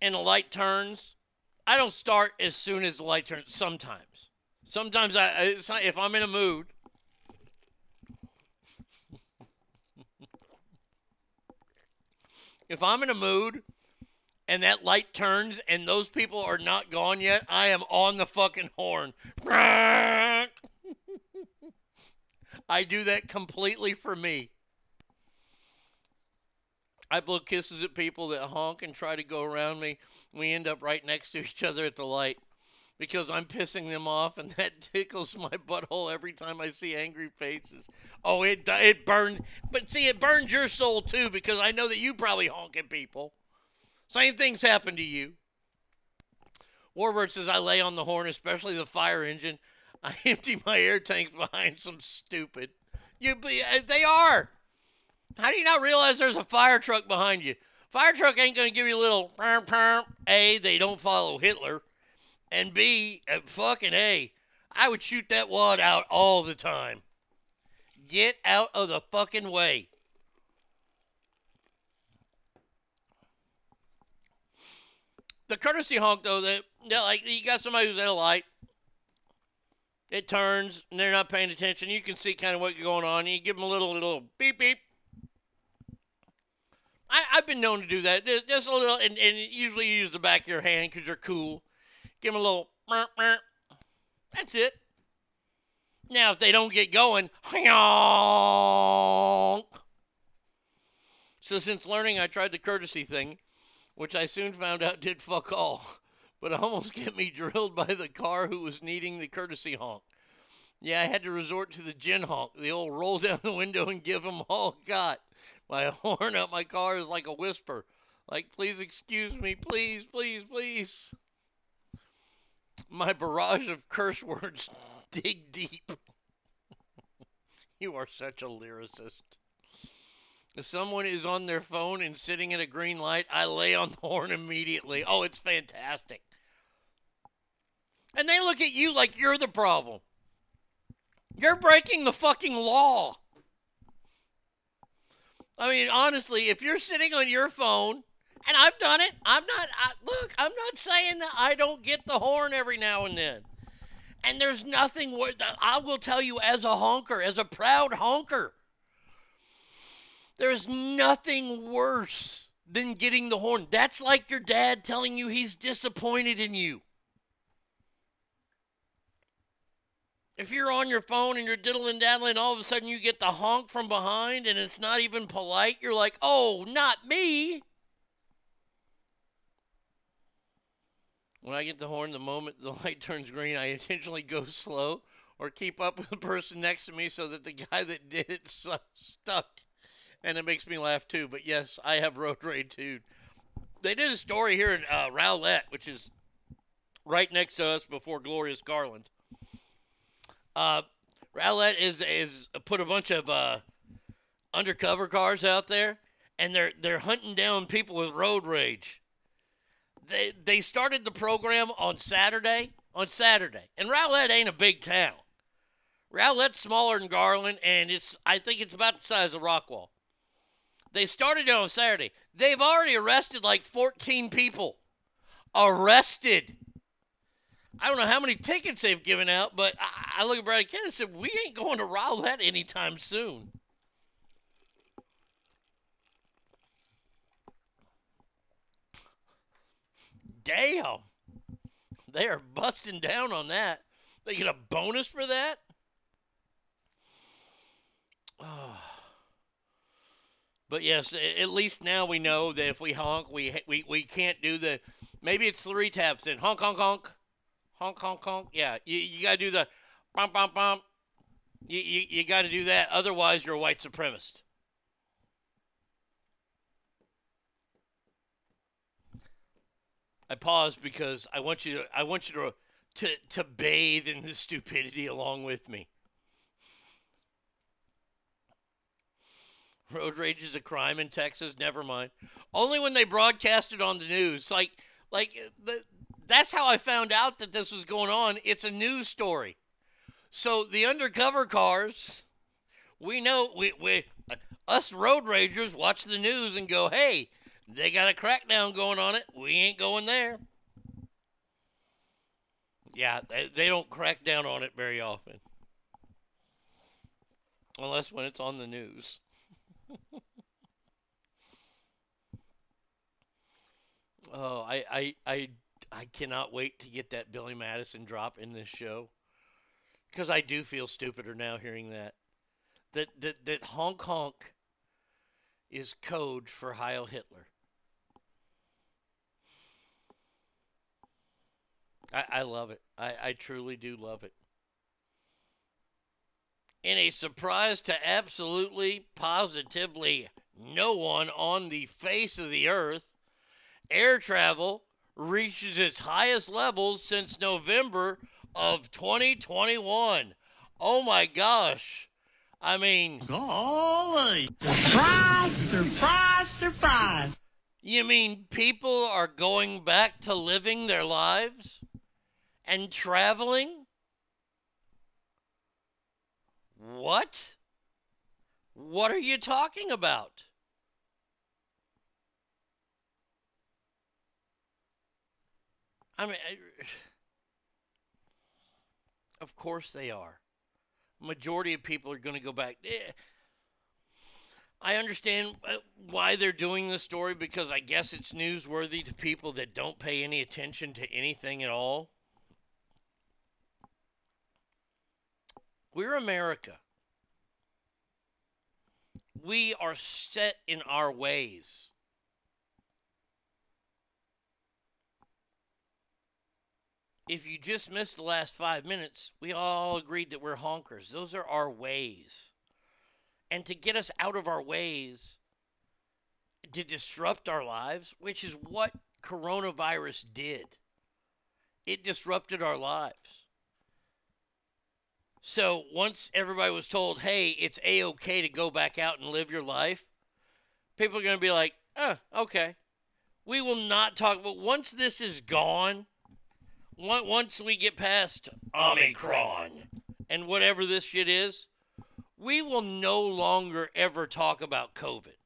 Speaker 2: and the light turns, I don't start as soon as the light turns. Sometimes, sometimes I not- if I'm in a mood. if I'm in a mood and that light turns and those people are not gone yet, I am on the fucking horn. I do that completely for me. I blow kisses at people that honk and try to go around me. We end up right next to each other at the light because I'm pissing them off, and that tickles my butthole every time I see angry faces. Oh, it it burned, but see, it burns your soul too because I know that you probably honk at people. Same things happen to you. Warbird says I lay on the horn, especially the fire engine. I empty my air tanks behind some stupid. You, be- uh, they are. How do you not realize there's a fire truck behind you? Fire truck ain't gonna give you a little. A, they don't follow Hitler, and B, uh, fucking A, I would shoot that wad out all the time. Get out of the fucking way. The courtesy honk, though, that yeah, like you got somebody who's at a light, it turns and they're not paying attention. You can see kind of what's going on. You give them a little little beep beep. I, I've been known to do that. Just a little, and, and usually you use the back of your hand because you're cool. Give them a little. That's it. Now, if they don't get going. So, since learning, I tried the courtesy thing, which I soon found out did fuck all, but almost get me drilled by the car who was needing the courtesy honk. Yeah, I had to resort to the gin honk, the old roll down the window and give them all got. My horn out my car is like a whisper, like, please excuse me, please, please, please. My barrage of curse words dig deep. you are such a lyricist. If someone is on their phone and sitting at a green light, I lay on the horn immediately. Oh, it's fantastic. And they look at you like you're the problem. You're breaking the fucking law. I mean, honestly, if you're sitting on your phone, and I've done it, I'm not, I, look, I'm not saying that I don't get the horn every now and then. And there's nothing, wor- I will tell you as a honker, as a proud honker, there's nothing worse than getting the horn. That's like your dad telling you he's disappointed in you. If you're on your phone and you're diddling daddling, all of a sudden you get the honk from behind and it's not even polite, you're like, oh, not me. When I get the horn, the moment the light turns green, I intentionally go slow or keep up with the person next to me so that the guy that did it stuck. And it makes me laugh too. But yes, I have road rage too. They did a story here in uh, Rowlett, which is right next to us before Glorious Garland. Uh, Rowlett is is put a bunch of uh, undercover cars out there, and they're they're hunting down people with road rage. They they started the program on Saturday on Saturday, and Rowlett ain't a big town. Rowlett's smaller than Garland, and it's I think it's about the size of Rockwall. They started it on Saturday. They've already arrested like 14 people. Arrested. I don't know how many tickets they've given out, but I, I look at Brad Kennedy and said, we ain't going to Rowlett anytime soon. Damn. They are busting down on that. They get a bonus for that? Oh. But yes, at least now we know that if we honk, we we, we can't do the. Maybe it's three taps in honk honk honk, honk honk honk. Yeah, you, you gotta do the bump bump bump. You you, you got to do that. Otherwise, you're a white supremacist. I pause because I want you to I want you to to to bathe in the stupidity along with me. Road rage is a crime in Texas. Never mind. Only when they broadcast it on the news. Like, like the, that's how I found out that this was going on. It's a news story. So the undercover cars, we know we we uh, us road ragers watch the news and go, hey, they got a crackdown going on it. We ain't going there. Yeah, they, they don't crack down on it very often, unless when it's on the news. oh, I, I, I, I cannot wait to get that Billy Madison drop in this show because I do feel stupider now hearing that. That that that honk honk is code for Heil Hitler. I, I love it. I, I truly do love it. In a surprise to absolutely, positively no one on the face of the earth, air travel reaches its highest levels since November of 2021. Oh my gosh. I mean,
Speaker 1: Golly. Surprise, surprise, surprise.
Speaker 2: You mean people are going back to living their lives and traveling? What? What are you talking about? I mean, I, of course they are. Majority of people are going to go back. Eh, I understand uh, why they're doing the story because I guess it's newsworthy to people that don't pay any attention to anything at all. We're America. We are set in our ways. If you just missed the last five minutes, we all agreed that we're honkers. Those are our ways and to get us out of our ways to disrupt our lives, which is what coronavirus did. It disrupted our lives. So once everybody was told, hey, it's A OK to go back out and live your life, people are going to be like, oh, okay. We will not talk, but once this is gone, once we get past Omicron and whatever this shit is, we will no longer ever talk about COVID.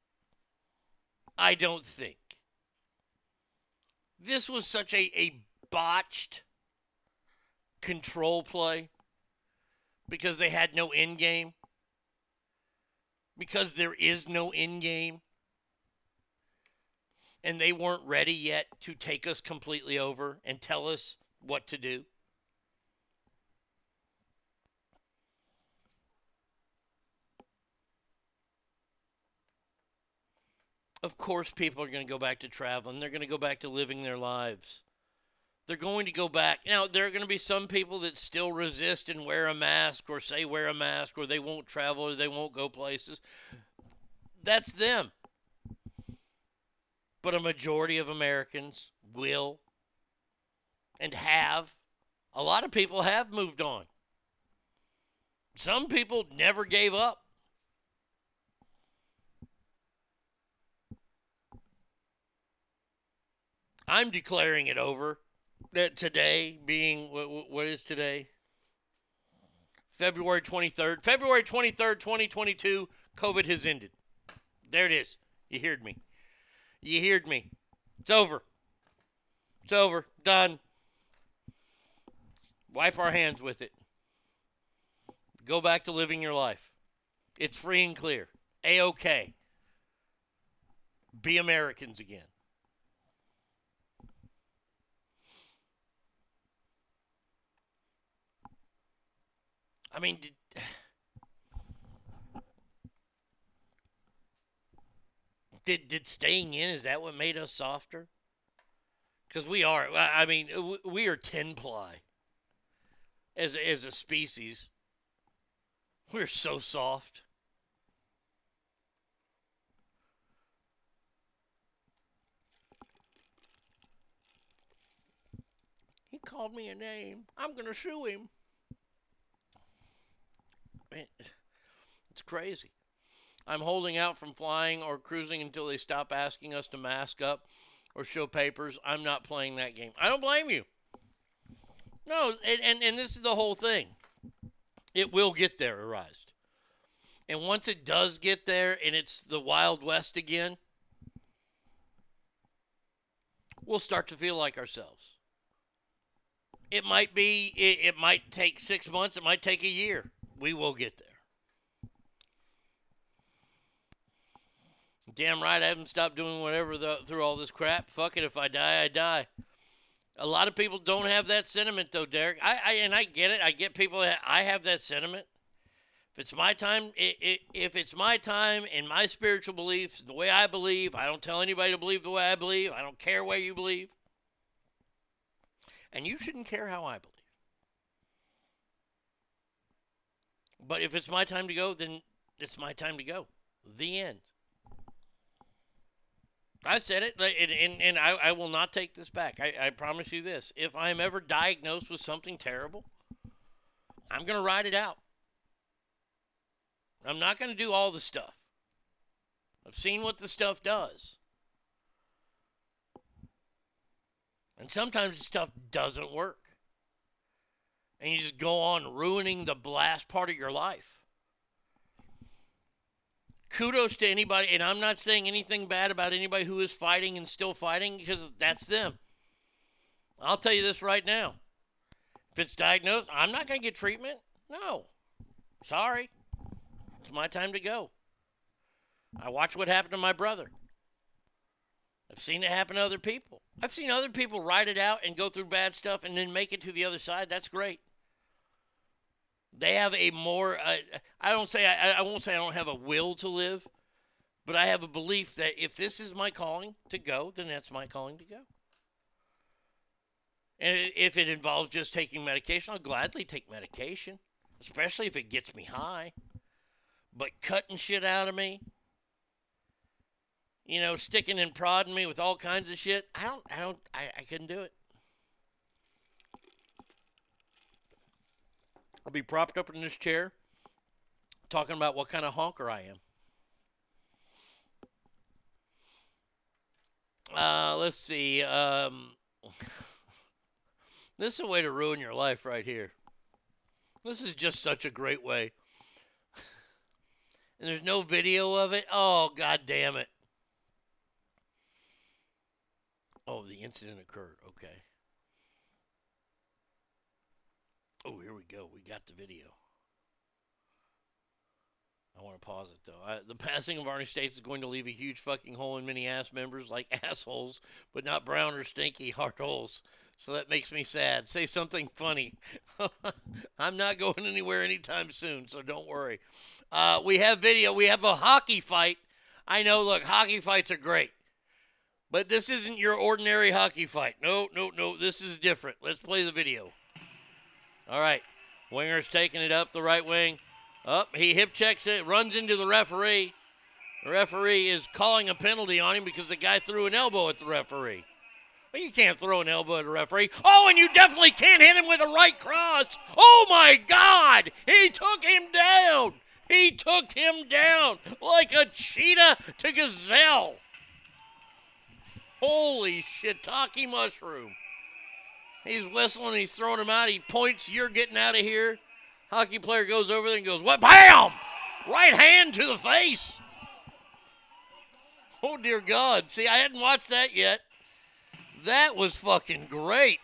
Speaker 2: I don't think. This was such a, a botched control play because they had no end game. Because there is no end game. And they weren't ready yet to take us completely over and tell us what to do. Of course, people are going to go back to traveling. They're going to go back to living their lives. They're going to go back. Now, there are going to be some people that still resist and wear a mask or say wear a mask or they won't travel or they won't go places. That's them. But a majority of Americans will and have. A lot of people have moved on. Some people never gave up. I'm declaring it over. That today being what, what is today? February 23rd. February 23rd, 2022, COVID has ended. There it is. You heard me. You heard me. It's over. It's over. Done. Wipe our hands with it. Go back to living your life. It's free and clear. A OK. Be Americans again. I mean, did, did did staying in is that what made us softer? Because we are. I mean, uh, we are ten ply as as a species. We're so soft. He called me a name. I'm gonna sue him. It's crazy. I'm holding out from flying or cruising until they stop asking us to mask up or show papers. I'm not playing that game. I don't blame you. No, and, and, and this is the whole thing. It will get there, Arised. And once it does get there and it's the Wild West again, we'll start to feel like ourselves. It might be, it, it might take six months, it might take a year. We will get there. Damn right, I haven't stopped doing whatever the, through all this crap. Fuck it, if I die, I die. A lot of people don't have that sentiment, though, Derek. I, I and I get it. I get people. I have that sentiment. If it's my time, if it's my time and my spiritual beliefs, the way I believe, I don't tell anybody to believe the way I believe. I don't care where you believe, and you shouldn't care how I believe. But if it's my time to go, then it's my time to go. The end. I said it, and, and, and I, I will not take this back. I, I promise you this. If I'm ever diagnosed with something terrible, I'm going to ride it out. I'm not going to do all the stuff. I've seen what the stuff does. And sometimes the stuff doesn't work. And you just go on ruining the last part of your life kudos to anybody, and I'm not saying anything bad about anybody who is fighting and still fighting because that's them. I'll tell you this right now. If it's diagnosed, I'm not going to get treatment. No. Sorry. It's my time to go. I watched what happened to my brother. I've seen it happen to other people. I've seen other people ride it out and go through bad stuff and then make it to the other side. That's great. They have a more. Uh, I don't say I, I won't say I don't have a will to live, but I have a belief that if this is my calling to go, then that's my calling to go. And if it involves just taking medication, I'll gladly take medication, especially if it gets me high. But cutting shit out of me, you know, sticking and prodding me with all kinds of shit, I don't, I don't, I, I couldn't do it. I'll be propped up in this chair talking about what kind of honker I am. Uh, let's see. Um, this is a way to ruin your life right here. This is just such a great way. and there's no video of it. Oh, god damn it. Oh, the incident occurred. Okay. Oh, here we go. We got the video. I want to pause it though. I, the passing of Arnie States is going to leave a huge fucking hole in many ass members, like assholes, but not brown or stinky heart holes. So that makes me sad. Say something funny. I'm not going anywhere anytime soon, so don't worry. Uh, we have video. We have a hockey fight. I know. Look, hockey fights are great. But this isn't your ordinary hockey fight. No, no, no. This is different. Let's play the video. All right. Winger's taking it up the right wing. Up. he hip checks it, runs into the referee. The referee is calling a penalty on him because the guy threw an elbow at the referee. Well, you can't throw an elbow at a referee. Oh, and you definitely can't hit him with a right cross. Oh, my God. He took him down. He took him down like a cheetah to gazelle. Holy shiitake mushroom. He's whistling, he's throwing him out. He points, You're getting out of here. Hockey player goes over there and goes, What? Bam! Right hand to the face. Oh, dear God. See, I hadn't watched that yet. That was fucking great.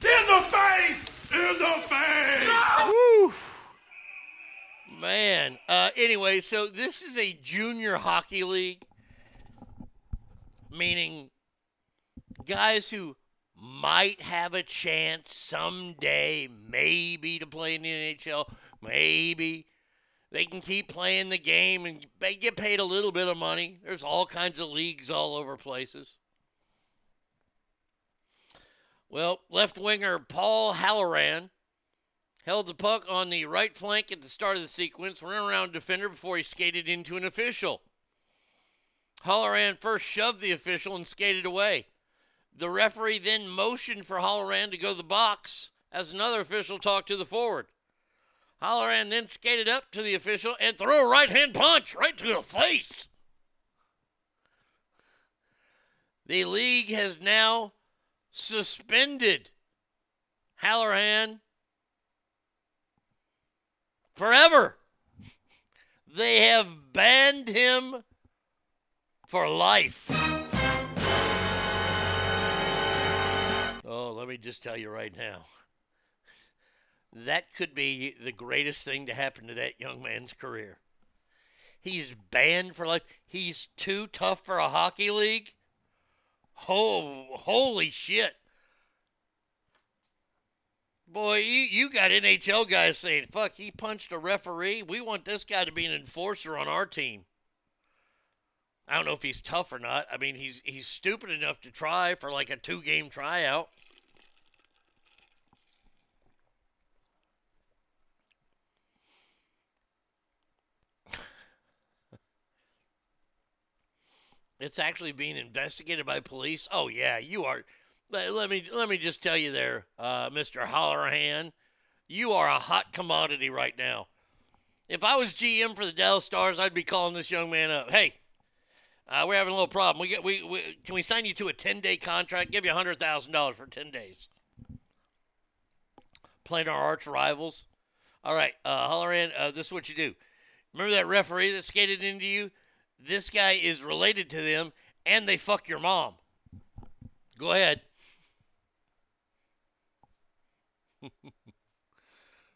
Speaker 9: In the face! In the face!
Speaker 2: Woo. Man. Uh, anyway, so this is a junior hockey league, meaning guys who might have a chance someday, maybe to play in the NHL, maybe they can keep playing the game and get paid a little bit of money. There's all kinds of leagues all over places. Well, left winger Paul Halloran held the puck on the right flank at the start of the sequence, ran around defender before he skated into an official. Halloran first shoved the official and skated away. The referee then motioned for Halloran to go to the box as another official talked to the forward. Halloran then skated up to the official and threw a right hand punch right to the face. The league has now suspended Halloran forever. They have banned him for life. Let me just tell you right now. That could be the greatest thing to happen to that young man's career. He's banned for life. He's too tough for a hockey league. Oh, holy shit. Boy, you, you got NHL guys saying, fuck, he punched a referee. We want this guy to be an enforcer on our team. I don't know if he's tough or not. I mean, he's he's stupid enough to try for like a two game tryout. It's actually being investigated by police. Oh yeah, you are. Let, let me let me just tell you there, uh, Mr. Halloran, you are a hot commodity right now. If I was GM for the Dallas Stars, I'd be calling this young man up. Hey, uh, we're having a little problem. We get we, we can we sign you to a ten day contract? Give you hundred thousand dollars for ten days. Playing our arch rivals. All right, uh, Holleran, uh, this is what you do. Remember that referee that skated into you? This guy is related to them, and they fuck your mom. Go ahead.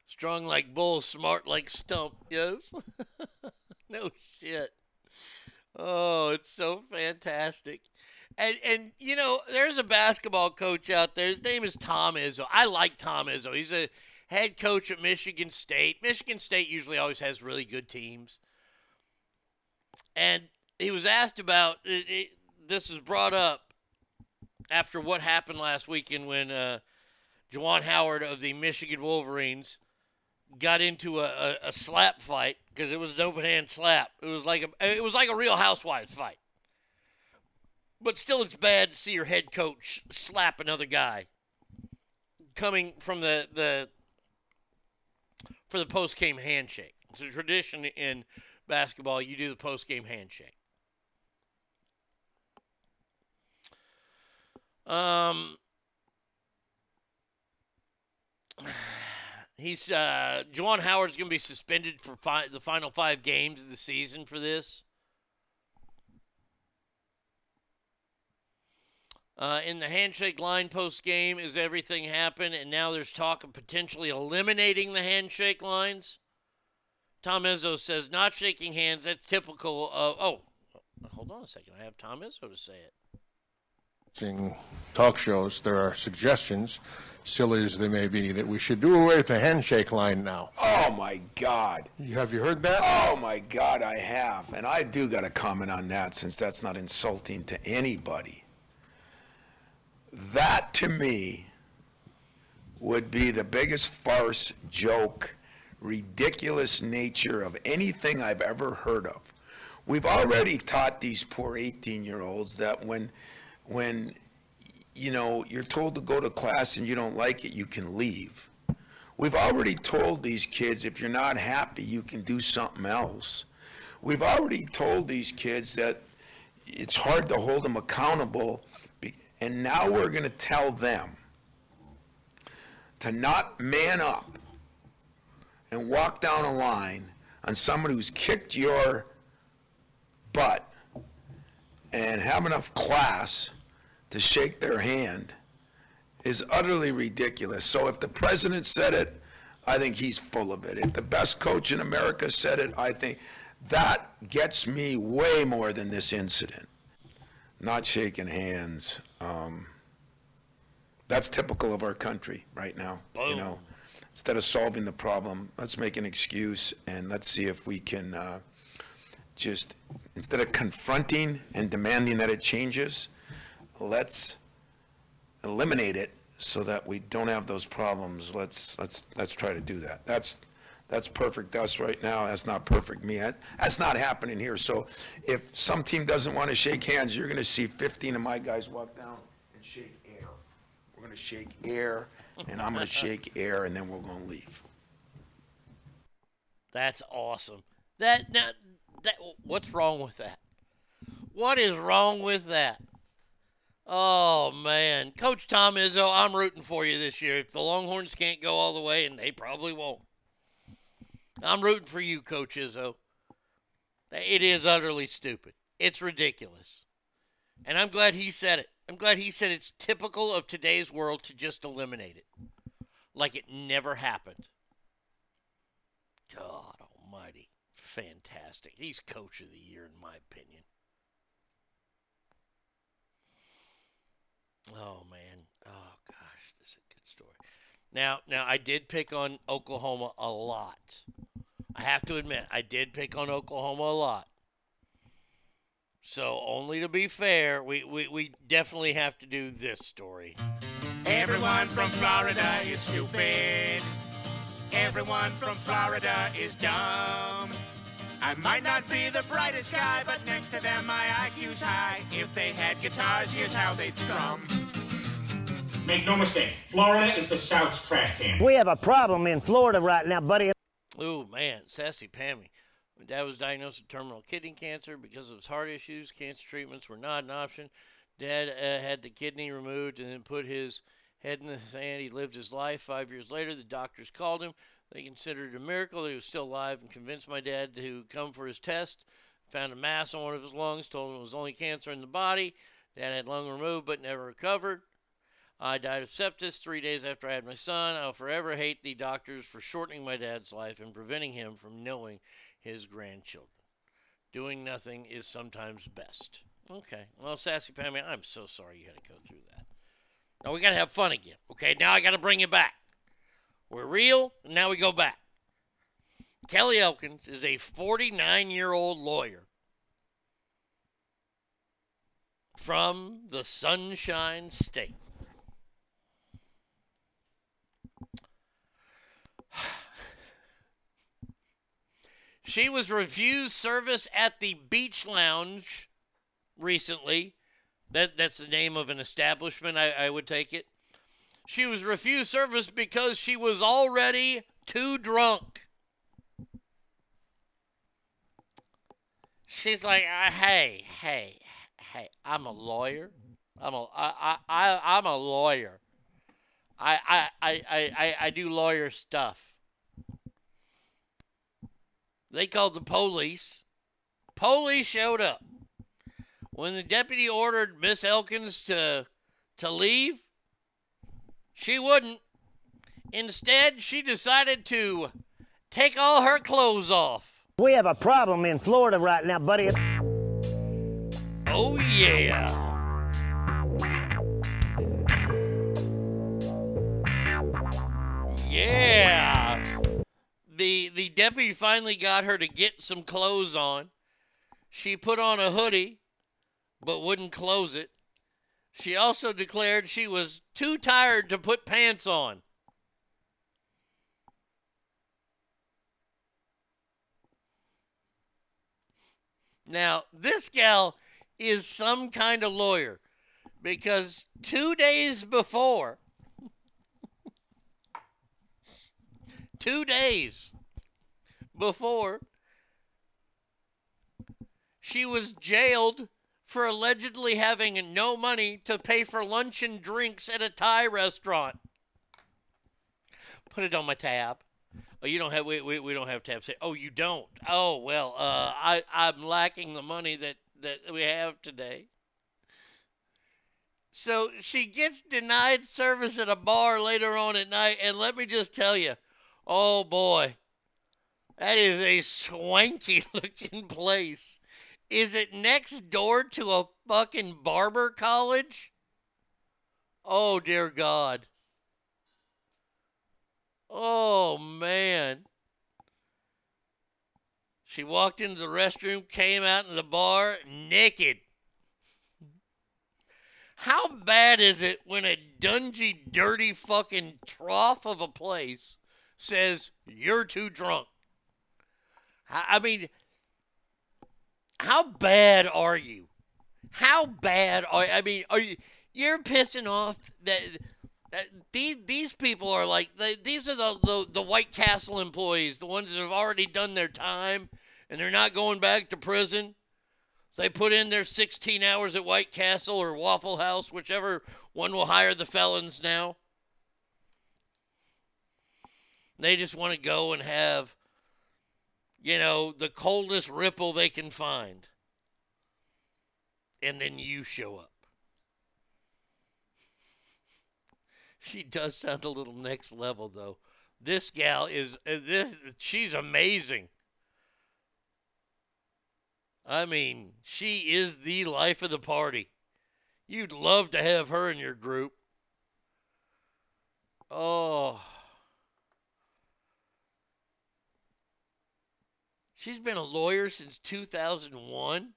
Speaker 2: Strong like bull, smart like stump. Yes. no shit. Oh, it's so fantastic. And and you know, there's a basketball coach out there. His name is Tom Izzo. I like Tom Izzo. He's a head coach at Michigan State. Michigan State usually always has really good teams. And he was asked about it, it, this was brought up after what happened last weekend when uh, Juwan Howard of the Michigan Wolverines got into a, a, a slap fight because it was an open hand slap. It was like a it was like a real housewives fight. But still, it's bad to see your head coach slap another guy. Coming from the the for the post game handshake, it's a tradition in basketball. You do the post game handshake. Um, he's uh, Juwan Howard's going to be suspended for fi- the final five games of the season for this. Uh, in the handshake line post game, is everything happened? and now there's talk of potentially eliminating the handshake lines. Tom Izzo says not shaking hands. That's typical of. Oh, hold on a second. I have Tom Izzo to say it.
Speaker 27: talk shows, there are suggestions silly as they may be, that we should do away with the handshake line now.
Speaker 8: Oh my God.
Speaker 27: Have you heard that?
Speaker 8: Oh my God, I have. And I do got to comment on that since that's not insulting to anybody. That to me would be the biggest farce, joke, ridiculous nature of anything I've ever heard of. We've already taught these poor 18 year olds that when, when, you know, you're told to go to class and you don't like it, you can leave. We've already told these kids if you're not happy, you can do something else. We've already told these kids that it's hard to hold them accountable, and now we're going to tell them to not man up and walk down a line on someone who's kicked your butt and have enough class to shake their hand is utterly ridiculous. So if the president said it, I think he's full of it. If the best coach in America said it, I think that gets me way more than this incident. Not shaking hands. Um, that's typical of our country right now. You know, instead of solving the problem, let's make an excuse and let's see if we can uh, just instead of confronting and demanding that it changes, let's eliminate it so that we don't have those problems. Let's let's let's try to do that. That's that's perfect us right now. That's not perfect me. That's, not happening here. So if some team doesn't want to shake hands, you're going to see 15 of my guys walk down and shake air. We're going to shake air, and I'm going to shake air, and then we're going to leave.
Speaker 2: That's awesome. That now that what's wrong with that? What is wrong with that? Oh man, Coach Tom Izzo, I'm rooting for you this year. If the Longhorns can't go all the way, and they probably won't, I'm rooting for you, Coach Izzo. It is utterly stupid. It's ridiculous, and I'm glad he said it. I'm glad he said it's typical of today's world to just eliminate it, like it never happened. God Almighty, fantastic. He's Coach of the Year in my opinion. Oh man. Oh gosh, this is a good story. Now, now I did pick on Oklahoma a lot. I have to admit, I did pick on Oklahoma a lot. So, only to be fair, we, we, we definitely have to do this story.
Speaker 28: Everyone from Florida is stupid. Everyone from Florida is dumb. I might not be the brightest guy, but next to them my IQ's high. If they had guitars, here's how they'd strum.
Speaker 29: Make no mistake, Florida is the South's trash can.
Speaker 30: We have a problem in Florida right now, buddy.
Speaker 2: Ooh, man, sassy Pammy. My dad was diagnosed with terminal kidney cancer because of his heart issues. Cancer treatments were not an option. Dad uh, had the kidney removed and then put his head in the sand. He lived his life. Five years later, the doctors called him. They considered it a miracle that he was still alive and convinced my dad to come for his test. Found a mass on one of his lungs, told him it was only cancer in the body. Dad had lung removed but never recovered. I died of sepsis three days after I had my son. I'll forever hate the doctors for shortening my dad's life and preventing him from knowing his grandchildren. Doing nothing is sometimes best. Okay. Well, Sassy Pammy, I'm so sorry you had to go through that. Now we got to have fun again. Okay. Now I got to bring you back. We're real, and now we go back. Kelly Elkins is a 49 year old lawyer from the Sunshine State. She was refused service at the Beach Lounge recently. That that's the name of an establishment, I, I would take it. She was refused service because she was already too drunk. She's like, uh, hey, hey, hey, I'm a lawyer. I'm a I, I, I I'm a lawyer. I I, I, I, I I do lawyer stuff. They called the police. Police showed up. When the deputy ordered Miss Elkins to to leave, she wouldn't. Instead, she decided to take all her clothes off.
Speaker 30: We have a problem in Florida right now, buddy.
Speaker 2: Oh yeah. yeah. The the deputy finally got her to get some clothes on. She put on a hoodie, but wouldn't close it. She also declared she was too tired to put pants on. Now, this gal is some kind of lawyer because two days before, two days before, she was jailed for allegedly having no money to pay for lunch and drinks at a Thai restaurant. Put it on my tab. Oh, you don't have we, we, we don't have tabs. Oh, you don't. Oh, well, uh, I I'm lacking the money that that we have today. So she gets denied service at a bar later on at night, and let me just tell you, oh boy, that is a swanky looking place. Is it next door to a fucking barber college? Oh dear God. Oh man. She walked into the restroom, came out in the bar naked. How bad is it when a dungy, dirty fucking trough of a place says you're too drunk? I mean, how bad are you? How bad are I mean, are you? You're pissing off that, that these these people are like these are the, the the White Castle employees, the ones that have already done their time and they're not going back to prison. So they put in their 16 hours at White Castle or Waffle House, whichever one will hire the felons now. They just want to go and have, you know, the coldest ripple they can find. And then you show up. She does sound a little next level, though. This gal is uh, this. She's amazing. I mean, she is the life of the party. You'd love to have her in your group. Oh. She's been a lawyer since 2001.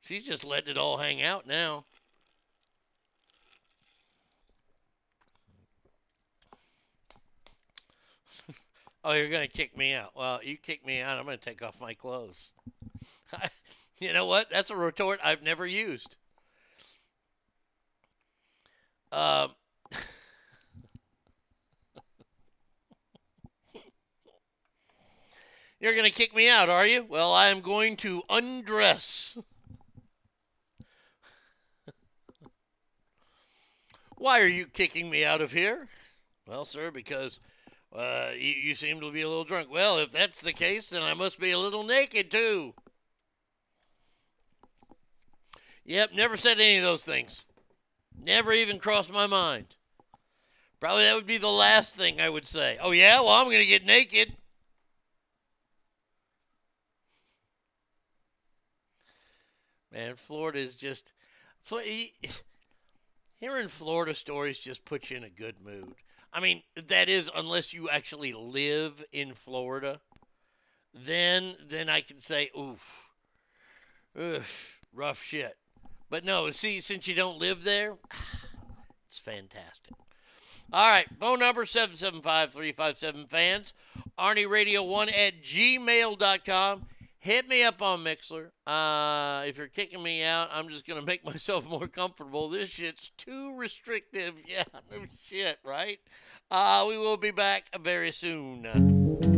Speaker 2: She's just letting it all hang out now. oh, you're going to kick me out. Well, you kick me out, I'm going to take off my clothes. you know what? That's a retort I've never used. Um, You're going to kick me out, are you? Well, I am going to undress. Why are you kicking me out of here? Well, sir, because uh, you, you seem to be a little drunk. Well, if that's the case, then I must be a little naked, too. Yep, never said any of those things. Never even crossed my mind. Probably that would be the last thing I would say. Oh, yeah? Well, I'm going to get naked. Man, Florida is just. Hearing Florida stories just puts you in a good mood. I mean, that is unless you actually live in Florida. Then, then I can say, oof, oof, rough shit. But no, see, since you don't live there, it's fantastic. All right, phone number 775-357 Arnie Radio 1 at gmail.com. Hit me up on Mixlr. Uh, if you're kicking me out, I'm just going to make myself more comfortable. This shit's too restrictive. Yeah, no shit, right? Uh, we will be back very soon.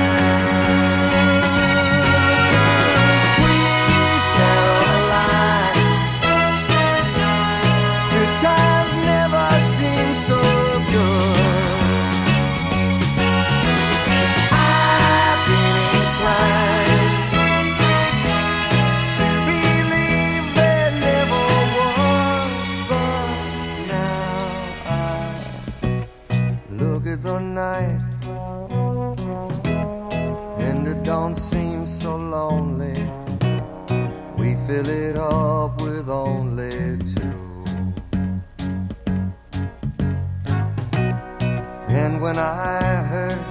Speaker 1: when I hurt.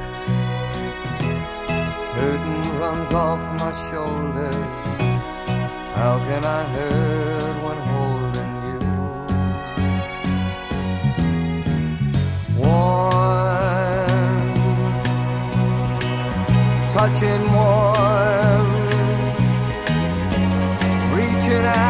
Speaker 1: Hurting runs off my shoulders. How can I hurt when holding you? Warm, touching warm, reaching out.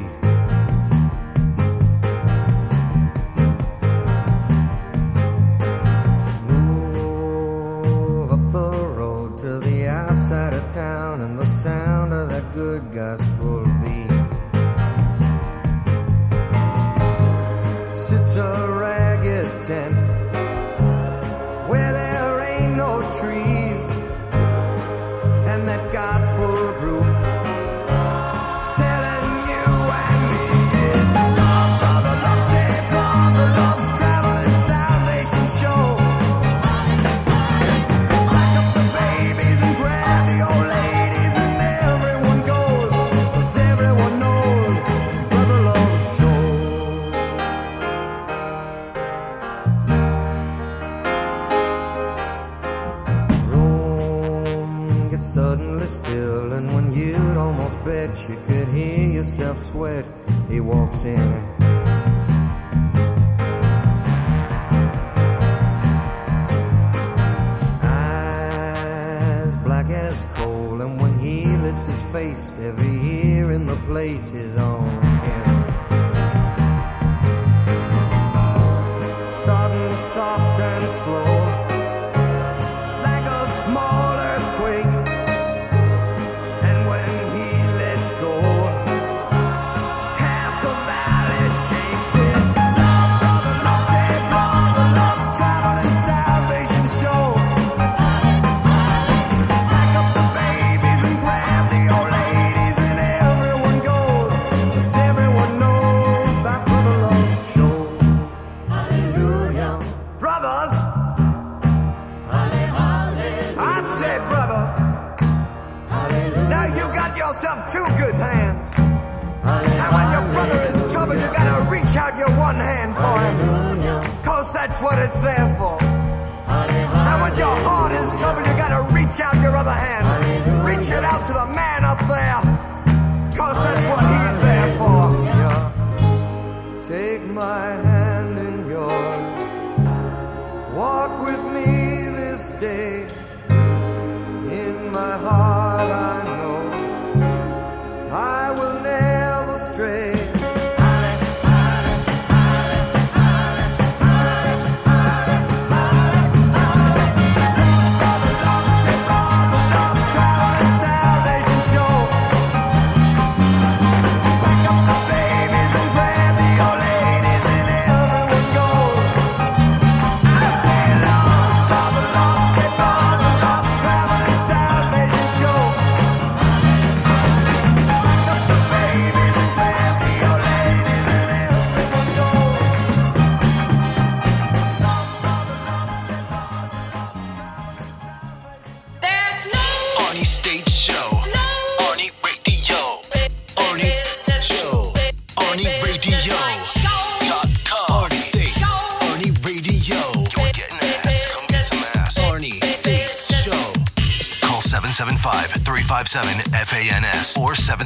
Speaker 1: himself sweat. He walks in. Eyes black as coal, and when he lifts his face, every ear in the place is on.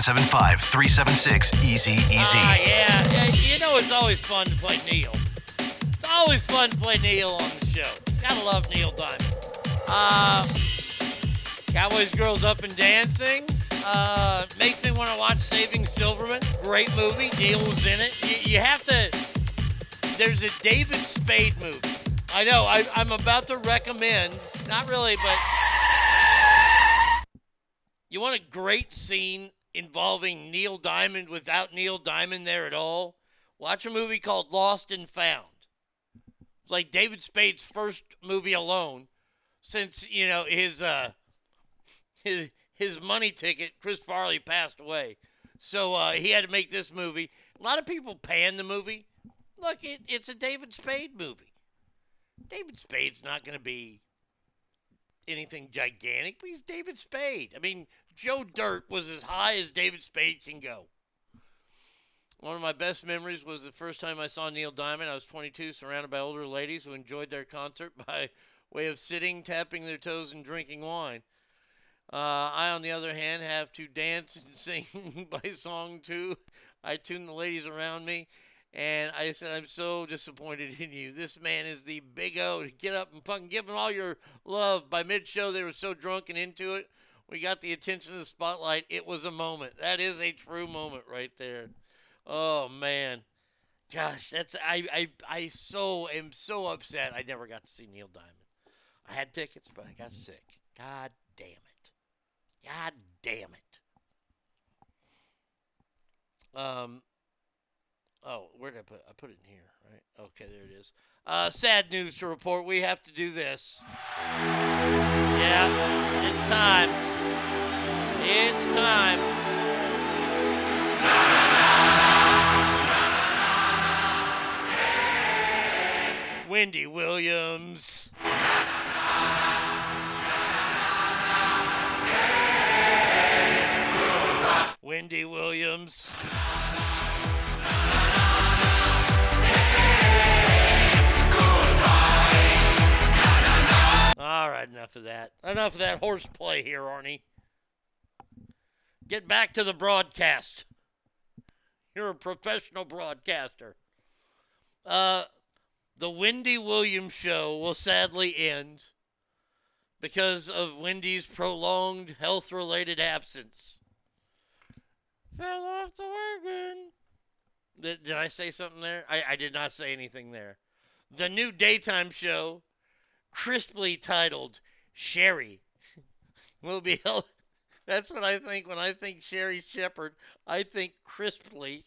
Speaker 21: 775 376 Easy Easy.
Speaker 2: Ah, yeah. yeah. You know it's always fun to play Neil. It's always fun to play Neil on the show. Gotta love Neil Diamond. Uh, Cowboys Girls Up and Dancing. Uh, makes me want to watch Saving Silverman. Great movie. Neil was in it. You, you have to. There's a David Spade movie. I know. I, I'm about to recommend. Not really, but. You want a great scene involving Neil Diamond without Neil Diamond there at all? Watch a movie called Lost and Found. It's like David Spade's first movie alone since, you know, his uh his his money ticket, Chris Farley passed away. So uh, he had to make this movie. A lot of people pan the movie. Look, it, it's a David Spade movie. David Spade's not going to be anything gigantic, but he's David Spade. I mean, Joe Dirt was as high as David Spade can go. One of my best memories was the first time I saw Neil Diamond. I was 22, surrounded by older ladies who enjoyed their concert by way of sitting, tapping their toes, and drinking wine. Uh, I, on the other hand, have to dance and sing by song too. I tune the ladies around me, and I said, I'm so disappointed in you. This man is the big O get up and fucking give him all your love. By mid show, they were so drunk and into it. We got the attention of the spotlight. It was a moment. That is a true moment right there. Oh man, gosh, that's I I I so am so upset. I never got to see Neil Diamond. I had tickets, but I got sick. God damn it. God damn it. Um. Oh, where did I put? I put it in here? Okay, there it is. Uh, sad news to report. We have to do this. Yeah, it's time. It's time. Wendy Williams. Wendy Williams. All right, enough of that. Enough of that horseplay here, Arnie. Get back to the broadcast. You're a professional broadcaster. Uh, the Wendy Williams show will sadly end because of Wendy's prolonged health related absence. Fell off the wagon. Did, did I say something there? I, I did not say anything there. The new daytime show, crisply titled Sherri, will be held. That's what I think when I think Sherri Shepherd. I think crisply.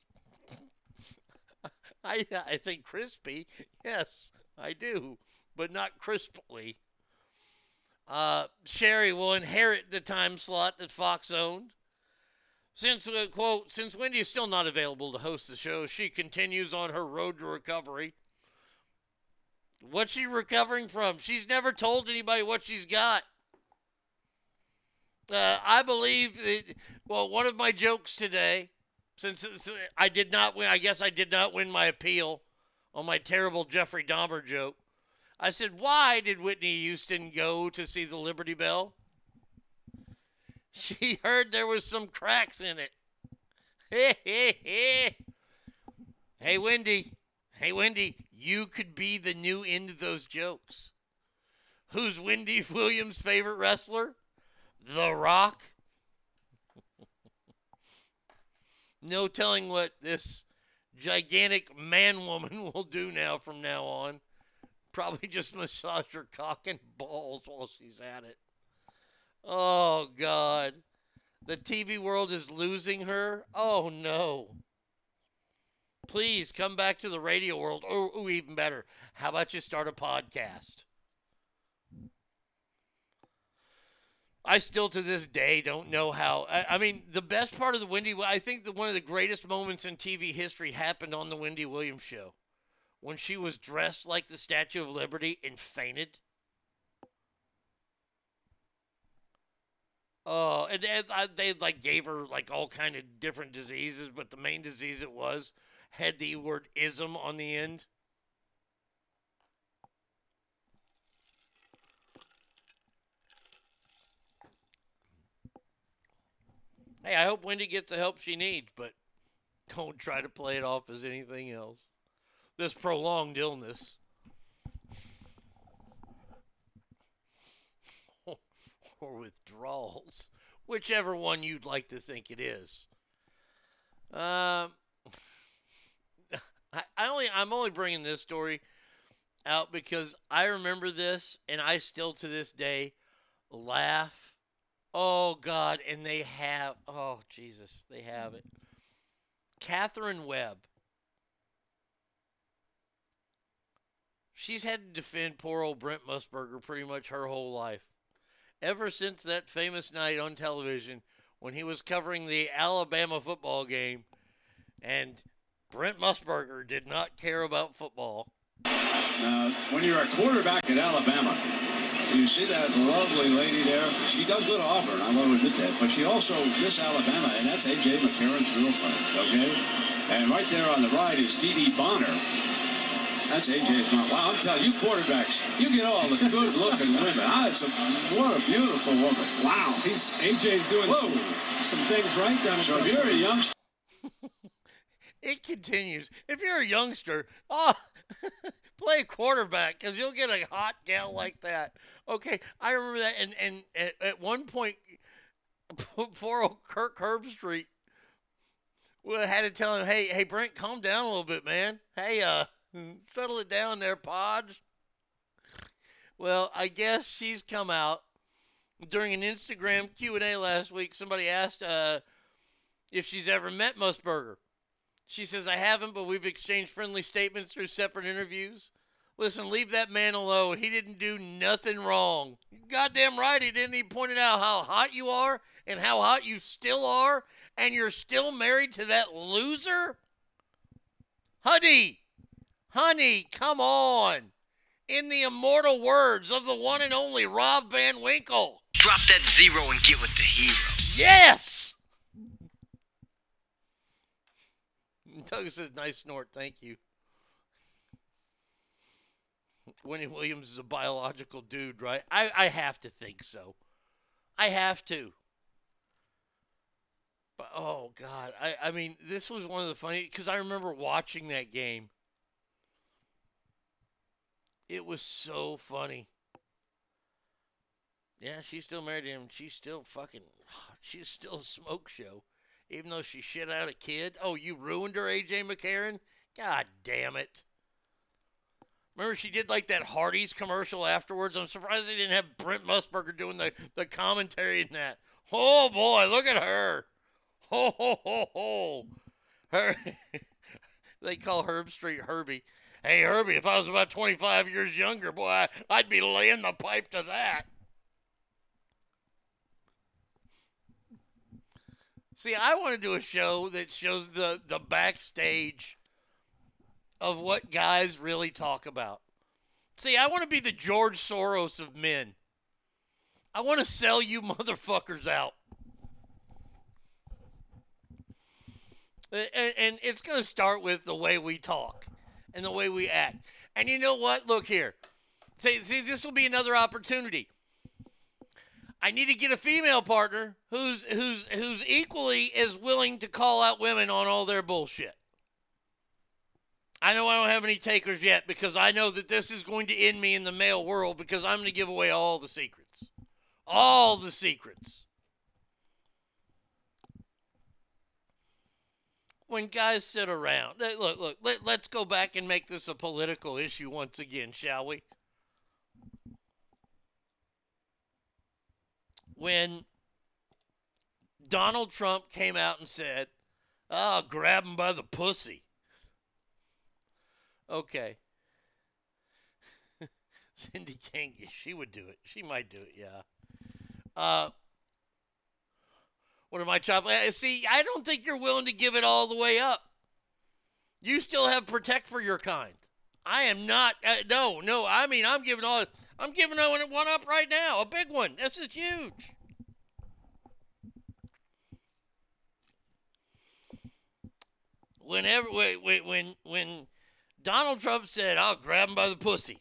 Speaker 2: I I think crispy. Yes, I do, but not crisply. Uh, Sherri will inherit the time slot that Fox owned. Since uh, quote, since Wendy is still not available to host the show, she continues on her road to recovery. What's she recovering from? She's never told anybody what she's got. Uh, I believe, that, well, one of my jokes today, since I did not win, I guess I did not win my appeal on my terrible Jeffrey Dahmer joke. I said, why did Whitney Houston go to see the Liberty Bell? She heard there was some cracks in it. Hey, hey, hey! hey, Wendy. Hey, Wendy, you could be the new end of those jokes. Who's Wendy Williams' favorite wrestler? The Rock. no telling what this gigantic man woman will do now from now on. Probably just massage her cock and balls while she's at it. Oh, God. The TV world is losing her. Oh, no. Please come back to the radio world. Oh, or, or even better, how about you start a podcast? I still to this day don't know how. I, I mean, the best part of the Wendy, I think that one of the greatest moments in TV history happened on the Wendy Williams show when she was dressed like the Statue of Liberty and fainted. Oh, and, and I, they like gave her like all kind of different diseases, but the main disease it was had the word ism on the end. Hey, I hope Wendy gets the help she needs, but don't try to play it off as anything else. This prolonged illness. or withdrawals, whichever one you'd like to think it is. Um, I, only I'm only bringing this story out because I remember this, and I still to this day laugh. Oh God, and they have oh Jesus, they have it. Katherine Webb. She's had to defend poor old Brent Musburger pretty much her whole life ever since that famous night on television when he was covering the Alabama football game and Brent Musburger did not care about football.
Speaker 31: Now, when you're a quarterback at Alabama, you see that lovely lady there. She does go to Auburn, I will admit that. But she also Miss Alabama, and that's A.J. McCarron's girlfriend, okay? And right there on the right is Dee Dee Bonner. That's AJ's mom. Wow, I'm telling you, quarterbacks, you get all the good-looking women. Ah, it's a, what a beautiful woman. Wow, he's AJ's doing some, some things right down So if you're a youngster,
Speaker 2: It continues. If you're a youngster, oh, play quarterback because you'll get a hot gal like that. Okay, I remember that. And and at, at one point, poor old Kirk Herbstreit would have had to tell him, "Hey, hey, Brent, calm down a little bit, man. Hey, uh, settle it down there, Podge." Well, I guess she's come out during an Instagram Q and A last week. Somebody asked uh, if she's ever met Musburger. She says, I haven't, but we've exchanged friendly statements through separate interviews. Listen, leave that man alone. He didn't do nothing wrong. Goddamn right he didn't. He pointed out how hot you are and how hot you still are, and you're still married to that loser? Honey, honey, come on. In the immortal words of the one and only Rob Van Winkle.
Speaker 21: Drop that zero and get with the hero.
Speaker 2: Yes! Doug says, nice snort. Thank you. Winnie Williams is a biological dude, right? I, I have to think so. I have to. But oh god, I, I mean, this was one of the funny because I remember watching that game. It was so funny. Yeah, she's still married to him. She's still fucking. She's still a smoke show, even though she shit out a kid. Oh, you ruined her, AJ McCarron. God damn it. Remember, she did like that Hardee's commercial afterwards. I'm surprised they didn't have Brent Musburger doing the, the commentary in that. Oh boy, look at her. Ho ho ho ho. Her. they call Herbstreit Herbie. Hey Herbie, if I was about 25 years younger, boy, I'd be laying the pipe to that. See, I want to do a show that shows the the backstage of what guys really talk about. See, I want to be the George Soros of men. I want to sell you motherfuckers out. And, and it's going to start with the way we talk and the way we act. And you know what? Look here. See, see this will be another opportunity. I need to get a female partner who's who's who's equally as willing to call out women on all their bullshit. I know I don't have any takers yet because I know that this is going to end me in the male world because I'm going to give away all the secrets. All the secrets. When guys sit around, look, look, let, let's go back and make this a political issue once again, shall we? When Donald Trump came out and said, "I'll grab him by the pussy." Okay. Cindy King, she would do it. She might do it, yeah. Uh, what am I chopping? Uh, See, I don't think you're willing to give it all the way up. You still have protect for your kind. I am not. Uh, no, no. I mean, I'm giving all. I'm giving one one up right now. A big one. This is huge. Whenever, wait, wait, when, when Donald Trump said, "I'll grab him by the pussy,"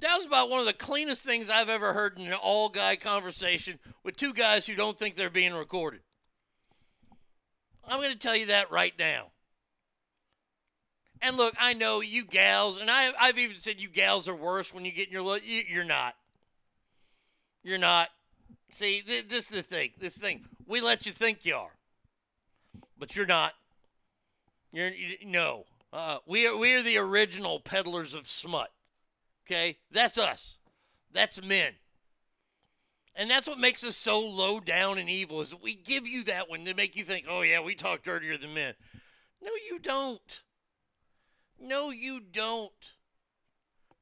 Speaker 2: that was about one of the cleanest things I've ever heard in an all-guy conversation with two guys who don't think they're being recorded. I'm going to tell you that right now. And look, I know you gals, and I, I've even said you gals are worse when you get in your look. You, you're not. You're not. See, th- this is the thing. This thing. We let you think you are, but you're not. You're you, no. Uh, we are we are the original peddlers of smut. Okay, that's us. That's men. And that's what makes us so low down and evil is we give you that one to make you think, oh yeah, we talk dirtier than men. No, you don't. No, you don't.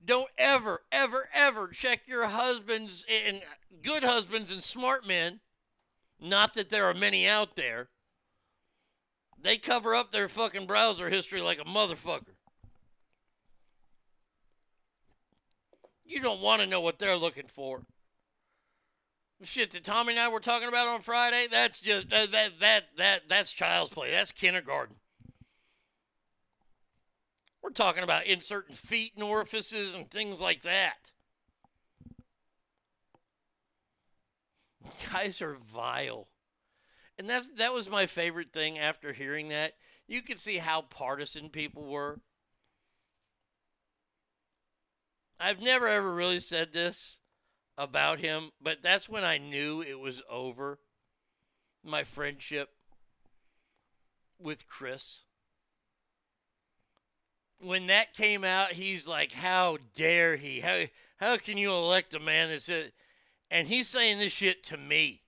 Speaker 2: Don't ever, ever, ever check your husbands and good husbands and smart men. Not that there are many out there. They cover up their fucking browser history like a motherfucker. You don't want to know what they're looking for. Shit that Tommy and I were talking about on Friday, that's just that that that, that that's child's play. That's kindergarten. We're talking about inserting feet in orifices and things like that. Guys are vile. And that's that was my favorite thing after hearing that. You could see how partisan people were. I've never ever really said this about him, but that's when I knew it was over. My friendship with Chris. When that came out, he's like, "How dare he? How how can you elect a man that said?" And he's saying this shit to me.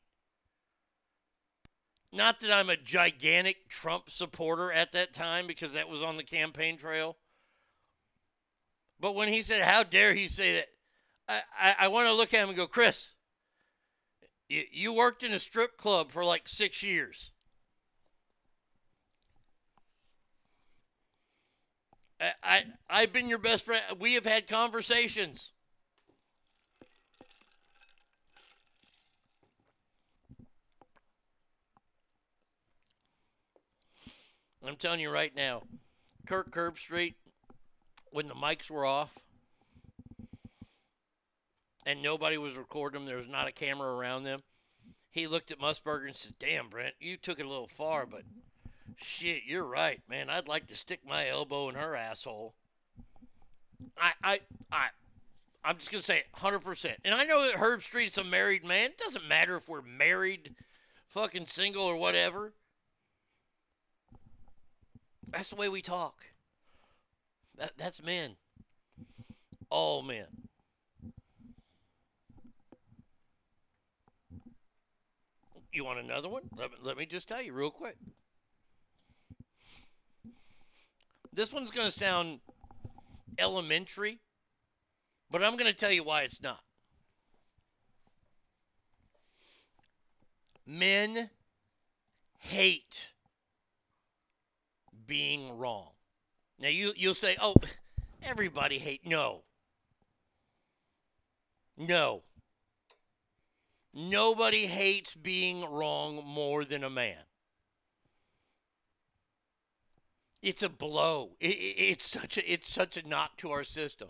Speaker 2: Not that I'm a gigantic Trump supporter at that time because that was on the campaign trail. But when he said, How dare he say that? I, I, I want to look at him and go, Chris, you, you worked in a strip club for like six years. I, I, I've been your best friend. We have had conversations. I'm telling you right now, Kirk Herbstreit, when the mics were off and nobody was recording them, there was not a camera around them. He looked at Musburger and said, Damn, Brent, you took it a little far, but shit, you're right, man. I'd like to stick my elbow in her asshole. I, I, I, I'm just gonna say 100%. And I know that Herbstreit's a married man. It doesn't matter if we're married, fucking single, or whatever. That's the way we talk. That, that's men. All men. You want another one? Let let me just tell you real quick. This one's going to sound elementary, but I'm going to tell you why it's not. Men hate being wrong. Now you you'll say, "Oh, everybody hate." No. No. Nobody hates being wrong more than a man. It's a blow. It, it, it's such a it's such a knock to our system.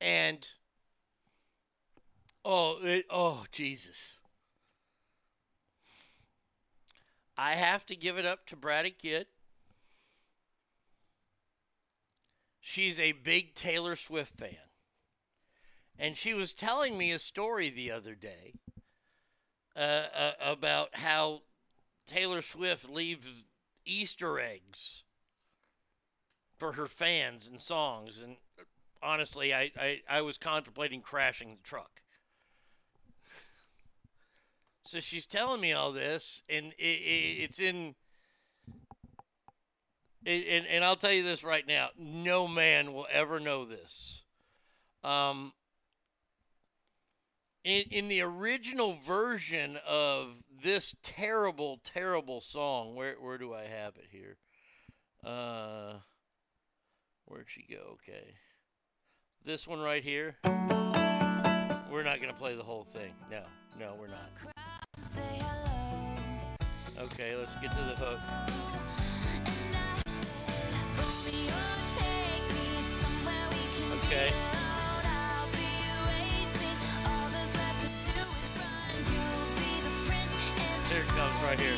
Speaker 2: And Oh, it, oh, Jesus. I have to give it up to Bratty Kid. She's a big Taylor Swift fan. And she was telling me a story the other day uh, uh, about how Taylor Swift leaves Easter eggs for her fans and songs. And honestly, I, I, I was contemplating crashing the truck. So she's telling me all this, and it, it, it's in. It, and, and I'll tell you this right now: no man will ever know this. Um, in, in the original version of this terrible, terrible song, where where do I have it here? Uh, where'd she go? Okay, this one right here. We're not gonna play the whole thing. No, no, we're not. Okay, let's get to the hook. Okay. Comes right here.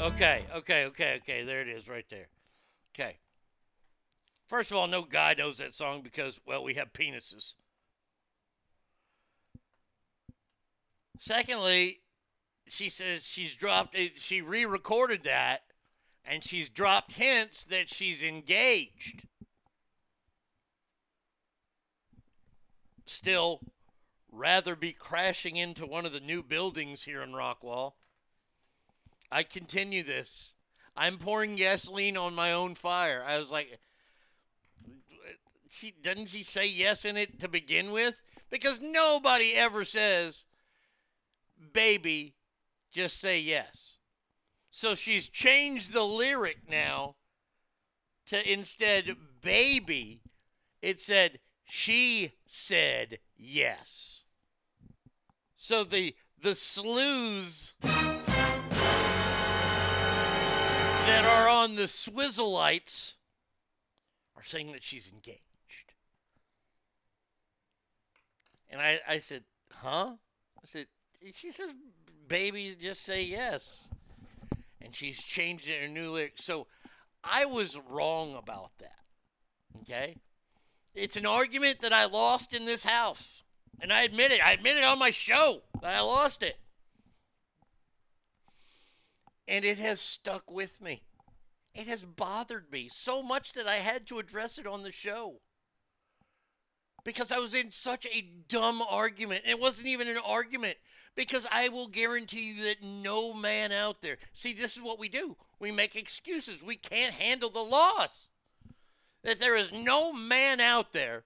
Speaker 2: Okay, okay, okay, okay. There it is right there. Okay. First of all, no guy knows that song because, well, we have penises. Secondly, she says she's dropped it, she re recorded that and she's dropped hints that she's engaged. Still, rather be crashing into one of the new buildings here in Rockwall. I continue this. I'm pouring gasoline on my own fire. I was like, she doesn't she say yes in it to begin with? Because nobody ever says, baby, just say yes. So she's changed the lyric now to instead baby, it said she said yes. So the the slews that are on the swizzle lights are saying that she's engaged. And I, I said, huh? I said, she says, baby, just say yes. And she's changed her new lyric. So I was wrong about that. Okay? It's an argument that I lost in this house. And I admit it. I admit it on my show that I lost it. And it has stuck with me. It has bothered me so much that I had to address it on the show because I was in such a dumb argument. It wasn't even an argument because I will guarantee you that no man out there. See, this is what we do. We make excuses. We can't handle the loss. That there is no man out there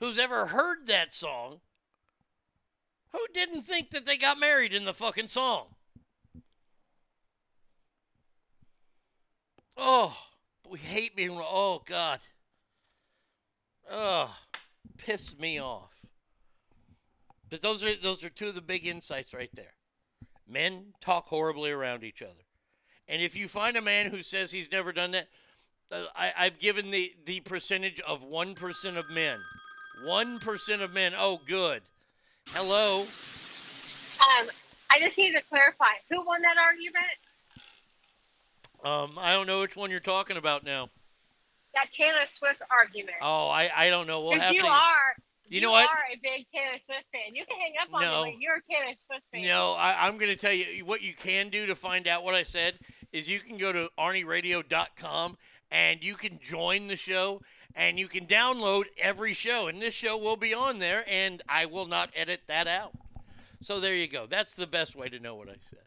Speaker 2: who's ever heard that song who didn't think that they got married in the fucking song. Oh, we hate being wrong. Oh, God. Oh, piss me off. But those are those are two of the big insights right there. Men talk horribly around each other, and if you find a man who says he's never done that, I, I've given the the percentage of one percent of men. One percent of men. Oh, good. Hello.
Speaker 32: Um, I just need to clarify who won that argument.
Speaker 2: Um, I don't know which one you're talking about now.
Speaker 32: That Taylor Swift argument.
Speaker 2: Oh, I I don't know. We'll have
Speaker 32: you
Speaker 2: to.
Speaker 32: are.
Speaker 2: You know what?
Speaker 32: You are a big Taylor Swift fan. You can hang up on
Speaker 2: No.
Speaker 32: me, you're a Taylor Swift fan.
Speaker 2: No, I, I'm going to tell you what you can do to find out what I said is you can go to arnieradio.com and you can join the show and you can download every show. And this show will be on there and I will not edit that out. So there you go. That's the best way to know what I said.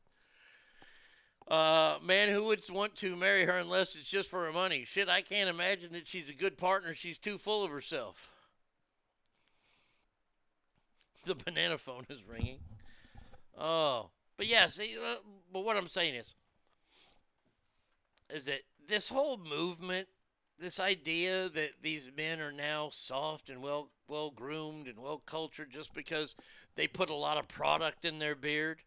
Speaker 2: Uh, man, who would want to marry her unless it's just for her money? Shit, I can't imagine that she's a good partner. She's too full of herself. The banana phone is ringing. Oh, but yeah. See, uh, but what I'm saying is, is that this whole movement, this idea that these men are now soft and well well groomed and well cultured just because they put a lot of product in their beard,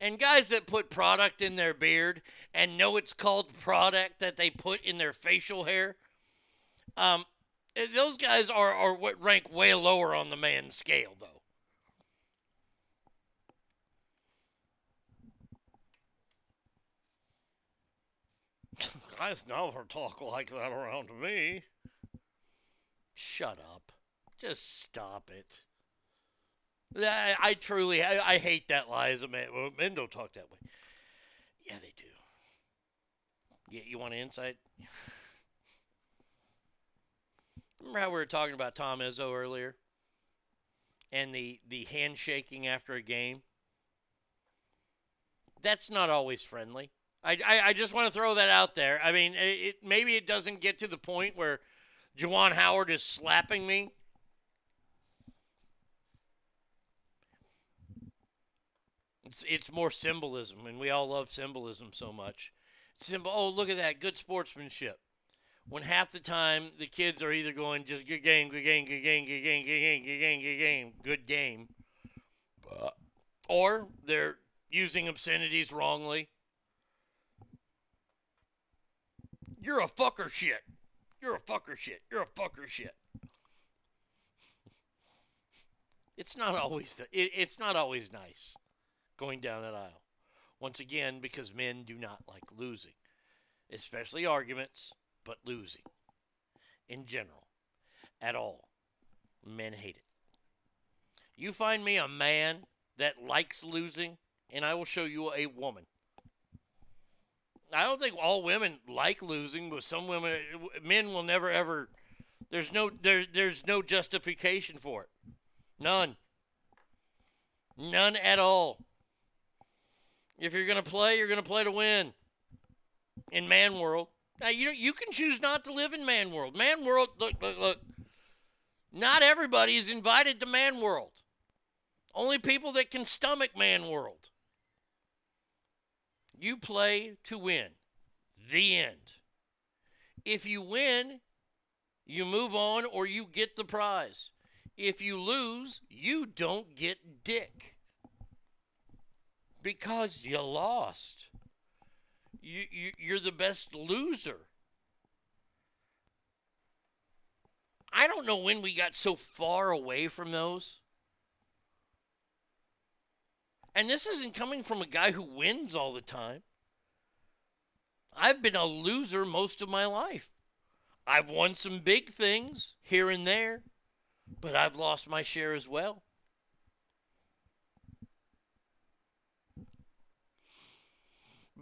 Speaker 2: And guys that put product in their beard and know it's called product that they put in their facial hair, um, eh, those guys are, are what rank way lower on the man scale, though. Guys never talk like that around me. Shut up. Just stop it. I, I truly, I, I hate that lie as a men don't talk that way. Yeah, they do. Yeah, you want an insight? Remember how we were talking about Tom Izzo earlier? And the, the handshaking after a game? That's not always friendly. I, I, I just want to throw that out there. I mean, it, maybe it doesn't get to the point where Juwan Howard is slapping me. It's, it's more symbolism, and we all love symbolism so much. Symbol. Oh, look at that, good sportsmanship. When half the time the kids are either going just good game, good game, good game, good game, good game, good game, good game, good game, or they're using obscenities wrongly. You're a fucker shit. You're a fucker shit. You're a fucker shit. It's not always the, it, it's not always nice going down that aisle. Once again, because men do not like losing, especially arguments, but losing in general, at all. Men hate it. You find me a man that likes losing, and I will show you a woman. I don't think all women like losing, but some women, men will never ever. There's no there. There's no justification for it. None. None at all. If you're gonna play, you're gonna play to win. In man world, now you you can choose not to live in man world. Man world, look look look. Not everybody is invited to man world. Only people that can stomach man world. You play to win. The end. If you win, you move on or you get the prize. If you lose, you don't get dick. Because you lost. You, you, you're the best loser. I don't know when we got so far away from those. And this isn't coming from a guy who wins all the time. I've been a loser most of my life. I've won some big things here and there, but I've lost my share as well.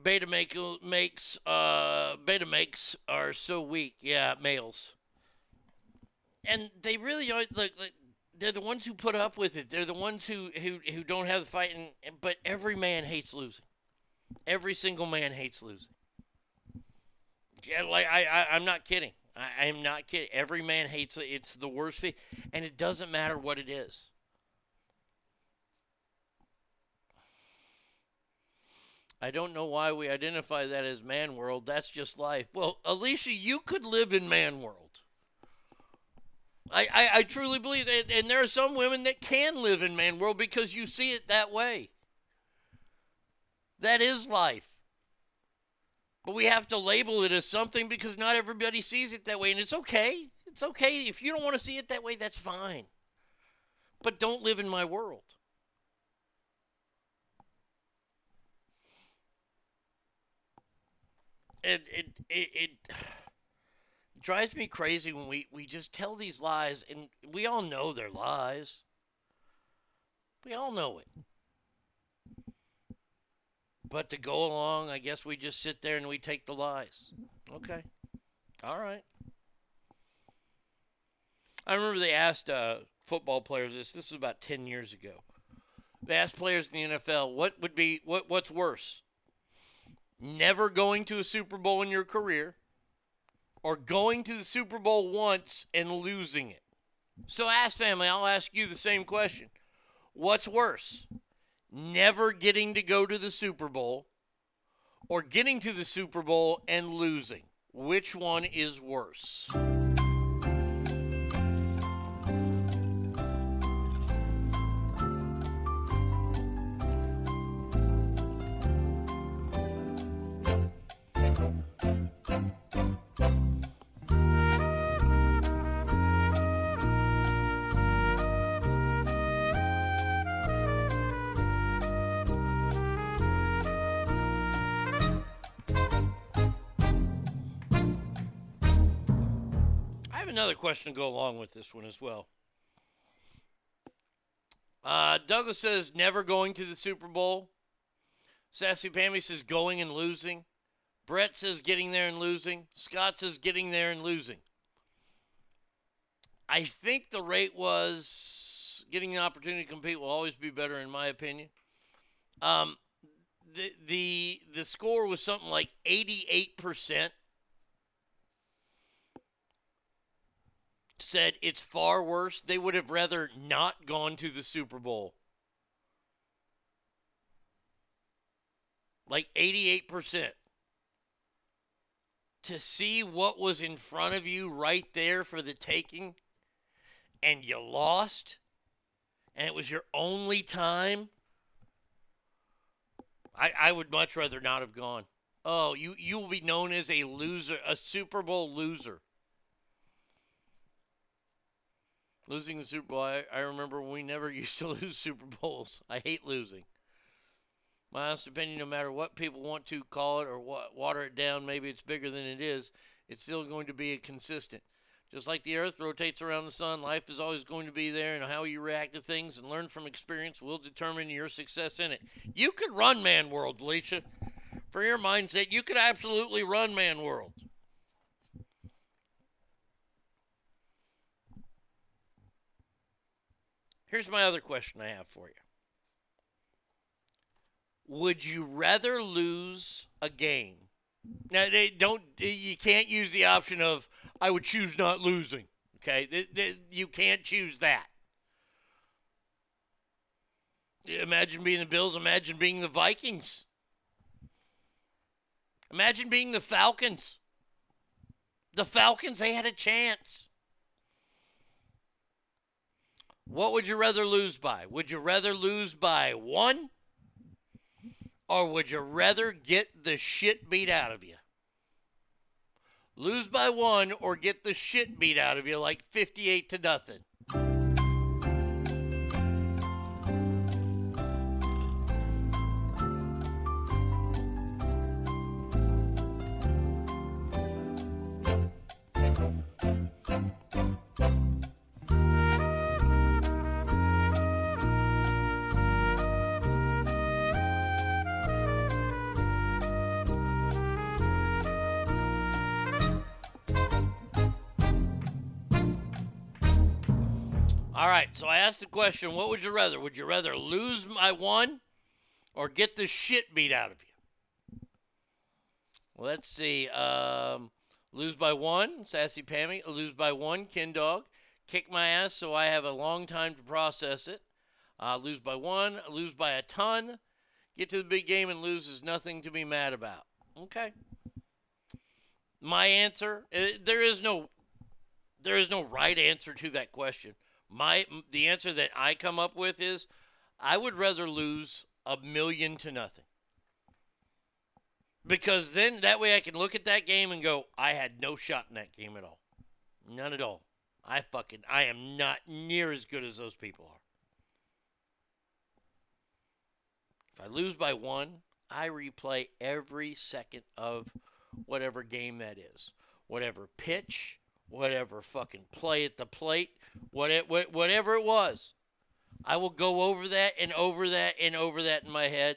Speaker 2: Beta make, makes uh, beta makes are so weak. Yeah, males. And they really are like, like they're the ones who put up with it. They're the ones who who, who don't have the fight. And, but every man hates losing. Every single man hates losing. Yeah, like I, I I'm not kidding. I, I'm not kidding. Every man hates it. It's the worst thing, and it doesn't matter what it is. I don't know why we identify that as man world. That's just life. Well, Alicia, you could live in man world. I, I, I truly believe that. And there are some women that can live in man world because you see it that way. That is life. But we have to label it as something because not everybody sees it that way. And it's okay. It's okay. If you don't want to see it that way, that's fine. But don't live in my world. It, it, it, it drives me crazy when we, we just tell these lies and we all know they're lies. We all know it. But to go along, I guess we just sit there and we take the lies. Okay. All right. I remember they asked uh, football players this. This was about 10 years ago. They asked players in the NFL, what would be what what's worse? Never going to a Super Bowl in your career or going to the Super Bowl once and losing it. So ask family, I'll ask you the same question. What's worse? Never getting to go to the Super Bowl or getting to the Super Bowl and losing? Which one is worse? Another question to go along with this one as well. Uh, Douglas says never going to the Super Bowl. Sassy Pammy says going and losing. Brett says getting there and losing. Scott says getting there and losing. I think the rate was getting an opportunity to compete will always be better, in my opinion. Um, the the the score was something like eighty eight percent. Said it's far worse. They would have rather not gone to the Super Bowl. Like 88%. To see what was in front of you right there for the taking and you lost and it was your only time. I, I would much rather not have gone. Oh, you, you will be known as a loser, a Super Bowl loser. Losing the Super Bowl, I, I remember we never used to lose Super Bowls. I hate losing. My honest opinion, no matter what people want to call it or what, water it down, maybe it's bigger than it is, it's still going to be consistent. Just like the earth rotates around the sun, life is always going to be there, and how you react to things and learn from experience will determine your success in it. You could run Man World, Alicia. For your mindset, you could absolutely run Man World. Here's my other question I have for you. Would you rather lose a game? Now they don't you can't use the option of I would choose not losing. Okay? You can't choose that. Imagine being the Bills, imagine being the Vikings. Imagine being the Falcons. The Falcons, they had a chance. What would you rather lose by? Would you rather lose by one? Or would you rather get the shit beat out of you? Lose by one or get the shit beat out of you like 58 to nothing. So I asked the question what would you rather? Would you rather lose by one or get the shit beat out of you? Let's see. Um, lose by one, Sassy Pammy. Lose by one, Kin Dog. Kick my ass so I have a long time to process it. Uh, lose by one, lose by a ton. Get to the big game and lose is nothing to be mad about. Okay. My answer, eh, there is no there is no right answer to that question. My the answer that I come up with is I would rather lose a million to nothing. Because then that way I can look at that game and go, I had no shot in that game at all. None at all. I fucking I am not near as good as those people are. If I lose by one, I replay every second of whatever game that is. Whatever pitch, whatever fucking play at the plate, what it, what, whatever it was. I will go over that and over that and over that in my head.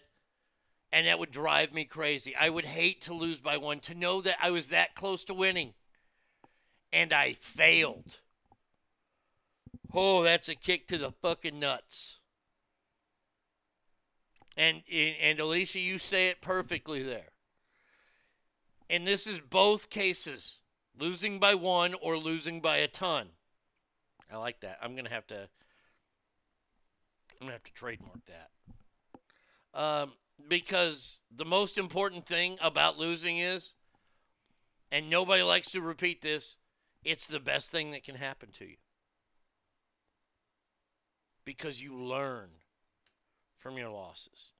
Speaker 2: And that would drive me crazy. I would hate to lose by one, to know that I was that close to winning. And I failed. Oh, that's a kick to the fucking nuts. And and Alicia, you say it perfectly there. And this is both cases losing by one or losing by a ton. I like that. I'm gonna have to. I'm gonna have to trademark that. Um, because the most important thing about losing is, and nobody likes to repeat this, it's the best thing that can happen to you. Because you learn from your losses.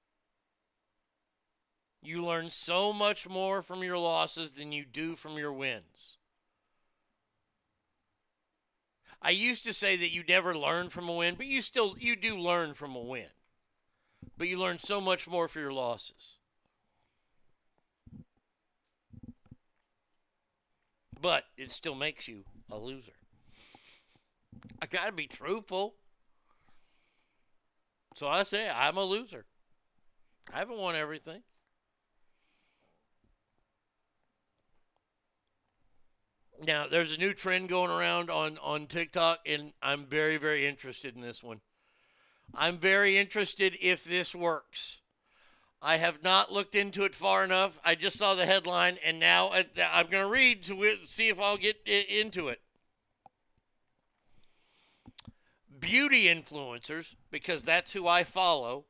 Speaker 2: You learn so much more from your losses than you do from your wins. I used to say that you never learn from a win, but you still you do learn from a win. But you learn so much more for your losses. But it still makes you a loser. I gotta be truthful. So I say I'm a loser. I haven't won everything. Now, there's a new trend going around on, on TikTok, and I'm very, very interested in this one. I'm very interested if this works. I have not looked into it far enough. I just saw the headline, and now I'm going to read to see if I'll get into it. Beauty influencers, because that's who I follow,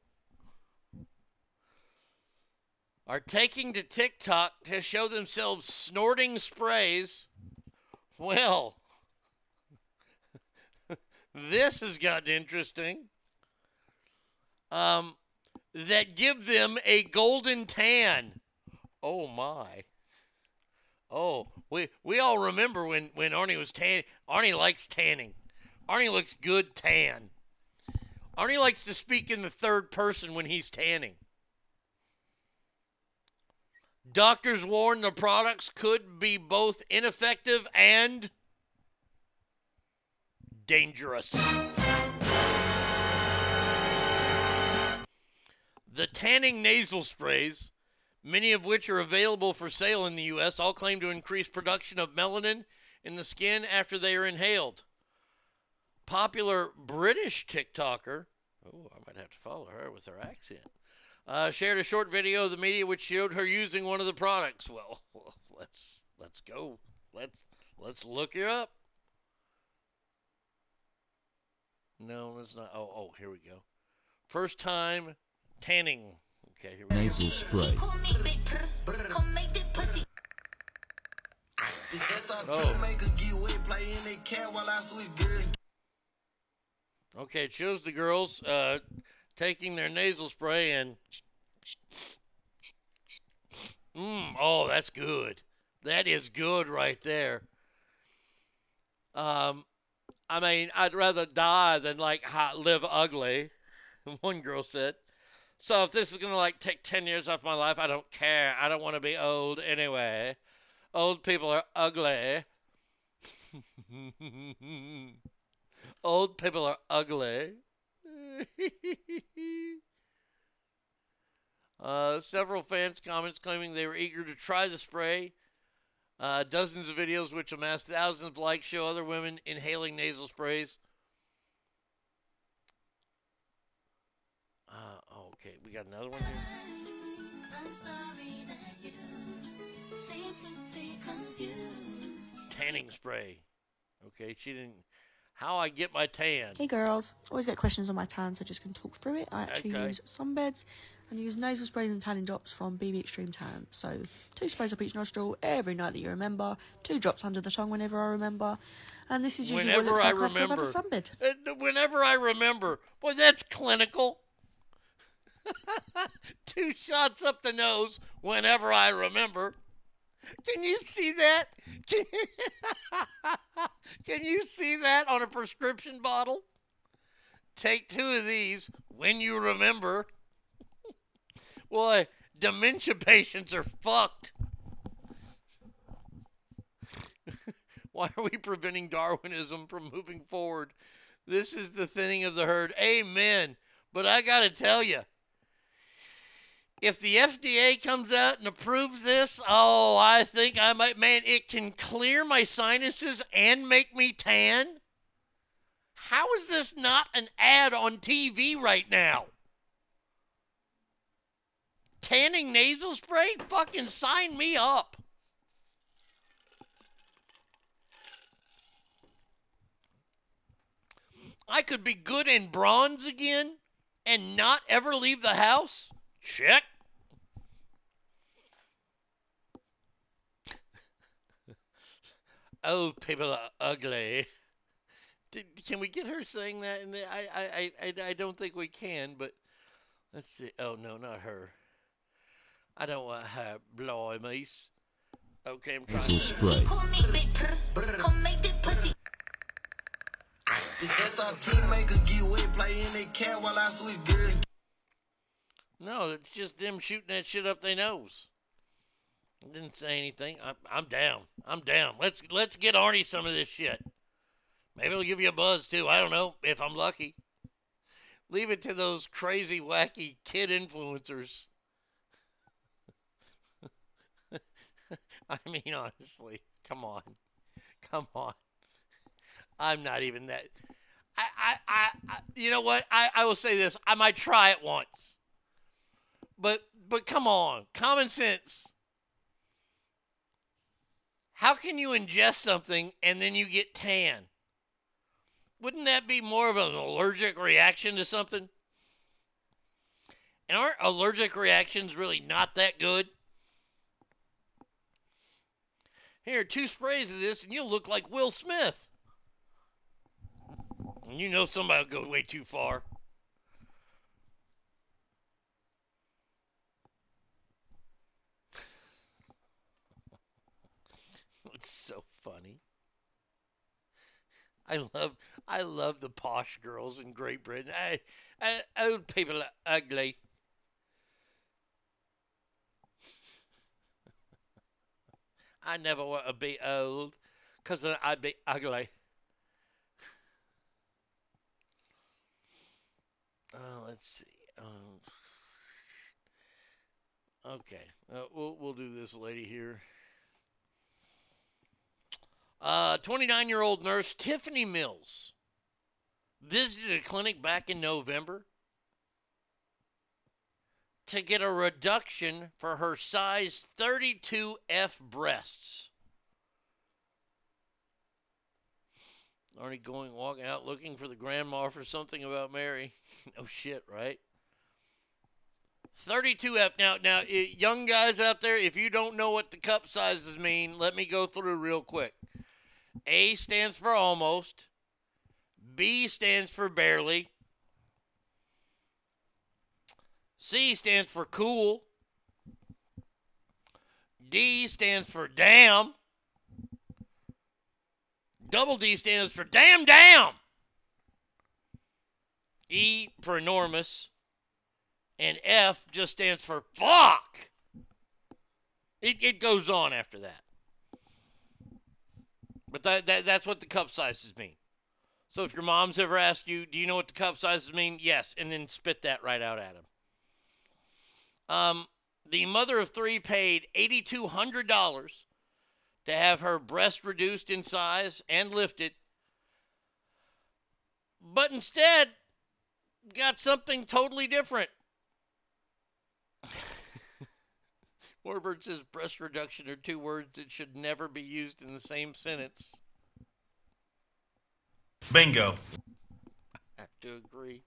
Speaker 2: are taking to TikTok to show themselves snorting sprays. Well, this has gotten interesting. Um, that give them a golden tan. Oh my. Oh, we we all remember when when Arnie was tan. Arnie likes tanning. Arnie looks good tan. Arnie likes to speak in the third person when he's tanning. Doctors warn the products could be both ineffective and dangerous. The tanning nasal sprays, many of which are available for sale in the U.S., all claim to increase production of melanin in the skin after they are inhaled. Popular British TikToker, oh, I might have to follow her with her accent, uh, shared a short video of the media which showed her using one of the products. Well, well, let's let's go. Let's let's look her up. No, it's not. Oh, oh, here we go. First time tanning. Okay, here we go.
Speaker 33: Nasal spray.
Speaker 2: Okay, it shows the girls uh, taking their nasal spray and. Mmm, oh, that's good. That is good right there. Um, I mean, I'd rather die than like live ugly. One girl said. So if this is gonna like take ten years off my life, I don't care. I don't want to be old anyway. Old people are ugly. Old people are ugly. uh, several fans' comments claiming they were eager to try the spray. Uh, dozens of videos which amassed thousands of likes show other women inhaling nasal sprays. Uh, okay, we got another one here. Tanning spray. Okay, she didn't. How I get my tan?
Speaker 34: Hey girls, always get questions on my tan, so I just gonna talk through it. I actually
Speaker 2: Okay.
Speaker 34: use sunbeds and use nasal sprays and tanning drops from BB Extreme Tan. So two sprays up each nostril every night that you remember, two drops under the tongue whenever I remember, and this is usually what it looks
Speaker 2: I
Speaker 34: like after I've had a sunbed.
Speaker 2: Uh, Whenever I remember. Boy, that's clinical. Two shots up the nose whenever I remember. Can you see that? Can, Can you see that on a prescription bottle? Take two of these when you remember. Boy, dementia patients are fucked. Why are we preventing Darwinism from moving forward? This is the thinning of the herd. Amen. But I got to tell you, if the FDA comes out and approves this, oh, I think I might, man, it can clear my sinuses and make me tan. How is this not an ad on TV right now? Tanning nasal spray? Fucking sign me up. I could be good in bronze again and not ever leave the house? Check. Old people are ugly. Did, can we get her saying that? And I, I, I, I don't think we can, but let's see. Oh, no, not her. I don't want her blimey's. Okay, I'm trying
Speaker 33: Nasal
Speaker 2: to.
Speaker 33: spray.
Speaker 9: SRT make her get wet, play in that cat while I switch gears.
Speaker 2: No, it's just them shooting that shit up their nose. Didn't say anything. I'm, I'm down. I'm down. Let's let's get Arnie some of this shit. Maybe it'll give you a buzz too. I don't know if I'm lucky. Leave it to those crazy, wacky kid influencers. I mean, honestly, come on. Come on. I'm not even that. I, I, I, I you know what? I, I will say this. I might try it once. But, but come on. Common sense. How can you ingest something and then you get tan? Wouldn't that be more of an allergic reaction to something? And aren't allergic reactions really not that good? Here, two sprays of this, and you'll look like Will Smith. And you know somebody will go way too far. It's so funny. I love I love the posh girls in Great Britain. I, I, old people are ugly. I never want to be old because then I'd be ugly. Uh, let's see. Um, okay, uh, we'll we'll do this lady here. Uh, 29 year old nurse Tiffany Mills visited a clinic back in November to get a reduction for her size 32F breasts. Already going walking out looking for the grandma for something about Mary. no shit, right? 32F. Now, now, young guys out there, if you don't know what the cup sizes mean, let me go through real quick. A stands for almost. B stands for barely. C stands for cool. D stands for damn. Double D stands for damn damn. E for enormous. And F just stands for fuck. It, it goes on after that. But that, that that's what the cup sizes mean. So if your mom's ever asked you, do you know what the cup sizes mean? Yes, and then spit that right out at him. Um, the mother of three paid eighty-two hundred dollars to have her breast reduced in size and lifted, but instead got something totally different. Warbird says breast reduction are two words that should never be used in the same sentence.
Speaker 35: Bingo.
Speaker 2: I have to agree.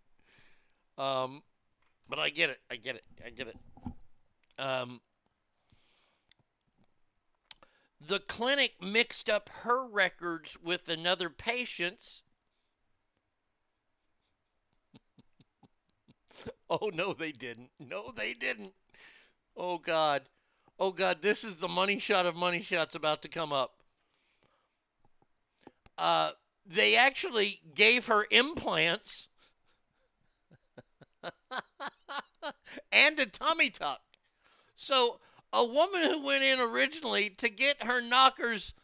Speaker 2: Um, but I get it. I get it. I get it. Um, the clinic mixed up her records with another patient's. oh, no, they didn't. No, they didn't. Oh, God. Oh, God. This is the money shot of money shots about to come up. Uh, they actually gave her implants and a tummy tuck. So a woman who went in originally to get her knockers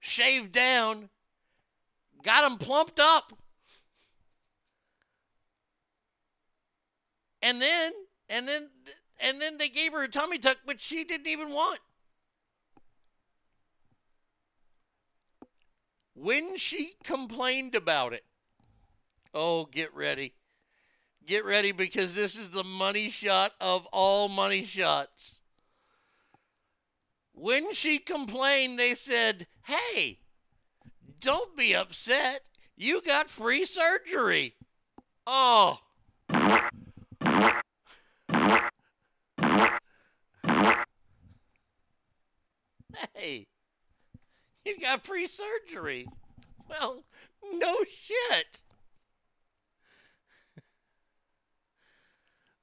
Speaker 2: shaved down got them plumped up. And then and then and then they gave her a tummy tuck which she didn't even want. When she complained about it, oh, get ready. Get ready because this is the money shot of all money shots. When she complained, they said, Hey, don't be upset. You got free surgery. Oh. Hey, you got free surgery. Well, no shit.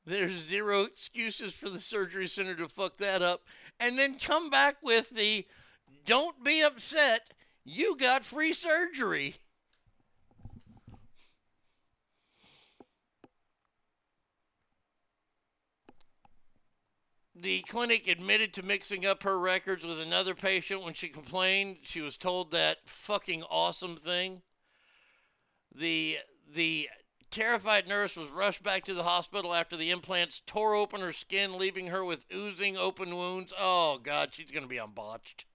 Speaker 2: There's zero excuses for the surgery center to fuck that up. And then come back with the don't be upset, you got free surgery. The clinic admitted to mixing up her records with another patient when she complained. She was told that fucking awesome thing. The the terrified nurse was rushed back to the hospital after the implants tore open her skin, leaving her with oozing open wounds. Oh God, she's gonna be on Botched.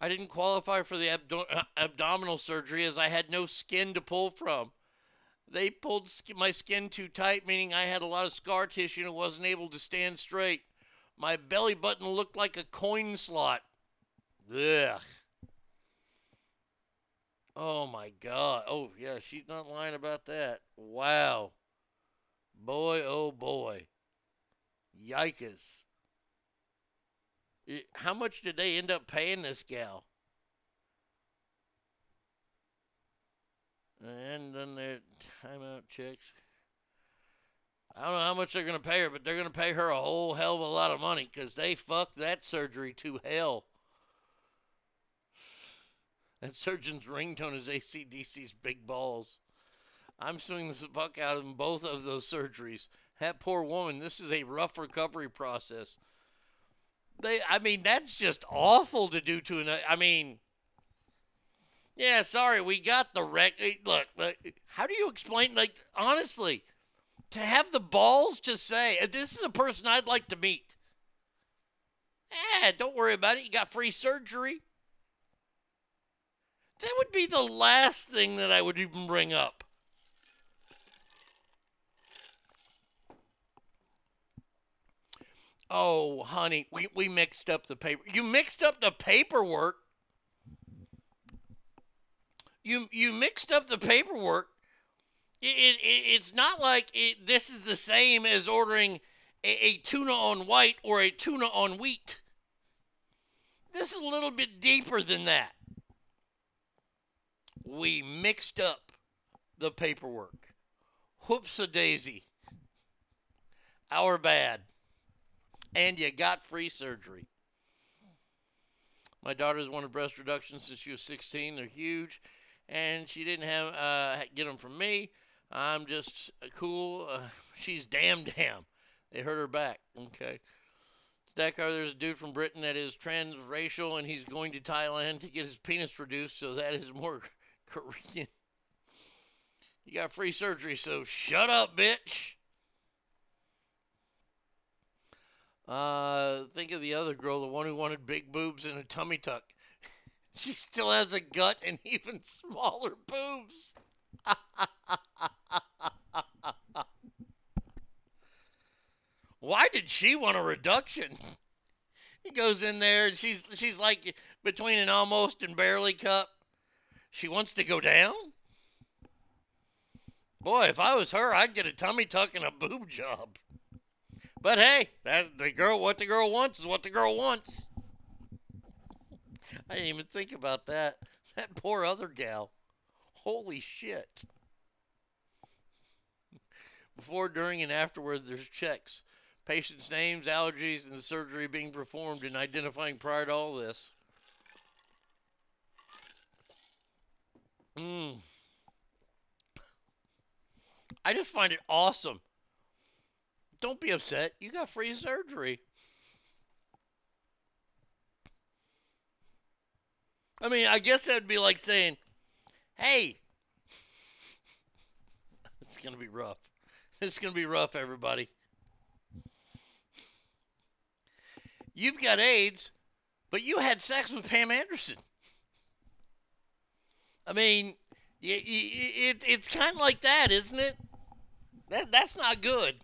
Speaker 2: I didn't qualify for the abdo- uh, abdominal surgery as I had no skin to pull from. They pulled my skin too tight, meaning I had a lot of scar tissue and wasn't able to stand straight. My belly button looked like a coin slot. Ugh. Oh my God. Oh, yeah, she's not lying about that. Wow. Boy, oh boy. Yikes. How much did they end up paying this gal? And then their timeout checks. I don't know how much they're going to pay her, but they're going to pay her a whole hell of a lot of money because they fucked that surgery to hell. That surgeon's ringtone is ACDC's Big Balls. I'm suing the fuck out of them both of those surgeries. That poor woman, this is a rough recovery process. They, I mean, that's just awful to do to an. I mean, yeah, sorry, we got the wreck. eh, Look, look, how do you explain? Like, honestly, to have the balls to say, "Uh, "This is a person I'd like to meet." Eh, don't worry about it. You got free surgery. That would be the last thing that I would even bring up. Oh, honey, we, we mixed up the paper. You mixed up the paperwork. You you mixed up the paperwork. It, it, it- it's not like it, this is the same as ordering a, a tuna on white or a tuna on wheat. This is a little bit deeper than that. We mixed up the paperwork. Whoops a daisy. Our bad. And you got free surgery. My daughter's wanted breast reduction since she was 16. They're huge, and she didn't have uh, get them from me. I'm just uh, cool. Uh, she's damn damn. They hurt her back. Okay. Dakar, there's a dude from Britain that is transracial, and he's going to Thailand to get his penis reduced, so that is more Korean. You got free surgery, so shut up, bitch. Uh, think of the other girl, the one who wanted big boobs and a tummy tuck. She still has a gut and even smaller boobs. Why did she want a reduction? He goes in there and she's she's like between an almost and barely cup. She wants to go down. Boy, if I was her, I'd get a tummy tuck and a boob job. But hey, that the girl what the girl wants is what the girl wants. I didn't even think about that. That poor other gal. Holy shit. Before, during, and afterwards, there's checks. Patients' names, allergies, and the surgery being performed, and identifying prior to all this. Mm. I just find it awesome. Don't be upset. You got free surgery. I mean, I guess that'd be like saying, hey, it's going to be rough. It's going to be rough, everybody. You've got AIDS, but you had sex with Pam Anderson. I mean, y- it, it's kind of like that, isn't it? That, that's not good.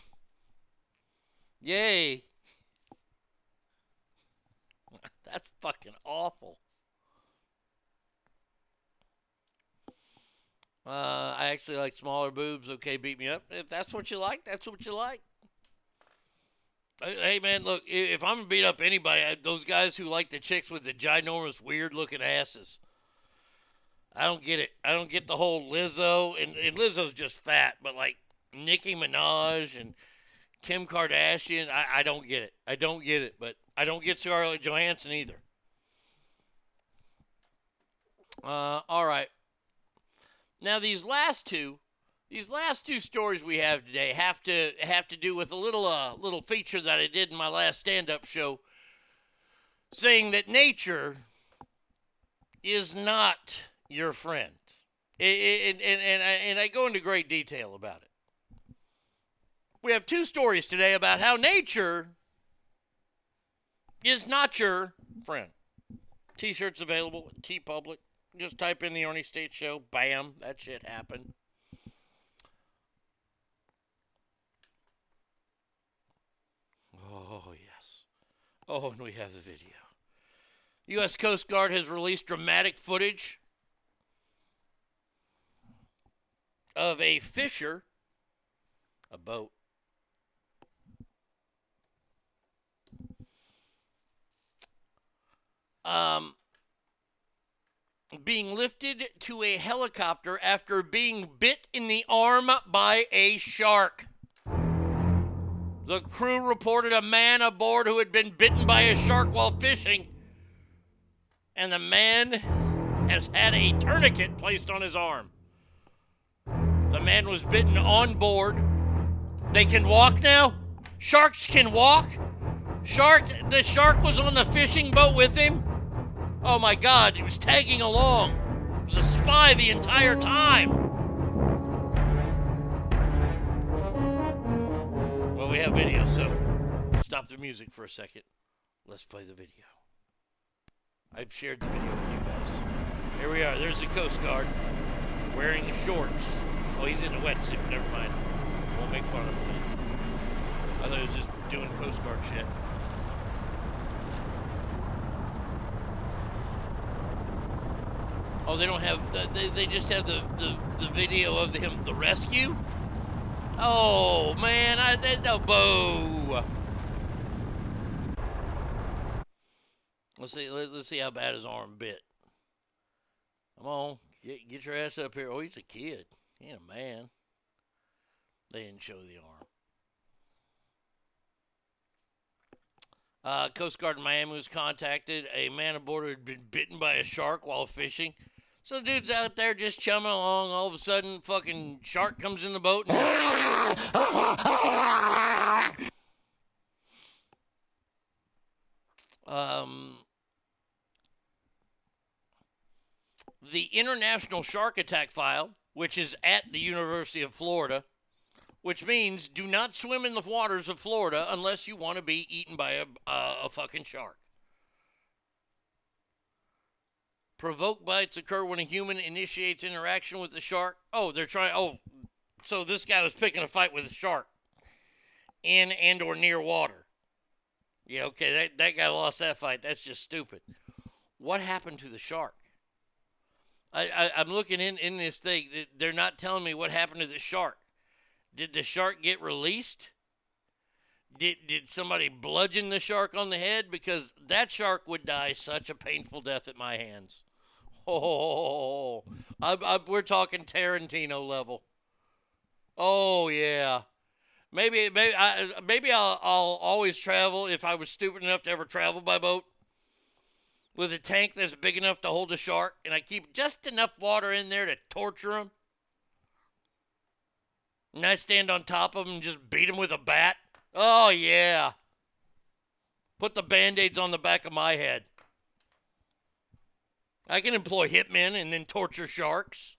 Speaker 2: Yay. That's fucking awful. Uh, I actually like smaller boobs. Okay, beat me up. If that's what you like, that's what you like. Hey, man, look, if I'm gonna beat up anybody, those guys who like the chicks with the ginormous, weird-looking asses. I don't get it. I don't get the whole Lizzo, and, and Lizzo's just fat, but like Nicki Minaj and Kim Kardashian, I, I don't get it. I don't get it, but I don't get Scarlett Johansson either. Uh, all right. Now these last two, these last two stories we have today have to have to do with a little uh little feature that I did in my last stand-up show, saying that nature is not your friend. And, and, and, I, and I go into great detail about it. We have two stories today about how nature is not your friend. T shirts available at TeePublic. Just type in the Arnie State Show. Bam, that shit happened. Oh, yes. Oh, and we have the video. U.S. Coast Guard has released dramatic footage of a fisher, a boat, um, being lifted to a helicopter after being bit in the arm by a shark. The crew reported a man aboard who had been bitten by a shark while fishing, and the man has had a tourniquet placed on his arm. The man was bitten on board. They can walk now? Sharks can walk? Shark, the shark was on the fishing boat with him? Oh my god, he was tagging along. He was a spy the entire time. Well, we have video, so stop the music for a second. Let's play the video. I've shared the video with you guys. Here we are. There's the Coast Guard wearing the shorts. Oh, he's in a wetsuit. Never mind. Won't make fun of him. I thought he was just doing Coast Guard shit. Oh, they don't have. the- They, they just have the, the, the video of him the rescue. Oh man, I that no boo. Let's see. Let, let's see how bad his arm bit. Come on, get get your ass up here. Oh, he's a kid. He ain't a man. They didn't show the arm. Uh, Coast Guard in Miami was contacted. A man aboard had been bitten by a shark while fishing. So the dude's out there just chumming along. All of a sudden, fucking shark comes in the boat. And um, the International Shark Attack File, which is at the University of Florida, which means do not swim in the waters of Florida unless you want to be eaten by a, a, a fucking shark. Provoke bites occur when a human initiates interaction with the shark. Oh, they're trying. Oh, so this guy was picking a fight with a shark in and or near water. Yeah, okay, that, that guy lost that fight. That's just stupid. What happened to the shark? I, I I'm looking in in this thing. They're not telling me what happened to the shark. Did the shark get released? Did did somebody bludgeon the shark on the head? Because that shark would die such a painful death at my hands. Oh, I, I, we're talking Tarantino level. Oh yeah, maybe maybe I, maybe I'll, I'll always travel if I was stupid enough to ever travel by boat with a tank that's big enough to hold a shark, and I keep just enough water in there to torture him. And I stand on top of him and just beat him with a bat. Oh yeah. Put the band-aids on the back of my head. I can employ hitmen and then torture sharks.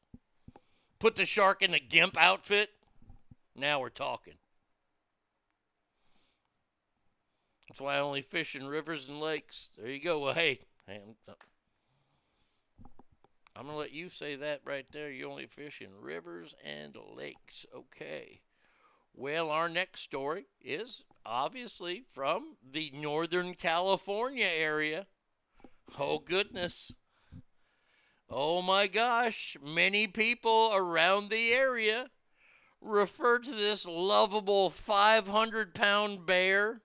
Speaker 2: Put the shark in the gimp outfit. Now we're talking. That's why I only fish in rivers and lakes. There you go. Well, hey, I'm, uh, I'm going to let you say that right there. You only fish in rivers and lakes. Okay. Well, our next story is obviously from the Northern California area. Oh, goodness. Oh my gosh, many people around the area refer to this lovable 500 pound bear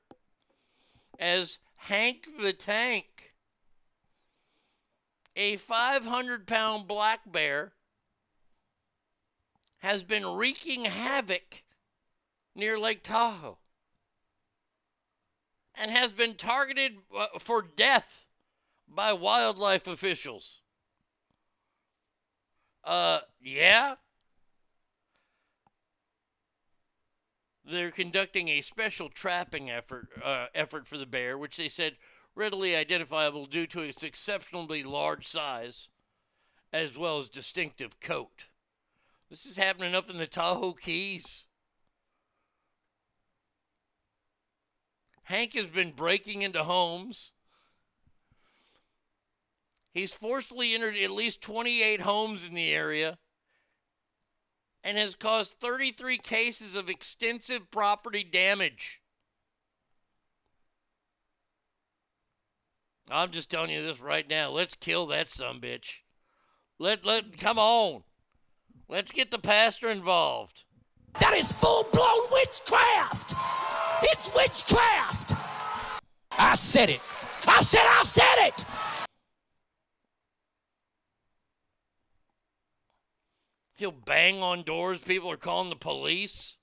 Speaker 2: as Hank the Tank. A 500 pound black bear has been wreaking havoc near Lake Tahoe and has been targeted uh, for death by wildlife officials. Uh, yeah. They're conducting a special trapping effort uh, effort for the bear, which they said readily identifiable due to its exceptionally large size as well as distinctive coat. This is happening up in the Tahoe Keys. Hank has been breaking into homes. He's forcefully entered at least 28 homes in the area and has caused 33 cases of extensive property damage. I'm just telling you this right now. Let's kill that some bitch. Let let come on. Let's get the pastor involved.
Speaker 1: That is full blown witchcraft! It's witchcraft! I said it. I said I said it!
Speaker 2: He'll bang on doors. People are calling the police.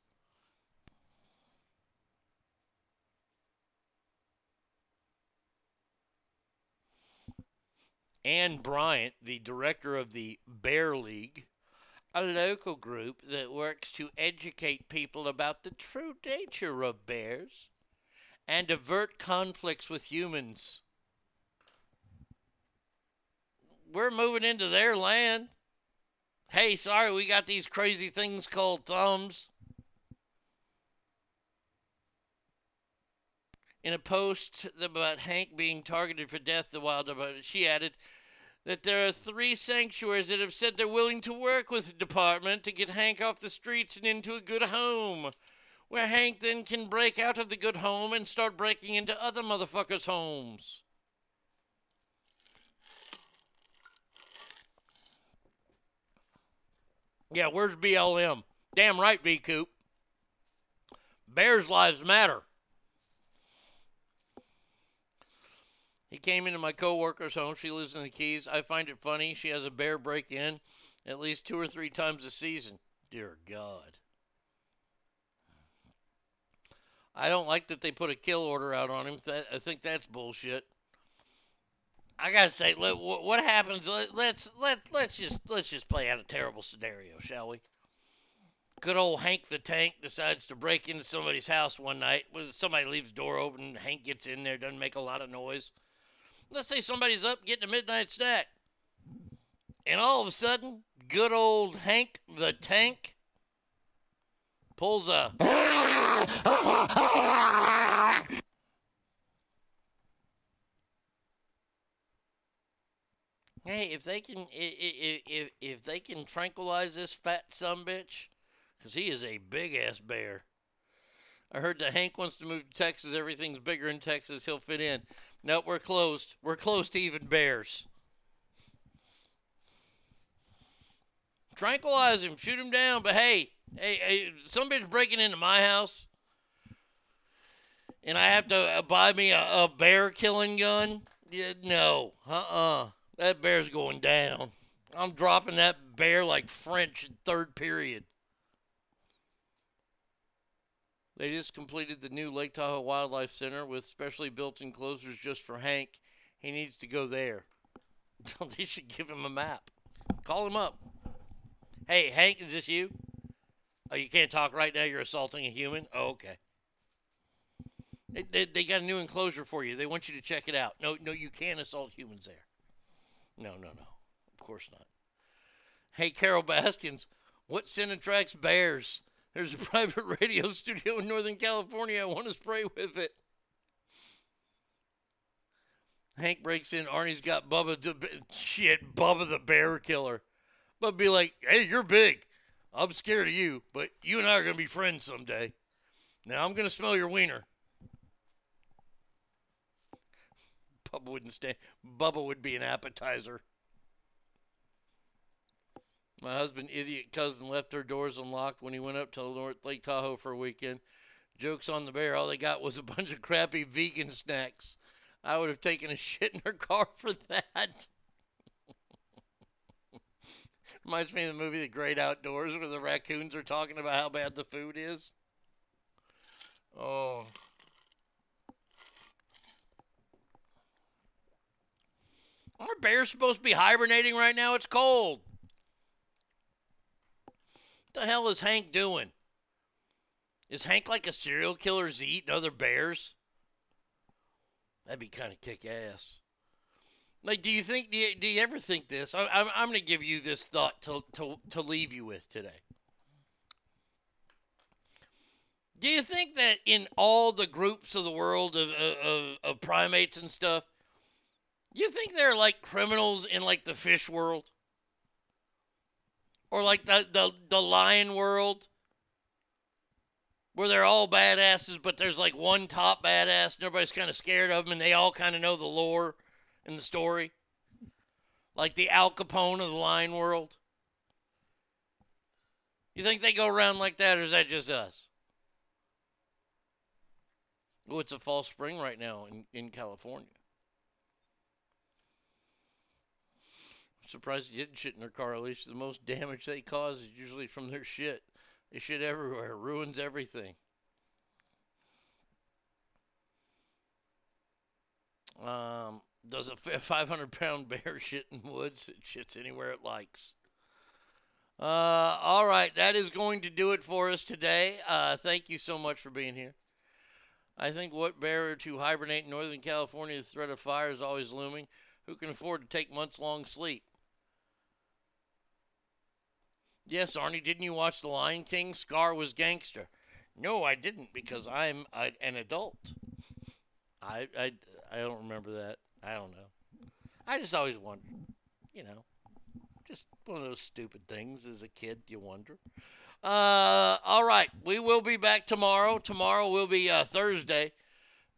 Speaker 2: Ann Bryant, the director of the Bear League, a local group that works to educate people about the true nature of bears and avert conflicts with humans. We're moving into their land. Hey, sorry, we got these crazy things called thumbs. In a post about Hank being targeted for death, the wild she added that there are three sanctuaries that have said they're willing to work with the department to get Hank off the streets and into a good home, where Hank then can break out of the good home and start breaking into other motherfuckers' homes. Yeah, where's BLM? Damn right, V Coop. Bears' lives matter. He came into my coworker's home. She lives in the Keys. I find it funny. She has a bear break in at least two or three times a season. Dear God. I don't like that they put a kill order out on him. I think that's bullshit. I gotta say, let, what happens? Let, let's let let's just let's just play out a terrible scenario, shall we? Good old Hank the Tank decides to break into somebody's house one night. Somebody leaves the door open. Hank gets in there, doesn't make a lot of noise. Let's say somebody's up getting a midnight snack, and all of a sudden, good old Hank the Tank pulls a. Hey, if they can, if if if they can tranquilize this fat sumbitch, because he is a big ass bear. I heard that Hank wants to move to Texas. Everything's bigger in Texas. He'll fit in. Nope, we're closed. We're closed to even bears. Tranquilize him, shoot him down. But hey, hey, hey some bitch breaking into my house, and I have to uh, buy me a, a bear killing gun. Yeah, no, uh, uh that bear's going down. I'm dropping that bear like French in third period. They just completed the new Lake Tahoe Wildlife Center with specially built enclosures just for Hank. He needs to go there. they should give him a map. Call him up. Hey, Hank, is this you? Oh, you can't talk right now. You're assaulting a human? Oh, okay. They, they, they got a new enclosure for you. They want you to check it out. No, no, you can't assault humans there. No, no, no. Of course not. Hey, Carol Baskins, what sin attracts bears? There's a private radio studio in Northern California. I want to spray with it. Hank breaks in. Arnie's got Bubba. Shit, Bubba the bear killer. But be like, hey, you're big. I'm scared of you, but you and I are going to be friends someday. Now I'm going to smell your wiener. Bubba wouldn't stand. Bubba would be an appetizer. My husband, idiot cousin, left their doors unlocked when he went up to North Lake Tahoe for a weekend. Jokes on the bear. All they got was a bunch of crappy vegan snacks. I would have taken a shit in her car for that. Reminds me of the movie The Great Outdoors where the raccoons are talking about how bad the food is. Oh. Aren't bears supposed to be hibernating right now? It's cold. What the hell is Hank doing? Is Hank like a serial killer? Is he eating other bears? That'd be kind of kick ass. Like, do you think? Do you, do you ever think this? I, I'm I'm going to give you this thought to to to leave you with today. Do you think that in all the groups of the world of, of, of primates and stuff, you think they're like criminals in like the fish world? Or like the, the, the lion world? Where they're all badasses, but there's like one top badass and everybody's kind of scared of them and they all kind of know the lore and the story? Like the Al Capone of the lion world? You think they go around like that or is that just us? Oh, it's a false spring right now in, in California. Surprised you didn't shit in their car. At least the most damage they cause is usually from their shit. They shit everywhere, ruins everything. Um, does a 500 pound bear shit in woods? It shits anywhere it likes. Uh, all right, that is going to do it for us today. Uh, thank you so much for being here. I think what better to hibernate in Northern California? The threat of fire is always looming. Who can afford to take months long sleep? Yes, Arnie, didn't you watch The Lion King? Scar was gangster. No, I didn't because I'm a, an adult. I, I, I don't remember that. I don't know. I just always wondered, you know, just one of those stupid things as a kid you wonder. Uh, all right, we will be back tomorrow. Tomorrow will be uh, Thursday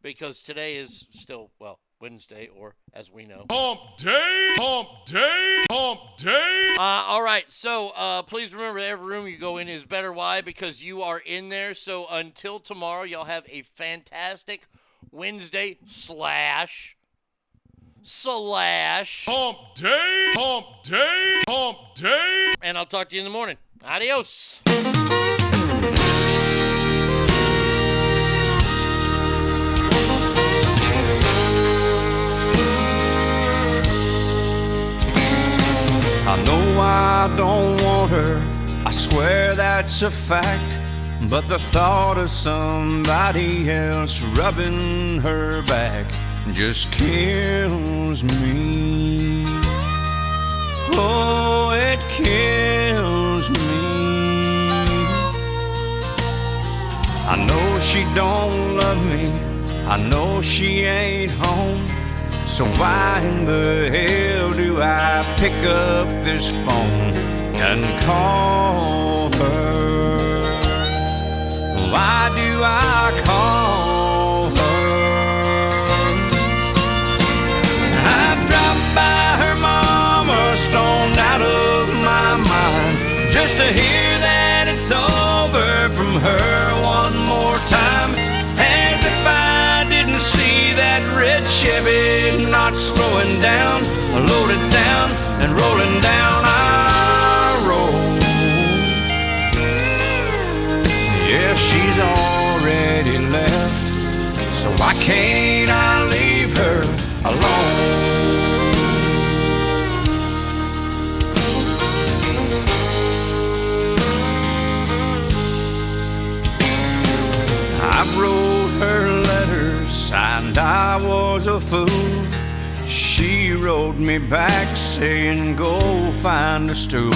Speaker 2: because today is still well Wednesday, or as we know,
Speaker 36: Hump day, hump day, hump day.
Speaker 2: Uh, all right, so uh, please remember every room you go in is better. Why? Because you are in there. So until tomorrow, y'all have a fantastic Wednesday slash slash
Speaker 36: hump day, hump day, hump day.
Speaker 2: And I'll talk to you in the morning. Adios.
Speaker 35: I know I don't want her, I swear that's a fact. But the thought of somebody else rubbing her back just kills me. Oh, it kills me. I know she don't love me, I know she ain't home. So why in the hell do I pick up this phone and call her? Why do I call her? I've dropped by her mama, stoned out of my mind, just to hear that it's over from her Chevy not slowing down, loaded down and rolling down our road. Yeah, she's already left, so why can't I leave her alone? I wrote her letters and I was a fool. She wrote me back saying, Go find a stool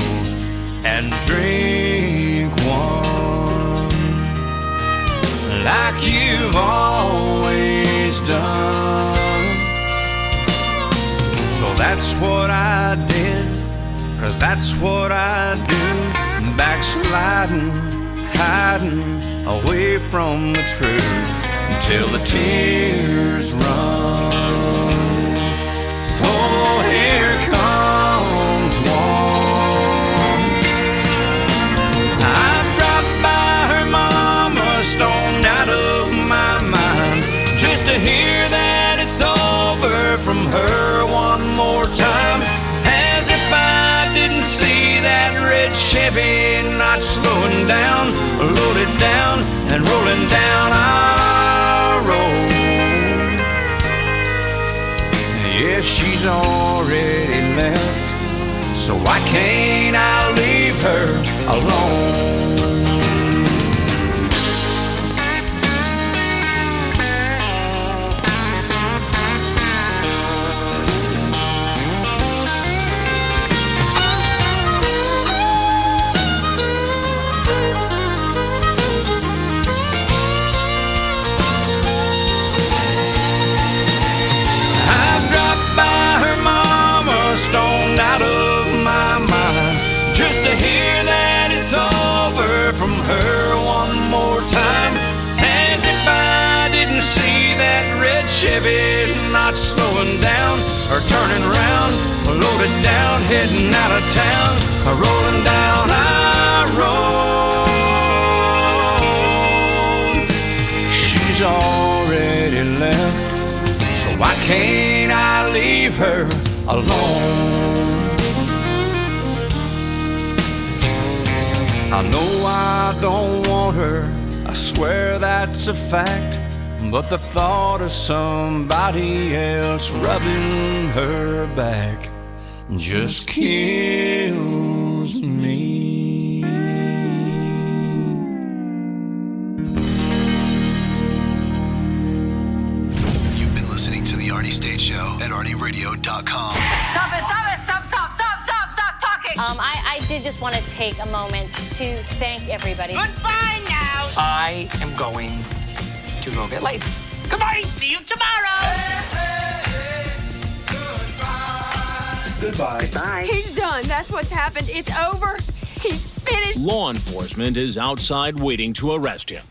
Speaker 35: and drink one like you've always done. So that's what I did, cause that's what I do. Backsliding, hiding away from the truth until the tears run. Oh, here comes one. I've dropped by her mama, stoned out of my mind, just to hear that it's over from her one more time. As if I didn't see that red Chevy not slowing down, loaded down and rolling down our Yeah, she's already left, so why can't I leave her alone? Heavy, not slowing down or turning around. Loaded down, heading out of town, rolling down high road. She's already left, so why can't I leave her alone? I know I don't want her, I swear that's a fact. But the thought of somebody else rubbing her back just kills me.
Speaker 21: You've been listening to The Arnie State Show at ArnieRadio.com.
Speaker 37: Stop it, stop it, stop, stop, stop, stop, stop talking.
Speaker 33: Um, I, I did just want to take a moment to thank everybody.
Speaker 37: Goodbye now.
Speaker 38: I am going to go get laid.
Speaker 37: Goodbye. See you tomorrow.
Speaker 39: Goodbye. Bye.
Speaker 40: He's done. That's what's happened. It's over. He's finished.
Speaker 41: Law enforcement is outside waiting to arrest him.